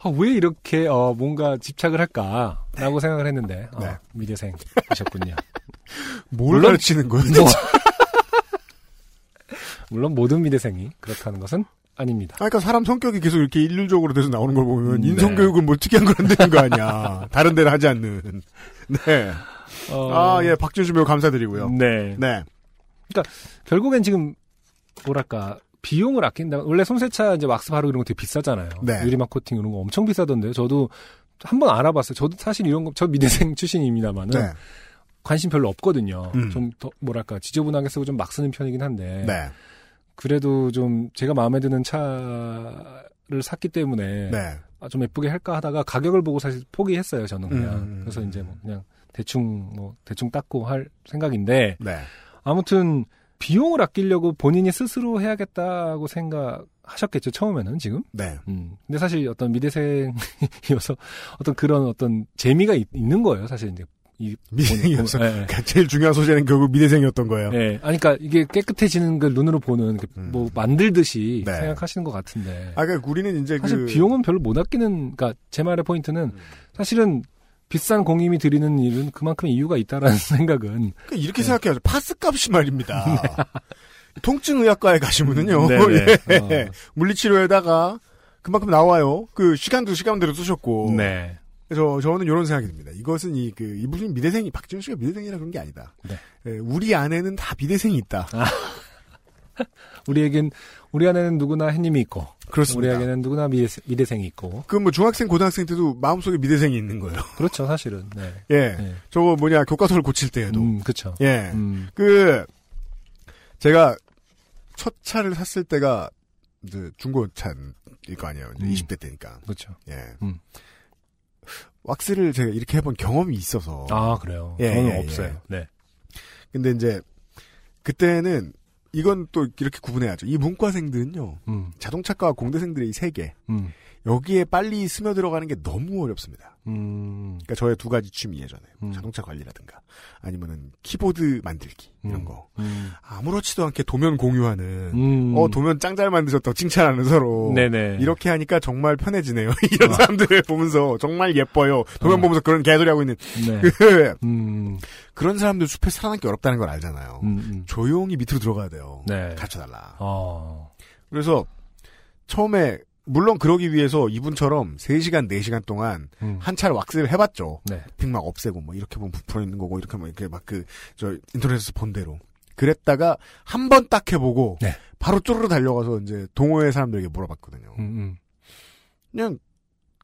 아, 왜 이렇게 어, 뭔가 집착을 할까라고 생각을 했는데 어, 네. 미대생이셨군요. [laughs] 뭘 물론- 가르치는 거예요? 뭐, [laughs] 물론 모든 미대생이 그렇다는 것은 아닙니다. 아, 그러니까 사람 성격이 계속 이렇게 일률적으로 돼서 나오는 걸 보면 네. 인성교육은 뭐 특이한 걸 한다는 거 아니야. 다른 데는 하지 않는. [laughs] 네. 어, 아, 예, 박준수 배우 감사드리고요. 네. 네. 결국엔 지금 뭐랄까 비용을 아낀다. 원래 손세차 이제 왁스 바르고 이런 거 되게 비싸잖아요. 네. 유리막 코팅 이런 거 엄청 비싸던데요. 저도 한번 알아봤어요. 저도 사실 이런 거 저 미대생 [laughs] 출신입니다만은 네. 관심 별로 없거든요. 음. 좀더 뭐랄까 지저분하게 쓰고 좀 막 쓰는 편이긴 한데 네. 그래도 좀 제가 마음에 드는 차를 샀기 때문에 네. 아, 좀 예쁘게 할까 하다가 가격을 보고 사실 포기했어요. 저는 그냥 음. 그래서 이제 뭐 그냥 대충 뭐 대충 닦고 할 생각인데 네. 아무튼 비용을 아끼려고 본인이 스스로 해야겠다고 생각하셨겠죠 처음에는 지금. 네. 음. 근데 사실 어떤 미대생이어서 [laughs] 어떤 그런 어떤 재미가 있, 는 거예요. 사실 이제 이 미대생이어서. 본- 예, 예. 그러니까 제일 중요한 소재는 결국 미대생이었던 거예요. 예. 아니, 그러니까 이게 깨끗해지는 걸 눈으로 보는 그 음. 뭐 만들듯이 네. 생각하시는 것 같은데. 아, 그러니까 우리는 이제 사실 그. 비용은 별로 못 아끼는, 그러니까 제 말의 포인트는 사실은 비싼 공임이 드리는 일은 그만큼 이유가 있다라는 [laughs] 생각은 그러니까 이렇게 생각해야죠. 파스 값이 말입니다. [laughs] 통증의학과에 가시면은요. 네네. 예. 어. 물리치료에다가 그만큼 나와요. 그 시간도 시간대로 쓰셨고. 네. 그래서 저는 이런 생각이 듭니다. 이것은 이, 그, 이분이 미대생이, 박지훈 씨가 미대생이라 그런 게 아니다. 네. 예, 우리 안에는 다 미대생이 있다. [laughs] 우리에겐, 우리 안에는 누구나 햇님이 있고, 그렇습니다. 우리에게는 누구나 미대, 미대생이 있고. 그뭐 중학생, 고등학생 때도 마음속에 미대생이 있는 거예요. [laughs] 그렇죠, 사실은. 네. 예. 네. 저거 뭐냐, 교과서를 고칠 때에도. 음, 그쵸. 예. 음, 그, 제가 첫 차를 샀을 때가, 이제 중고차일 거 아니에요. 이제 음. 20대 때니까. 그렇죠. 예. 음. 왁스를 제가 이렇게 해본 경험이 있어서. 아, 그래요. 예, 저는 예, 없어요. 예. 네. 근데 이제, 그때는, 이건 또 이렇게 구분해야죠. 이 문과생들은요, 음, 자동차과 공대생들의 이 세계, 음, 여기에 빨리 스며들어가는 게 너무 어렵습니다. 음. 그러니까 저의 두 가지 취미 예전에 뭐 음. 자동차 관리라든가 아니면은 키보드 만들기 이런 음. 거 음. 아무렇지도 않게 도면 공유하는 음. 어 도면 짱 잘 만드셨다고 칭찬하는 서로 네네. 이렇게 하니까 정말 편해지네요. [laughs] 이런 사람들을 보면서 정말 예뻐요. 도면 어. 보면서 그런 개소리 하고 있는 네. [laughs] 음. 그런 사람들 숲에 살아남기 어렵다는 걸 알잖아요. 조용히 밑으로 들어가야 돼요. 네. 가르쳐달라. 어. 그래서 처음에 물론 그러기 위해서 이분처럼 3시간, 4시간 동안 음. 한 차를 왁스를 해봤죠. 네. 핑막 없애고 뭐 이렇게 보면 부풀어 있는 거고 이렇게 막 이렇게 막 그 저 인터넷에서 본 대로 그랬다가 한 번 딱 해보고 네. 바로 쪼르르 달려가서 이제 동호회 사람들에게 물어봤거든요. 음. 그냥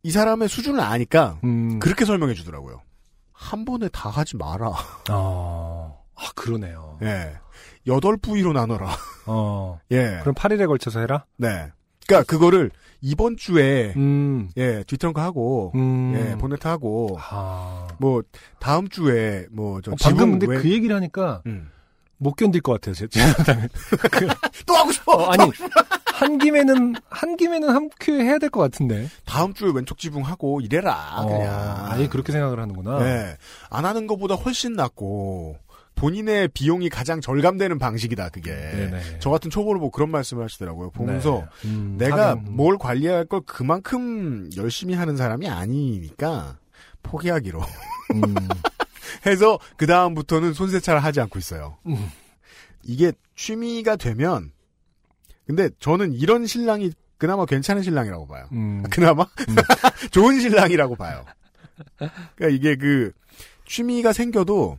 이 사람의 수준을 아니까 음. 음. 그렇게 설명해 주더라고요. 한 번에 다 하지 마라. 어. 아, 그러네요. 예. 여덟 부위로 나눠라. 어. [laughs] 예. 그럼 8일에 걸쳐서 해라? 네. 그러니까 그거를 이번 주에 음. 예 뒤턴크 하고 음. 예 보네트 하고 아. 뭐 다음 주에 뭐저 어, 방금 근데 그 얘기를 하니까 음. 못 견딜 것 같아요. 제, 제 [laughs] 또 하고 싶어. 어, 아니 한 김에는 한 김에는 한 큐에 해야 될 것 같은데. 다음 주에 왼쪽 지붕 하고 이래라 어, 그냥. 아예 그렇게 생각을 하는구나. 예. 안 하는 것보다 훨씬 낫고 본인의 비용이 가장 절감되는 방식이다 그게. 네네. 저 같은 초보를 보고 그런 말씀을 하시더라고요. 보면서 네. 음, 내가 하긴, 음. 뭘 관리할 걸 그만큼 열심히 하는 사람이 아니니까 포기하기로 음, [laughs] 해서 그 다음부터는 손세차를 하지 않고 있어요. 음. 이게 취미가 되면 근데 저는 이런 신랑이 그나마 괜찮은 신랑이라고 봐요. 음. 아, 그나마 [laughs] 좋은 신랑이라고 봐요. 그러니까 이게 그 취미가 생겨도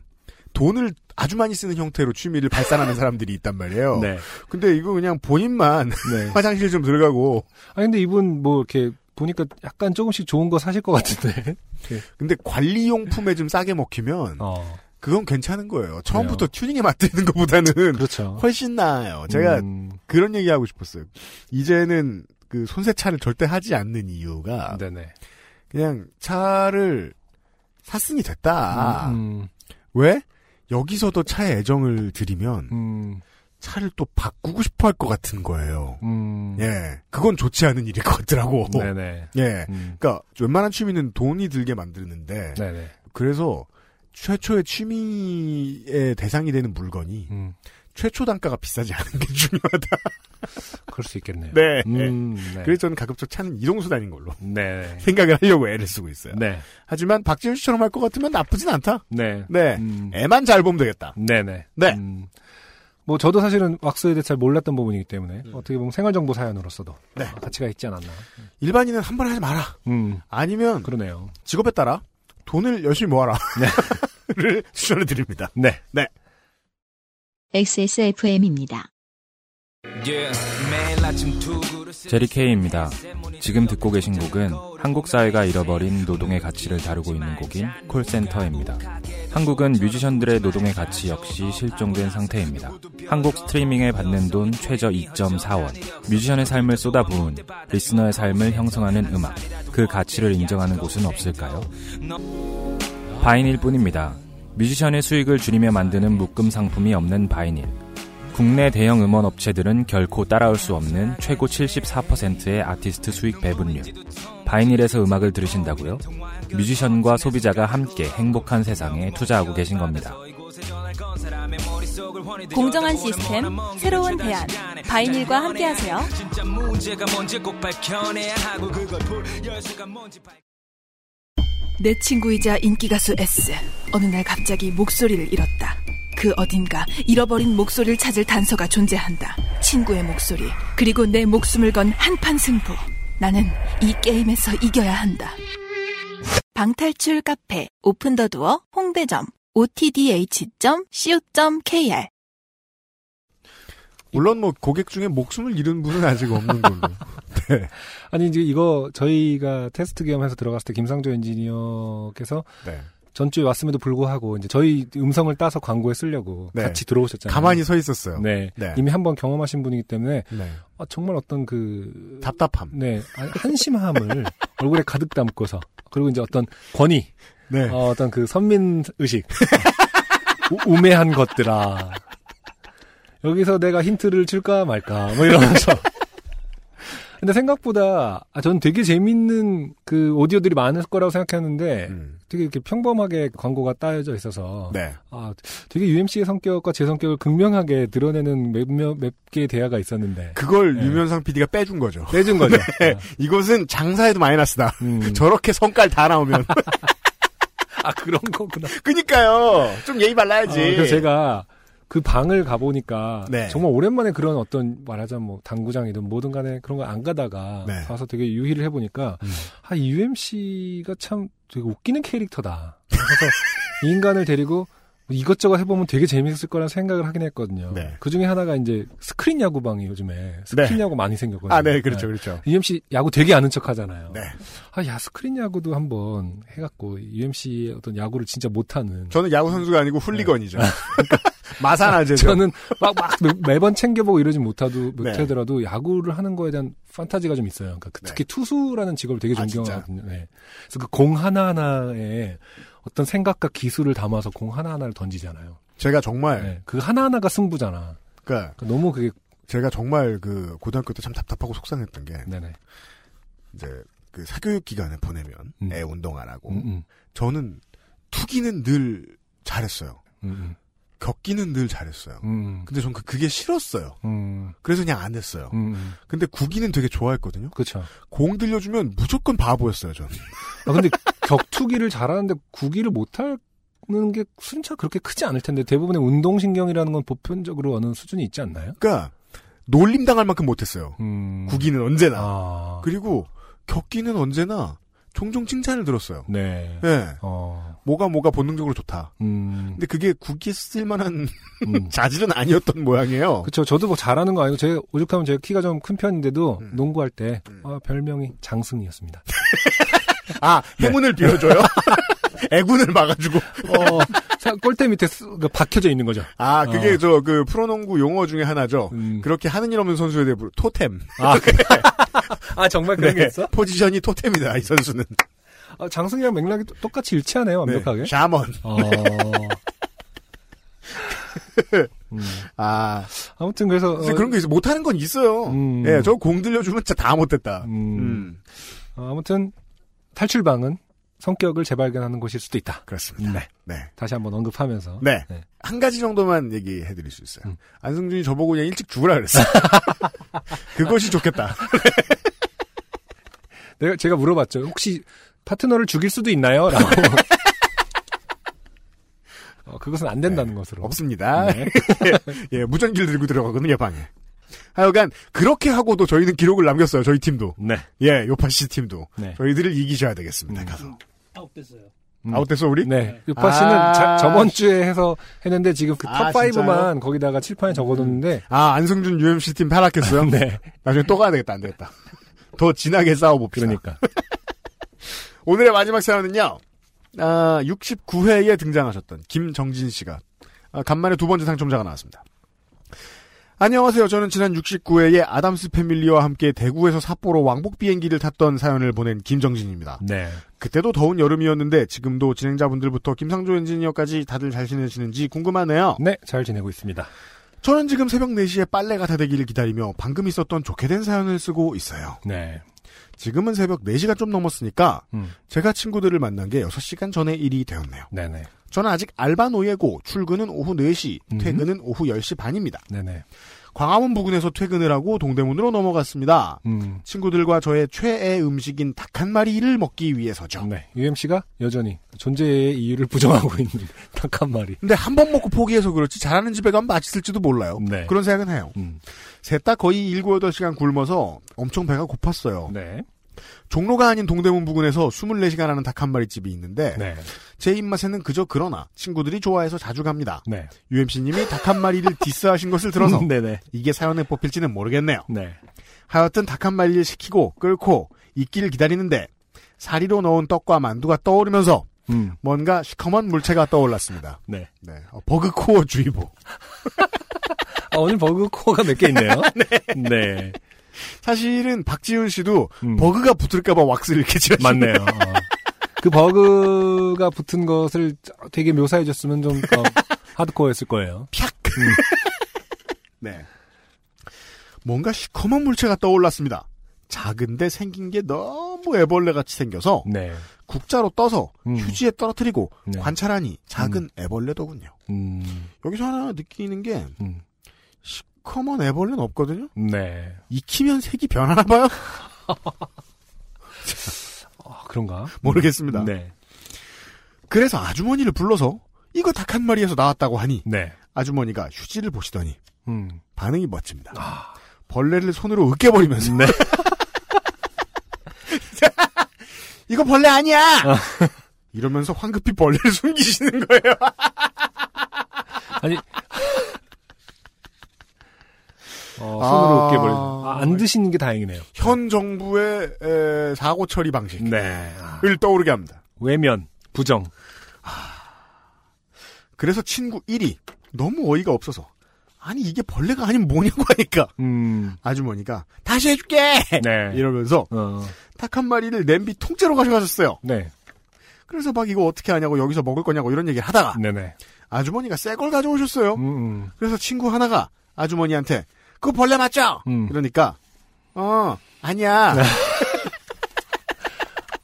돈을 아주 많이 쓰는 형태로 취미를 발산하는 사람들이 있단 말이에요. 네. 근데 이거 그냥 본인만 네. [laughs] 화장실 좀 들어가고 아 근데 이분 뭐 이렇게 보니까 약간 조금씩 좋은 거 사실 것 같은데. [laughs] 근데 관리용품에 좀 싸게 먹히면 어. 그건 괜찮은 거예요. 처음부터 튜닝에 맞드는 것보다는 그렇죠. [laughs] 훨씬 나아요. 제가 음, 그런 얘기 하고 싶었어요. 이제는 그 손세차를 절대 하지 않는 이유가 네네. 그냥 차를 샀으니 됐다. 음, 왜? 여기서도 차에 애정을 들이면 음, 차를 또 바꾸고 싶어 할 것 같은 거예요. 음. 예. 그건 좋지 않은 일일 것 같더라고. 네네. 예. 음, 그러니까 웬만한 취미는 돈이 들게 만드는데 네네. 그래서 최초의 취미의 대상이 되는 물건이 음, 최초 단가가 비싸지 않은 게 중요하다. [laughs] 그럴 수 있겠네요. 네. 음, 네. 그래서 저는 가급적 차는 이동수단인 걸로 네. [laughs] 생각을 하려고 애를 쓰고 있어요. 네. 하지만 박지훈 씨처럼 할 것 같으면 나쁘진 않다. 네. 네. 음, 애만 잘 보면 되겠다. 네네. 네. 음, 뭐 저도 사실은 왁스에 대해 잘 몰랐던 부분이기 때문에 어떻게 보면 생활정보 사연으로서도 네. 아, 가치가 있지 않았나. 일반인은 한 번에 하지 마라. 음, 아니면 그러네요. 직업에 따라 돈을 열심히 모아라. 를 추천해 드립니다. 네. XSFM입니다. 제리 케이입니다. 지금 듣고 계신 곡은 한국 사회가 잃어버린 노동의 가치를 다루고 있는 곡인 콜센터입니다. 한국은 뮤지션들의 노동의 가치 역시 실종된 상태입니다. 한국 스트리밍에 받는 돈 최저 2.4원. 뮤지션의 삶을 쏟아부은 리스너의 삶을 형성하는 음악. 그 가치를 인정하는 곳은 없을까요? 바이닐 뿐입니다. 뮤지션의 수익을 줄이며 만드는 묶음 상품이 없는 바이닐. 국내 대형 음원 업체들은 결코 따라올 수 없는 최고 74%의 아티스트 수익 배분율. 바이닐에서 음악을 들으신다고요? 뮤지션과 소비자가 함께 행복한 세상에 투자하고 계신 겁니다. 공정한 시스템, 새로운 대안. 바이닐과 함께하세요. 내 친구이자 인기가수 S. 어느 날 갑자기 목소리를 잃었다. 그 어딘가 잃어버린 목소리를 찾을 단서가 존재한다. 친구의 목소리. 그리고 내 목숨을 건 한판 승부. 나는 이 게임에서 이겨야 한다. 방탈출 카페, 오픈 더 두어, 홍대점, otdh.co.kr. 물론 뭐 고객 중에 목숨을 잃은 분은 아직 없는 걸로. [laughs] 네. 아니 이제 이거 저희가 테스트 겸해서 들어갔을 때 김상조 엔지니어께서 네. 전주에 왔음에도 불구하고 이제 저희 음성을 따서 광고에 쓰려고 네. 같이 들어오셨잖아요. 가만히 서 있었어요. 네. 네. 이미 한번 경험하신 분이기 때문에 네. 아, 정말 어떤 그 답답함. 네 한심함을 [laughs] 얼굴에 가득 담고서 그리고 이제 어떤 권위, 네. 어, 어떤 그 선민 의식, 우- 우매한 것들아. 여기서 내가 힌트를 줄까 말까 뭐 이러면서 근데 생각보다 아, 저는 되게 재밌는 그 오디오들이 많을 거라고 생각했는데 음. 되게 이렇게 평범하게 광고가 따여져 있어서 네. 아 되게 UMC의 성격과 제 성격을 극명하게 드러내는 몇몇 몇 개의 대화가 있었는데 그걸 네. 유면상 PD가 빼준 거죠. 빼준 거죠. [laughs] 네. 이것은 장사에도 마이너스다. 음. [laughs] 저렇게 성깔 다 나오면. [laughs] 아 그런 거구나. 그니까요. 좀 예의 발라야지. 아, 그래서 제가 그 방을 가보니까 네. 정말 오랜만에 그런 어떤 말하자면 뭐 당구장이든 뭐든 간에 그런 거 안 가다가 네. 가서 되게 유희를 해보니까 음. 아 UMC가 참 되게 웃기는 캐릭터다. 그래서 [laughs] 이 인간을 데리고 이것저것 해보면 되게 재밌을 거라는 생각을 하긴 했거든요. 네. 그 중에 하나가 이제 스크린 야구방이 요즘에 스크린 야구 많이 생겼거든요. 아, 네, 그렇죠, 그렇죠. UMC 야구 되게 아는 척 하잖아요. 네. 아, 야, 스크린 야구도 한번 해갖고, UMC의 어떤 야구를 진짜 못하는. 저는 야구 선수가 아니고 훌리건이죠. [laughs] 마산아재죠. 저는 막, 막 매번 챙겨보고 이러진 못하도, 네. 못하더라도 야구를 하는 거에 대한 판타지가 좀 있어요. 그러니까 특히 투수라는 직업을 되게 아? 존경하거든요. 네. 그래서 그 공 하나하나에 어떤 생각과 기술을 담아서 공 하나하나를 던지잖아요. 제가 정말 네. 그 하나하나가 승부잖아. 그러니까 그러니까 너무 그게 제가 정말 그 고등학교 때 참 답답하고 속상했던 게 네네. 이제 그 사교육 기간에 보내면 음. 애 운동 안 하고 음, 음, 저는 투기는 늘 잘했어요. 음, 격기는 늘 잘했어요. 음, 근데 전 그, 그게 싫었어요. 음, 그래서 그냥 안 했어요. 음, 음. 근데 구기는 되게 좋아했거든요. 그쵸. 공 들려주면 무조건 바보였어요, 저는. 아, 근데 격투기를 잘하는데 구기를 못하는 게 순차 그렇게 크지 않을 텐데 대부분의 운동신경이라는 건 보편적으로 어느 수준이 있지 않나요? 그러니까 놀림 당할 만큼 못했어요. 음. 구기는 언제나. 아. 그리고 격기는 언제나 종종 칭찬을 들었어요. 네. 예. 어. 뭐가 뭐가 본능적으로 좋다. 음. 근데 그게 구기에 쓸만한 음. [laughs] 자질은 아니었던 모양이에요. 그쵸. 저도 뭐 잘하는 거 아니고, 제가 오죽하면 제가 키가 좀 큰 편인데도, 음. 농구할 때, [laughs] 아, 별명이 장승이었습니다. 아, 행운을 빌어줘요? 애군을 막아주고. 어, 사- 골대 밑에 쓰- 그 박혀져 있는 거죠. 아, 그게 어. 저, 그, 프로농구 용어 중에 하나죠. 음. 그렇게 하는 일 없는 선수에 대해 토템. 아, [laughs] 아, 정말 그런 게 있어? 포지션이 토템이다, 이 선수는. 아, 장승이랑 맥락이 또- 똑같이 일치하네요, 완벽하게. 네, 샤먼. 어. [laughs] 음. 아, 아무튼 그래서, 어, 그런 게 있어. 못하는 건 있어요. 음. 예, 저 공 들려주면 진짜 다 못했다. 음. 음. 어, 아무튼 탈출방은 성격을 재발견하는 곳일 수도 있다. 그렇습니다. 네. 네. 다시 한번 언급하면서. 네. 네. 한 가지 정도만 얘기해 드릴 수 있어요. 음. 안승준이 저보고 그냥 일찍 죽으라 그랬어요. [laughs] 그것이 좋겠다. [laughs] 내가 제가 물어봤죠. 혹시 파트너를 죽일 수도 있나요? 라고. [laughs] 어, 그것은 안 된다는 것으로. 없습니다. 네. [laughs] 예, 무전기를 들고 들어가거든요, 방에. 하여간, 그렇게 하고도 저희는 기록을 남겼어요, 저희 팀도. 네. 예, 요파시 팀도. 네. 저희들을 이기셔야 되겠습니다, 음. 가서. 아웃됐어요. 음. 아웃됐어, 우리? 네. 유파 씨는 아. 자- 저번 주에 해서 했는데 지금 그 아, 탑5만 진짜요? 거기다가 칠판에 적어뒀는데. 아, 안승준 UMC 팀 탈락했어요? [laughs] 네. 나중에 또 가야 되겠다, 안 되겠다. 더 진하게 싸워봅시다. 그러니까. 오늘의 마지막 사연은요. 아, 69회에 등장하셨던 김정진 씨가 아, 간만에 두 번째 당첨자가 나왔습니다. 안녕하세요. 저는 지난 69회에 아담스 패밀리와 함께 대구에서 삿포로 왕복 비행기를 탔던 사연을 보낸 김정진입니다. 네. 그때도 더운 여름이었는데 지금도 진행자분들부터 김상조 엔지니어까지 다들 잘 지내시는지 궁금하네요. 네, 잘 지내고 있습니다. 저는 지금 새벽 4시에 빨래가 다 되기를 기다리며 방금 있었던 좋게 된 사연을 쓰고 있어요. 네. 지금은 새벽 4시가 좀 넘었으니까 음. 제가 친구들을 만난 게 6시간 전의 일이 되었네요. 네네. 저는 아직 알바 노예고 출근은 오후 4시, 음. 퇴근은 오후 10시 반입니다. 네네. 광화문 부근에서 퇴근을 하고 동대문으로 넘어갔습니다. 음. 친구들과 저의 최애 음식인 닭 한 마리를 먹기 위해서죠. 네. UMC가 여전히 존재의 이유를 부정하고 [laughs] 있는 닭 한 마리. 근데 한 번 먹고 포기해서 그렇지 잘하는 집에 가면 맛있을지도 몰라요. 네. 그런 생각은 해요. 음. 셋다 거의 7, 8시간 굶어서 엄청 배가 고팠어요. 네. 종로가 아닌 동대문 부근에서 24시간 하는 닭 한 마리 집이 있는데 네. 제 입맛에는 그저 그러나 친구들이 좋아해서 자주 갑니다. 네. UMC님이 닭 한 마리를 디스하신 것을 들어서 네네. 이게 사연에 뽑힐지는 모르겠네요. 네. 하여튼 닭 한 마리를 시키고 끓고 익기를 기다리는데 사리로 넣은 떡과 만두가 떠오르면서 음. 뭔가 시커먼 물체가 떠올랐습니다. 네. 네, 어, bugcore 주의보. [laughs] 아, 오늘 버그 코어가 몇 개 있네요. [laughs] 네. 사실은 박지훈 씨도 음. bug가 붙을까봐 왁스를 이렇게 칠하시네요. 맞네요. 어. 그 bug가 붙은 것을 되게 묘사해줬으면 좀더 [laughs] hardcore였을 거예요. 팍. [laughs] 네. 뭔가 시커먼 물체가 떠올랐습니다. 작은데 생긴 게 너무 애벌레 같이 생겨서 네. 국자로 떠서 음. 휴지에 떨어뜨리고 네. 관찰하니 작은 애벌레더군요. 음. 여기서 하나 느끼는 게 음. 시커먼 애벌레는 없거든요. 네. 익히면 색이 변하나 봐요. [laughs] 아, 그런가? 모르겠습니다. 네. 그래서 아주머니를 불러서 이거 닭 한 마리에서 나왔다고 하니 네. 아주머니가 휴지를 보시더니 음. 반응이 멋집니다. 벌레를 손으로 으깨버리면서 네. [laughs] 이거 벌레 아니야. 이러면서 황급히 벌레를 [laughs] 숨기시는 거예요. 아니. 어, 손으로 아. 으깨버리는. 아, 안 드시는 게 다행이네요. 현 정부의 에, 사고 처리 방식을 네. 떠오르게 합니다. 외면, 부정. 그래서 친구 1이 너무 어이가 없어서 아니 이게 벌레가 아니면 뭐냐고 하니까 음. 아주머니가 다시 해줄게 네. 이러면서 어. 닭한 마리를 냄비 통째로 가져가셨어요. 네. 그래서 막 이거 어떻게 하냐고 여기서 먹을 거냐고 이런 얘기를 하다가 네네. 아주머니가 새 걸 가져오셨어요. 음, 음. 그래서 친구 하나가 아주머니한테 그거 벌레 맞죠? 음. 그러니까 어 아니야. [laughs]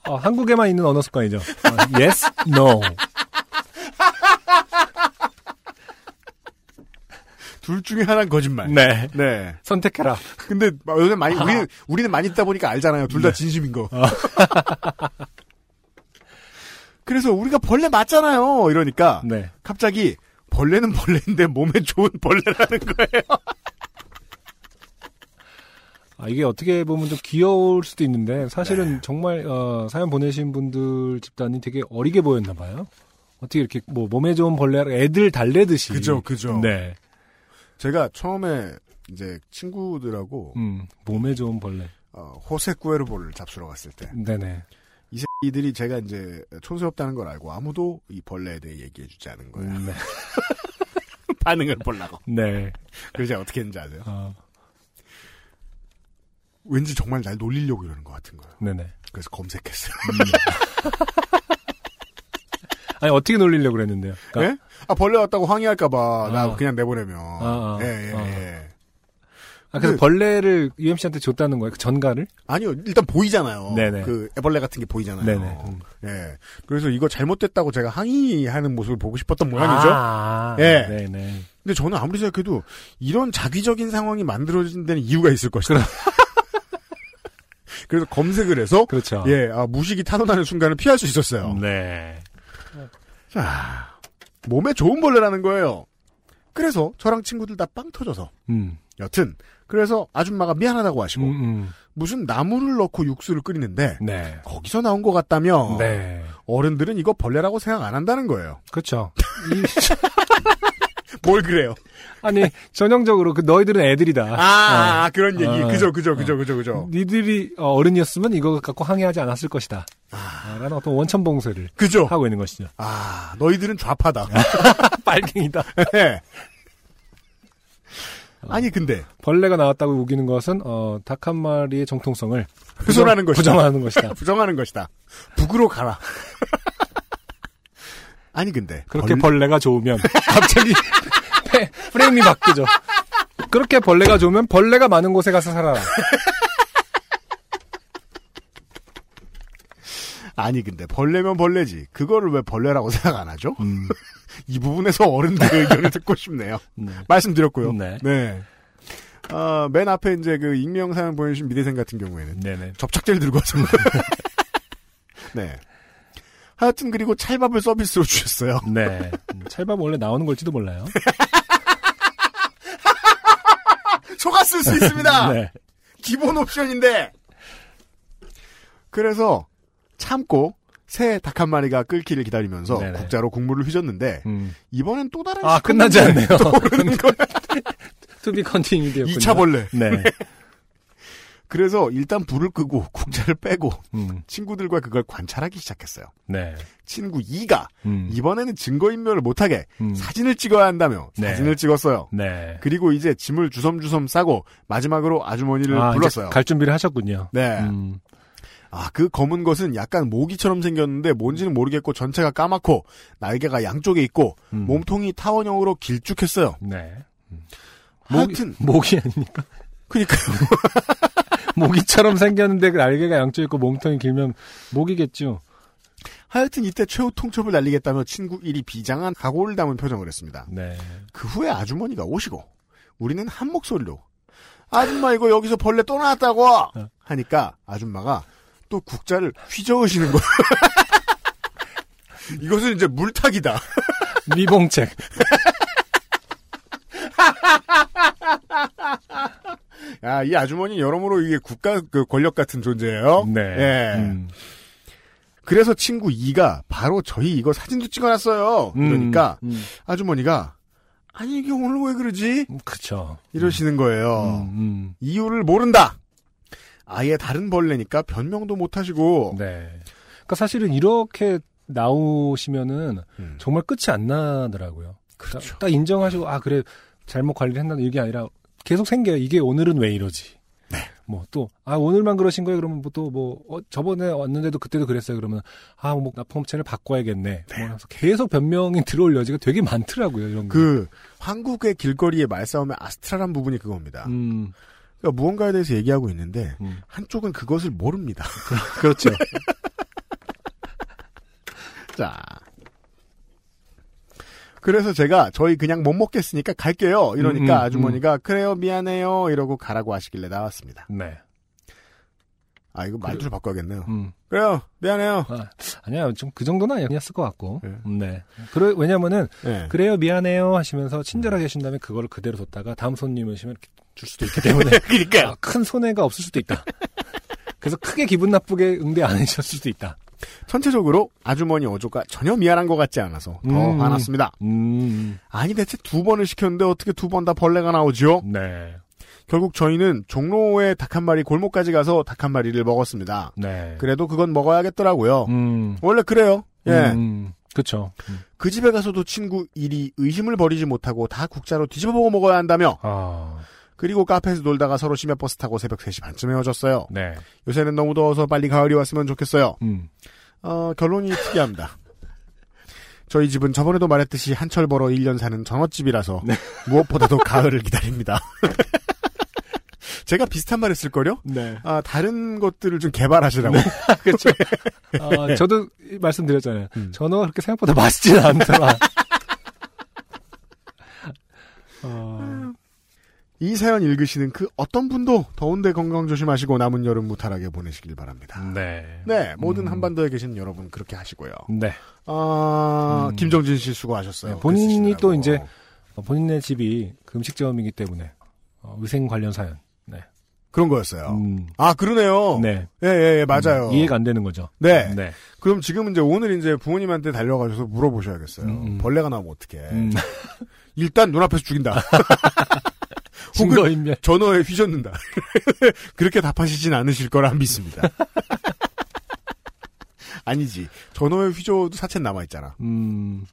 어, 한국에만 있는 언어 습관이죠. 어, yes, no. [laughs] 둘 중에 하나는 거짓말. 네. 네. 선택해라. 근데 요즘 많이 [laughs] 우리는 우리는 많이 듣다 보니까 알잖아요. 둘다 네. 진심인 거. 그래서 우리가 벌레 맞잖아요. 이러니까 네. 갑자기 벌레는 벌레인데 몸에 좋은 벌레라는 거예요. 아, 이게 어떻게 보면 좀 귀여울 수도 있는데 사실은 정말 어, 사연 보내신 분들 집단이 되게 어리게 보였나 봐요. 어떻게 이렇게 뭐 몸에 좋은 벌레라 애들 달래듯이. 그죠, 그죠. 네. 제가 처음에 이제 친구들하고 음, 몸에 좋은 벌레. 어, 호세꾸에르볼을 잡수러 갔을 때이 네네. 새끼들이 제가 이제 촌스럽다는 걸 알고 아무도 이 벌레에 대해 얘기해주지 않은 거예요. 음, 네. [laughs] 반응을 보려고. 네. 그래서 제가 어떻게 했는지 아세요? 어, 왠지 정말 날 놀리려고 이러는 것 같은 거예요. 네네. 그래서 검색했어요. [laughs] 아니 어떻게 놀리려고 그랬는데요? 그러니까 예? 아 벌레 왔다고 항의할까봐 나 아. 그냥 내보내면. 아, 아, 예, 예, 아. 예. 아, 그래서 그- 벌레를 UMC한테 줬다는 거예요? 그 전가를? 아니요, 일단 보이잖아요. 네네. 그 애벌레 같은 게 보이잖아요. 네네. 음. 예. 그래서 이거 잘못됐다고 제가 항의하는 모습을 보고 싶었던 모양이죠. 아, 예. 네네. 근데 저는 아무리 생각해도 이런 자기적인 상황이 만들어진 데는 이유가 있을 것이다. [laughs] 그래서 검색을 해서 그렇죠. 예, 아, 무식이 탄원하는 순간을 피할 수 있었어요. 네. 자, 몸에 좋은 벌레라는 거예요. 그래서 저랑 친구들 다 빵 터져서 음. 여튼 그래서 아줌마가 미안하다고 하시고 음, 음. 무슨 나물을 넣고 육수를 끓이는데 네. 거기서 나온 것 같다며 네. 어른들은 이거 벌레라고 생각 안 한다는 거예요. 그렇죠. 이- [laughs] 뭘 그래요? 아니 전형적으로 그 너희들은 애들이다. 아, 어. 그런 얘기. 어. 그죠, 그죠, 그죠, 그죠, 그죠. 니들이 어, 어른이었으면 이거 갖고 항의하지 않았을 것이다. 아, 라는 어떤 원천 봉쇄를 그죠. 하고 있는 것이죠. 아, 너희들은 좌파다. [laughs] 빨갱이다. 예. 아니 근데 벌레가 나왔다고 우기는 것은 어, 닭 한 마리의 정통성을 훼손하는 것이다. 부정하는 것이다. 부정하는 것이다. [laughs] 북으로 가라. [laughs] 아니 근데 그렇게 벌- 벌레가 좋으면 갑자기 페- [laughs] 프레임이 바뀌죠. 그렇게 벌레가 좋으면 벌레가 많은 곳에 가서 살아라. 아니 근데 벌레면 벌레지. 그거를 왜 벌레라고 생각 안 하죠? 음. [laughs] 이 부분에서 어른들의 의견을 듣고 싶네요. 네. 말씀드렸고요. 네. 어, 맨 앞에 이제 그 익명 사연 보내주신 미대생 같은 경우에는 네네. 접착제를 들고 와서. [laughs] 네. 하여튼 그리고 찰밥을 서비스로 주셨어요. 네. 음, 찰밥 원래 나오는 걸지도 몰라요. 속았을 수 있습니다. [laughs] 네. 기본 옵션인데. 그래서 참고 새 닭 한 마리가 끓기를 기다리면서 네네. 국자로 국물을 휘졌는데 음. 이번엔 또 다른 아, 끝나지 않네요. [laughs] 떠오르는 거야. 투비 컨티뉴드였군요. 2차 벌레. 네. 그래서 일단 불을 끄고 [laughs] 국자를 빼고 음. 친구들과 그걸 관찰하기 시작했어요. 네. 친구 2가 음. 이번에는 증거인멸을 못하게 음. 사진을 찍어야 한다며 네. 사진을 찍었어요. 네. 그리고 이제 짐을 주섬주섬 싸고 마지막으로 아주머니를 아, 불렀어요. 갈 준비를 하셨군요. 네. 음. 아, 그 검은 것은 약간 모기처럼 생겼는데 뭔지는 모르겠고 전체가 까맣고 날개가 양쪽에 있고 음. 몸통이 타원형으로 길쭉했어요. 네. 음. 모기, 하여튼 모기 아닙니까? 그니까요. [laughs] 모기처럼 생겼는데 그 날개가 양쪽 있고 몸통이 길면 모기겠죠. 하여튼 이때 최후 통첩을 날리겠다며 친구 1이 비장한 각오를 담은 표정을 했습니다. 네. 그 후에 아주머니가 오시고 우리는 한 목소리로 아줌마 이거 여기서 벌레 또 나왔다고 하니까 아줌마가 또 국자를 휘저으시는 거예요. [laughs] 이것은 이제 물타기다. 미봉책. [laughs] 야, 이 아주머니 여러모로 이게 국가 그 권력 같은 존재예요. 네. 예. 음. 그래서 친구 2가 바로 저희 이거 사진도 찍어놨어요. 음, 그러니까 음. 아주머니가 아니 이게 오늘 왜 그러지? 그쵸. 이러시는 거예요. 음, 음. 이유를 모른다. 아예 다른 벌레니까 변명도 못하시고. 네. 그러니까 사실은 이렇게 나오시면은 음. 정말 끝이 안 나더라고요. 그렇죠. 딱, 딱 인정하시고 아 그래 잘못 관리를 했나 이게 아니라 계속 생겨요. 이게 오늘은 왜 이러지? 네. 뭐 또 아 오늘만 그러신 거예요? 그러면 뭐또뭐 어, 저번에 왔는데도 그때도 그랬어요. 그러면 아뭐 납품업체를 바꿔야겠네. 뭐 하면서 계속 변명이 [laughs] 들어올 여지가 되게 많더라고요. 이런 거. 그 한국의 길거리의 말싸움의 아스트랄한 부분이 그겁니다. 음, 그러니까 무언가에 대해서 얘기하고 있는데 음. 한쪽은 그것을 모릅니다. [laughs] 그렇죠. [laughs] 자. 그래서 제가 저희 그냥 못 먹겠으니까 갈게요. 이러니까 음, 음, 아주머니가 그래요 미안해요 이러고 가라고 하시길래 나왔습니다. 네. 아 이거 말투를 바꿔야겠네요. 음. 그래요 미안해요. 아, 아니야 좀 그 정도는 아니었을 것 같고. 네. 음, 네. 그래 왜냐면은 네. 그래요 미안해요 하시면서 친절하게 하신 다음에 그거를 그대로 뒀다가 다음 손님 오시면 줄 수도 있기 때문에 [laughs] 그러니까요. 아, 큰 손해가 없을 수도 있다. 그래서 크게 기분 나쁘게 응대 안 해주셨을 수도 있다. 전체적으로 아주머니 어조가 전혀 미안한 것 같지 않아서 더 음. 화났습니다. 음, 아니 대체 두 번을 시켰는데 어떻게 두 번 다 벌레가 나오죠? 네, 결국 저희는 종로에 닭 한 마리 골목까지 가서 닭 한 마리를 먹었습니다. 네. 그래도 그건 먹어야겠더라고요. 음, 원래 그래요. 예. 음. 음. 그 집에 가서도 친구 일이 의심을 버리지 못하고 다 국자로 뒤집어보고 먹어야 한다며. 아, 그리고 카페에서 놀다가 서로 심야버스 타고 새벽 3시 반쯤에 헤어졌어요. 네. 요새는 너무 더워서 빨리 가을이 왔으면 좋겠어요. 음, 어, 결론이 특이합니다. 저희 집은 저번에도 말했듯이 한철 벌어 1년 사는 전어집이라서 무엇보다도 가을을 기다립니다. [laughs] 제가 비슷한 말 했을걸요? 네. 아, 다른 것들을 좀 개발하시라고. [laughs] 그쵸. 아, 저도 말씀드렸잖아요. 음. 전어가 그렇게 생각보다 맛있지는 않더라. [laughs] 어, 이 사연 읽으시는 그 어떤 분도 더운데 건강 조심하시고 남은 여름 무탈하게 보내시길 바랍니다. 네. 네, 모든 음. 한반도에 계신 여러분 그렇게 하시고요. 네. 아, 음. 김정진 씨 수고하셨어요. 네, 본인이 글 또. 이제 어, 본인의 집이 그 음식점이기 때문에 어, 위생 관련 사연. 네. 그런 거였어요. 음, 아, 그러네요. 네. 예, 예, 예, 맞아요. 음, 이해가 안 되는 거죠. 네. 네. 그럼 지금 이제 오늘 이제 부모님한테 달려가셔서 물어보셔야겠어요. 음, 음. 벌레가 나오면 어떡해. 음, 일단 눈앞에서 죽인다. [laughs] 혹은. 전어에 휘젓는다. [laughs] 그렇게 답하시진 않으실 거라 믿습니다. [laughs] 아니지. 전어에 휘저어도 사채 남아있잖아. 음,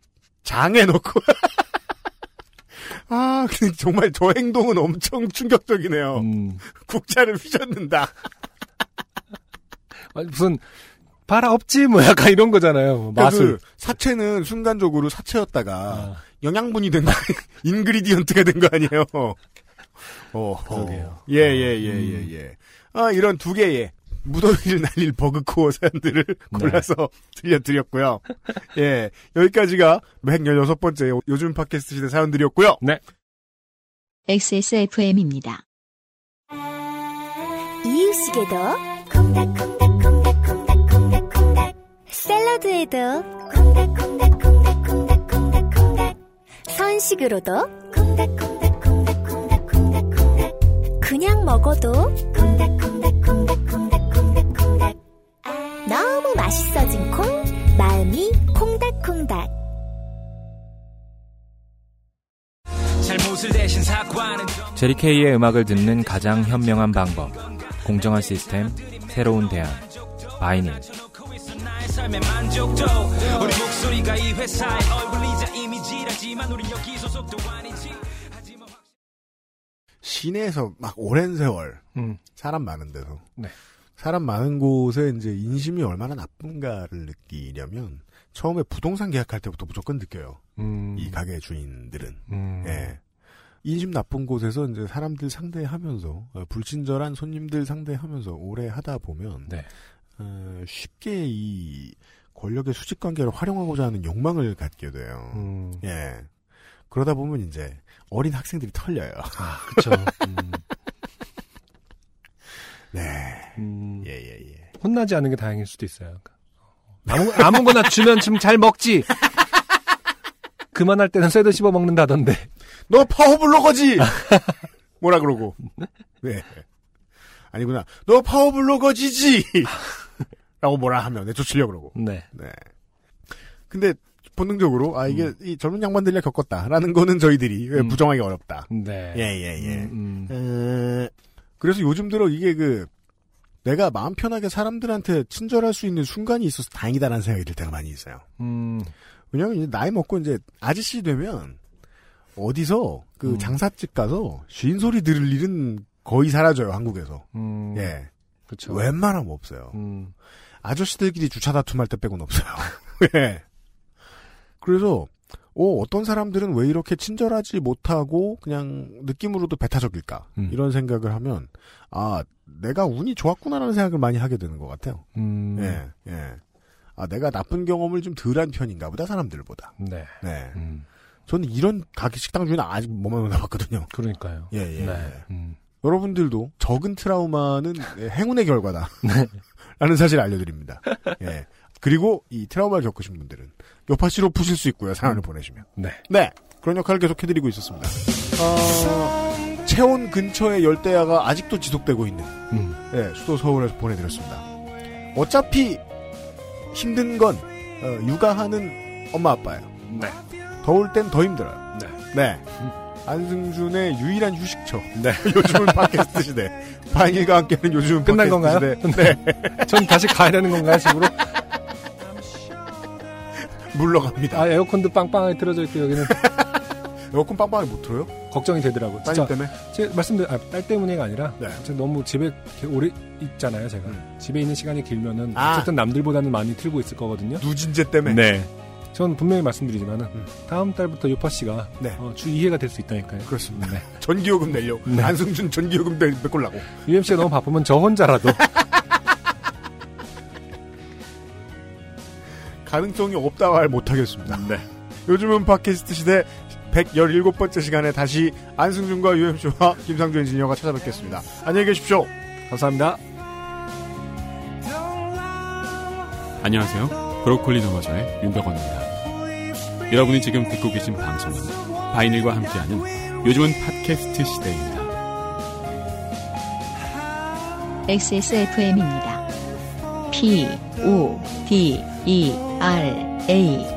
장에 넣고. [laughs] 아, 정말 저 행동은 엄청 충격적이네요. 음. 국자를 휘젓는다. 무슨 바라 없지 뭐 약간 이런 거잖아요. 그러니까 맛을. 그 사채는 순간적으로 사채였다가 아, 영양분이 된 거, 인그리디언트가 된 거 아니에요. 어, 그러게요. 예, 예, 예, 예, 예. 아, 이런 두 개의 무더위를 날릴 버그코어 사연들을 골라서 [laughs] 들려드렸고요. 예, 여기까지가 116번째 요즘 팟캐스트 시대 사연들이었고요. XSFM입니다. 이유식에도 콩닥콩닥콩닥콩닥콩닥콩닥 샐러드에도 콩닥콩닥콩닥콩닥콩닥콩닥 선식으로도 콩닥콩닥콩닥콩닥콩닥콩닥 그냥 먹어도 콩닥콩닥콩닥콩닥콩닥콩닥 너무 맛있어진 콩 마음이 콩닥콩닥 제리케이의 음악을 듣는 가장 현명한 방법. 공정한 시스템, 새로운 대안. 바이닐. 시내에서 막 오랜 세월 음, 사람 많은 데서 네. 사람 많은 곳에 이제 인심이 얼마나 나쁜가를 느끼려면 처음에 부동산 계약할 때부터 무조건 느껴요. 음, 이 가게 주인들은 음, 예. 인심 나쁜 곳에서 이제 사람들 상대하면서 어, 불친절한 손님들 상대하면서 오래 하다 보면 네. 어, 쉽게 이 권력의 수직 관계를 활용하고자 하는 욕망을 갖게 돼요. 음. 예. 그러다 보면 이제 어린 학생들이 털려요. 아, 그쵸. [laughs] 음. 네. 음. 예, 예, 예. 혼나지 않은 게 다행일 수도 있어요. 아무, 아무거나 주면 좀잘 먹지. 그만할 때는 쇠도 씹어 먹는다던데. 너 파워블로거지! 뭐라 그러고. 네. 아니구나. 너 파워블로거지지! 라고 뭐라 하면 내 쫓으려고 그러고. 네. 네. 근데 본능적으로 아 이게 음. 이 젊은 양반들이랑 겪었다라는 거는 저희들이 왜 음. 부정하기 어렵다. 네. 예, 예, 예. 음, 음. 에, 그래서 요즘 들어 이게 그 내가 마음 편하게 사람들한테 친절할 수 있는 순간이 있어서 다행이다라는 생각이 들 때가 많이 있어요. 음. 왜냐면 이제 나이 먹고 이제 아저씨 되면 어디서 그 음. 장사집 가서 쉰 소리 들을 일은 거의 사라져요 한국에서. 음. 예. 그쵸. 웬만하면 없어요. 음. 아저씨들끼리 주차 다툼할 때 빼고는 없어요. [laughs] 예. 그래서 어, 어떤 사람들은 왜 이렇게 친절하지 못하고 그냥 느낌으로도 배타적일까 음. 이런 생각을 하면 아 내가 운이 좋았구나라는 생각을 많이 하게 되는 것 같아요. 음. 예, 예. 아 내가 나쁜 경험을 좀 덜한 편인가 보다 사람들보다. 네. 네. 음. 저는 이런 가게 식당 주인 아직 못 만나봤거든요. 그러니까요. 예, 예. 네. 음. 여러분들도 적은 트라우마는 행운의 결과다. [laughs] 라는 사실을 알려드립니다. 예. 그리고 이 트라우마를 겪으신 분들은 요파씨로 푸실 수 있고요. 사연을 보내시면. 네. 네. 그런 역할을 계속 해드리고 있었습니다. 어, 체온 근처의 열대야가 아직도 지속되고 있는 음. 예, 수도 서울에서 보내드렸습니다. 어차피 힘든 건 어, 육아하는 엄마 아빠예요. 네. 더울 땐 더 힘들어요. 네. 네. 안승준의 유일한 휴식처. 네. [laughs] 요즘은 팟캐스트 시대. 바인일과 함께하는 요즘은 끝난 건가요? 시대. 네. [laughs] 전 다시 가야 되는 건가요, 집으로? 물러갑니다. 아, 에어컨도 빵빵하게 틀어져 있고, 여기는. [laughs] 에어컨 빵빵하게 못 틀어요? 걱정이 되더라고요. 진짜. 때문에? 제 말씀드린, 아, 딸 때문에가 아니라, 네. 너무 집에 오래 있잖아요, 제가. 집에 있는 시간이 길면은, 아. 어쨌든 남들보다는 많이 틀고 있을 거거든요. 누진제 때문에? 네. 전 분명히 말씀드리지만은, 다음 달부터 요파 씨가, 네. 어, 주 2회가 될 수 있다니까요. 그렇습니다. 네. [laughs] 전기요금 내려고. 네. 안승준 전기요금 내- 메꿀라고. UMC가 너무 바쁘면 저 혼자라도. [laughs] 가능성이 없다 말 못하겠습니다. 요즘은 팟캐스트 시대 117번째 시간에 다시 안승준과 UMC와 김상조 엔지니어가 찾아뵙겠습니다. 안녕히 계십시오. 감사합니다. 안녕하세요. 브로콜리 너머저의 윤덕원입니다. 여러분이 지금 듣고 계신 방송은 바이닐과 함께하는 요즘은 팟캐스트 시대입니다. XSFM입니다. P, O, D, E, R, A.